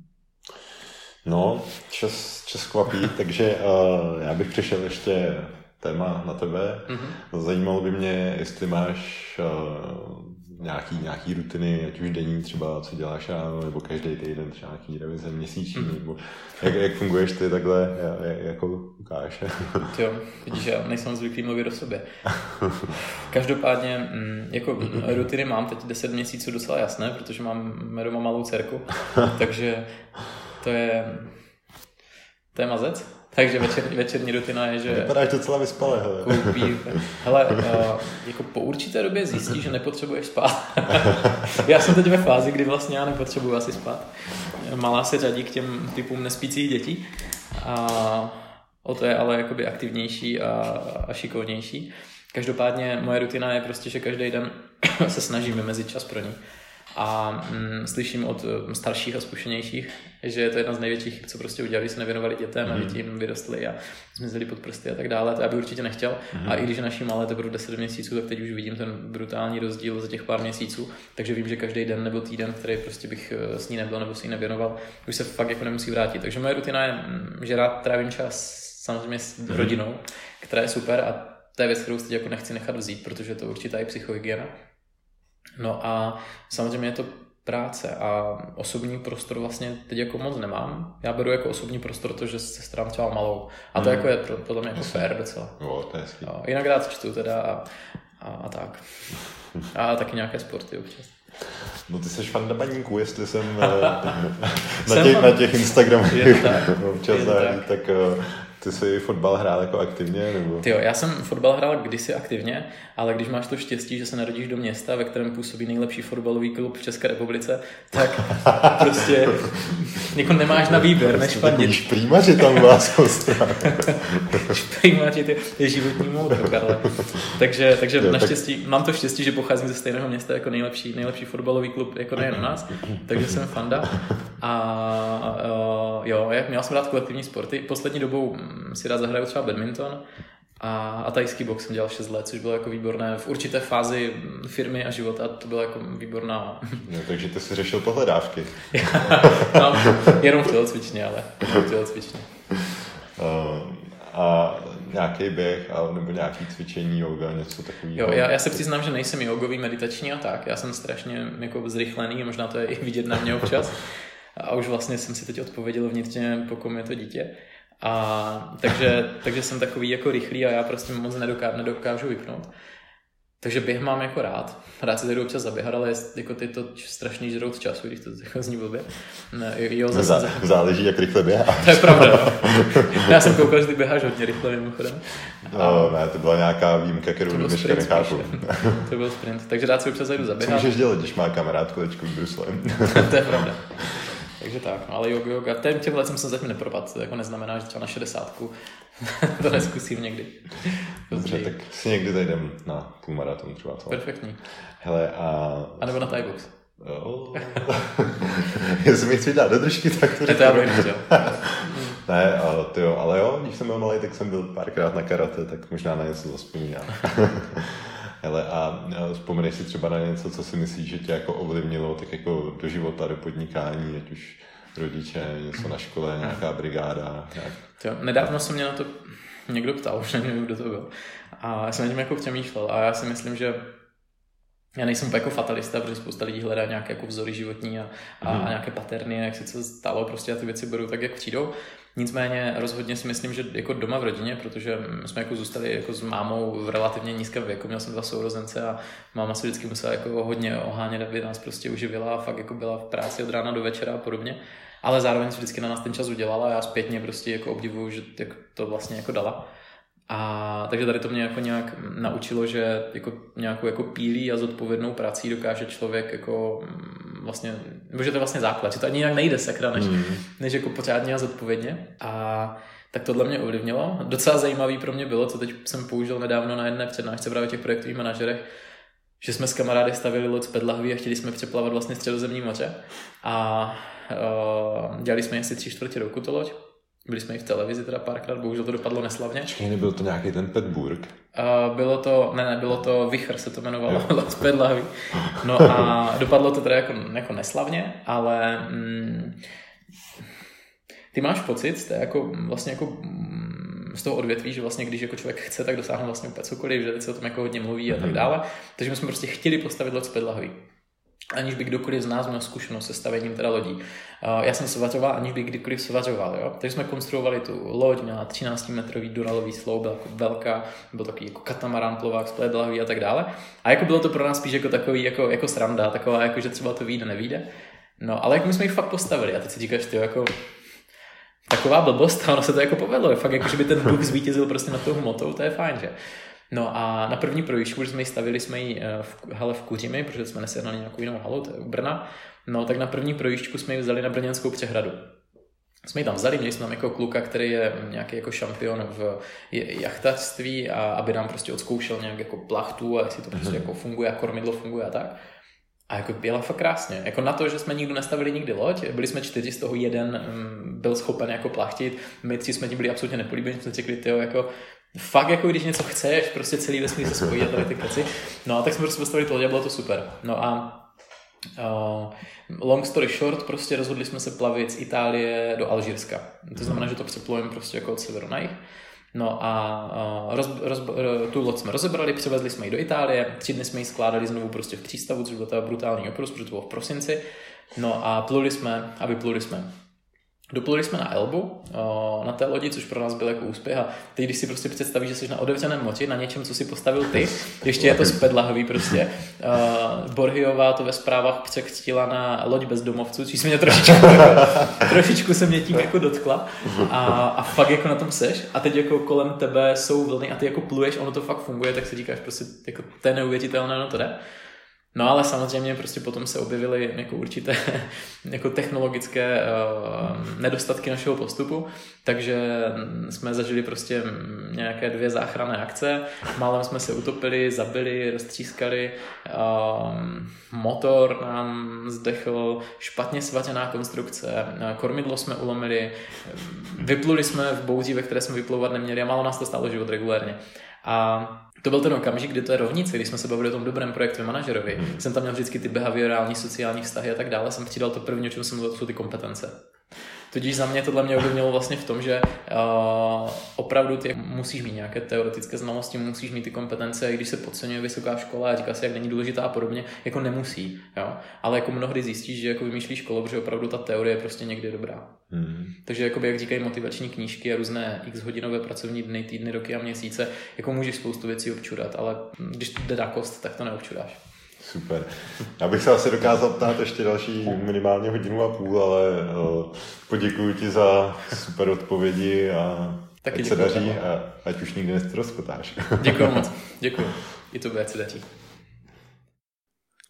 No, čas, čas kvapí, takže uh, já bych přišel ještě téma na tebe. Mm-hmm. Zajímalo by mě, jestli máš uh, nějaký, nějaký rutiny, ať už denní třeba, co děláš ráno, nebo každý týden třeba nějaký revize měsíční, mm-hmm. nebo jak, jak funguješ ty takhle jako Lukáš? jo, vidíš, já nejsem zvyklý mluvit o sobě. Každopádně, mm, jako rutiny mám teď 10 měsíců docela jasné, protože mám doma malou dcerku, takže to je, to je mazec. Takže večer, večerní rutina je, že... Vypadáš docela vyspalé, hele. Koupí, hele, uh, jako po určité době zjistíš, že nepotřebuješ spát. já jsem teď ve fázi, kdy vlastně já nepotřebuji asi spát. Malá se řadí k těm typům nespících dětí. A o to je ale jakoby aktivnější a, a šikovnější. Každopádně moje rutina je prostě, že každý den se snažím vymezit čas pro ní a mm, slyším od mm, starších a zkušenějších, že je to jedna z největších chyb, co prostě udělali, se nevěnovali dětem mm. a mhm. děti jim vyrostly a zmizeli pod prsty a tak dále. To já bych určitě nechtěl. Mm. A i když je naší malé teprve 10 měsíců, tak teď už vidím ten brutální rozdíl za těch pár měsíců. Takže vím, že každý den nebo týden, který prostě bych eh, s ní nebyl nebo si ji nevěnoval, už se fakt jako nemusí vrátit. Takže moje rutina je, mm, že rád trávím čas samozřejmě s mm. rodinou, která je super a to je věc, kterou si jako nechci nechat vzít, protože to určitá i psychohygiena. No a samozřejmě je to práce a osobní prostor vlastně teď jako moc nemám. Já beru jako osobní prostor to, že se starám třeba malou. A to mm. jako je podle mě jako fair docela. Jo, to je jo, jinak rád čtu teda a, a, a tak. A taky nějaké sporty občas. No ty jsi fan baníku, jestli jsem eh, na, těch, na těch Instagramech občas tak, tak eh, ty jsi fotbal hrál jako aktivně? Nebo? Ty jo, já jsem fotbal hrál kdysi aktivně, ale když máš to štěstí, že se narodíš do města, ve kterém působí nejlepší fotbalový klub v České republice, tak prostě jako nemáš na výběr než fandit. Šprýmaři tam vás Šprýmaři, to je životní mód, Karle. Takže, takže jo, naštěstí, tak... mám to štěstí, že pocházím ze stejného města jako nejlepší, nejlepší fotbalový klub, jako nejen u nás, takže jsem fanda. A, a jo, měl jsem rád kolektivní sporty. Poslední dobou si rád zahraju třeba badminton a, a tajský box jsem dělal 6 let, což bylo jako výborné v určité fázi firmy a života, to bylo jako výborná. No, takže ty jsi řešil pohledávky. no, jenom v tělocvičně, ale v tělocvičně. Uh, a nějaký běh a, nebo nějaký cvičení, yoga, něco takového. Jo, já, já se přiznám, že nejsem jogový, meditační a tak. Já jsem strašně jako zrychlený, možná to je i vidět na mě občas. A už vlastně jsem si teď odpověděl vnitřně, po kom je to dítě. A takže, takže jsem takový jako rychlý a já prostě moc nedokážu, nedokážu vypnout. Takže běh mám jako rád. Rád si zajdu občas zaběhat, ale jako ty to strašný žrout času, když to jako zní blbě. Ne, jo, zase, Zá, záleží, jak rychle běháš. To je pravda, no. Já jsem koukal, že ty běháš hodně rychle mimochodem. No, ne, to byla nějaká výjimka, kterou do dneška nechápu. to byl sprint, takže rád si občas zajdu zaběhat. Co můžeš dělat, když má kamarád kolečku s bruslem? to je pravda. Takže tak, no, ale yoga, yoga, těm, těmhle jsem se zatím nepropadl, to jako neznamená, že třeba na šedesátku to neskusím někdy. Dobře, tak si někdy zajdem na půlmaraton třeba. Co? Perfektní. Hele, a... A nebo na Thai box. Oh. Jestli mi chci dát do držky, tak to to já bych nechtěl. ne, ale, ty jo, ale jo, když jsem byl malý, tak jsem byl párkrát na karate, tak možná na něco zaspomínám. Hele, a vzpomeneš si třeba na něco, co si myslíš, že tě jako ovlivnilo tak jako do života, do podnikání, ať už rodiče, něco na škole, nějaká brigáda. Nějak... Jo, nedávno se mě na to někdo ptal, už nevím, kdo to byl. A já jsem na tím jako přemýšlel a já si myslím, že já nejsem úplně jako fatalista, protože spousta lidí hledá nějaké jako vzory životní a, a, a nějaké paterny, jak se co stalo, prostě a ty věci budou tak, jak přijdou. Nicméně rozhodně si myslím, že jako doma v rodině, protože jsme jako zůstali jako s mámou v relativně nízkém věku, měl jsem dva sourozence a máma se vždycky musela jako hodně ohánět, aby nás prostě uživila a fakt jako byla v práci od rána do večera a podobně. Ale zároveň si vždycky na nás ten čas udělala a já zpětně prostě jako obdivuju, že to vlastně jako dala. A takže tady to mě jako nějak naučilo, že jako nějakou jako pílí a zodpovědnou prací dokáže člověk jako mm, vlastně, nebo že to je vlastně základ, že to ani jinak nejde sakra, než, mm. než jako pořádně a zodpovědně. A tak tohle mě ovlivnilo. Docela zajímavý pro mě bylo, co teď jsem použil nedávno na jedné přednášce právě těch projektových manažerech, že jsme s kamarády stavili loď z Pedlahví a chtěli jsme přeplavat vlastně středozemní moře a uh, dělali jsme asi tři čtvrtě roku to loď byli jsme i v televizi teda párkrát, bohužel to dopadlo neslavně. Počkej, nebyl to nějaký ten Petburg? Uh, bylo to, ne, ne, bylo to Vichr se to jmenovalo, Las Pedlahy. No a dopadlo to teda jako, jako neslavně, ale mm, ty máš pocit, jste jako vlastně jako mm, z toho odvětví, že vlastně když jako člověk chce, tak dosáhne vlastně úplně cokoliv, že teď se o tom jako hodně mluví a tak mhm. dále. Takže my jsme prostě chtěli postavit loď z Pedlahy aniž by kdokoliv z nás měl zkušenost se stavením teda lodí. Já jsem svařoval, aniž by kdykoliv svařoval. Jo? Takže jsme konstruovali tu loď, měla 13 metrový duralový sloup, byla jako velká, byl takový jako katamarán, plovák, splet a tak dále. A jako bylo to pro nás spíš jako takový jako, jako sranda, taková jako, že třeba to vyjde, nevíde. No, ale jak my jsme ji fakt postavili a teď si říkáš, ty jako taková blbost ono se to jako povedlo. Fakt jako, že by ten duch zvítězil prostě nad tou hmotou, to je fajn, že? No a na první projížďku, že jsme ji stavili, jsme ji eh, v hale v Kuřimi, protože jsme nesehnali nějakou jinou halu, to je u Brna. No tak na první projížďku jsme ji vzali na Brněnskou přehradu. Jsme ji tam vzali, měli jsme tam jako kluka, který je nějaký jako šampion v jachtařství a aby nám prostě odzkoušel nějak jako plachtu a jestli to prostě mhm. jako funguje a kormidlo funguje a tak. A jako byla fakt krásně. Jako na to, že jsme nikdo nestavili nikdy loď, byli jsme čtyři, z toho jeden um, byl schopen jako plachtit, my tři jsme tím byli absolutně nepolíbení, jsme řekli, tyjo, jako fakt jako když něco chceš, prostě celý vesmír se spojí a tady ty věci. No a tak jsme prostě postavili to a bylo to super. No a Uh, long story short, prostě rozhodli jsme se plavit z Itálie do Alžírska. To znamená, že to přeplujeme prostě jako od severu na jih. No a uh, roz, roz, tu loď jsme rozebrali, přivezli jsme ji do Itálie, tři dny jsme ji skládali znovu prostě v přístavu, což byl to brutální oprus, protože to bylo v prosinci. No a pluli jsme a vypluli jsme. Dopluli jsme na Elbu, na té lodi, což pro nás byl jako úspěch. A teď, když si prostě představíš, že jsi na otevřeném moči, na něčem, co si postavil ty, ještě je to spedlahový prostě. Borhiová to ve zprávách překřtila na loď bez domovců, což se mě trošičku, jako, trošičku se mě tím jako dotkla. A, a fakt jako na tom seš. A teď jako kolem tebe jsou vlny a ty jako pluješ, ono to fakt funguje, tak si říkáš prostě, jako to je neuvěřitelné, no to jde. No ale samozřejmě prostě potom se objevily jako určité jako technologické uh, nedostatky našeho postupu, takže jsme zažili prostě nějaké dvě záchranné akce, málem jsme se utopili, zabili, roztřískali, uh, motor nám zdechl, špatně svařená konstrukce, kormidlo jsme ulomili, vypluli jsme v bouří, ve které jsme vyplouvat neměli a málo nás to stálo život regulérně. A to byl ten okamžik, kdy to je rovnice, když jsme se bavili o tom dobrém projektu manažerovi. Hmm. Jsem tam měl vždycky ty behaviorální, sociální vztahy a tak dále. Jsem přidal to první, o čem jsem mluvil, jsou ty kompetence. Tudíž za mě tohle mě ovlivnilo vlastně v tom, že uh, opravdu ty musíš mít nějaké teoretické znalosti, musíš mít ty kompetence, i když se podceňuje vysoká škola a říká si, jak není důležitá a podobně, jako nemusí. Jo? Ale jako mnohdy zjistíš, že jako vymýšlíš kolo, že opravdu ta teorie je prostě někdy dobrá. Hmm. Takže jakoby, jak říkají motivační knížky a různé x hodinové pracovní dny, týdny, roky a měsíce, jako můžeš spoustu věcí občurat, ale když jde na kost, tak to neobčuráš. Super. Já bych se asi dokázal ptát ještě další minimálně hodinu a půl, ale poděkuji ti za super odpovědi a Taky ať se daří a ať už nikdy nestroskotáš. Děkuji moc. Děkuji. I to ať se daří.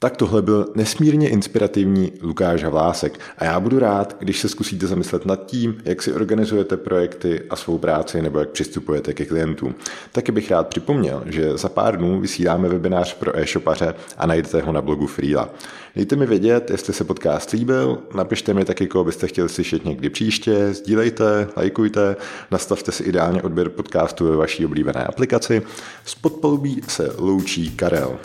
Tak tohle byl nesmírně inspirativní Lukáš Havlásek a já budu rád, když se zkusíte zamyslet nad tím, jak si organizujete projekty a svou práci nebo jak přistupujete ke klientům. Taky bych rád připomněl, že za pár dnů vysíláme webinář pro e-shopaře a najdete ho na blogu Freela. Dejte mi vědět, jestli se podcast líbil, napište mi taky, koho byste chtěli slyšet někdy příště, sdílejte, lajkujte, nastavte si ideálně odběr podcastu ve vaší oblíbené aplikaci. Z podpolubí se loučí Karel.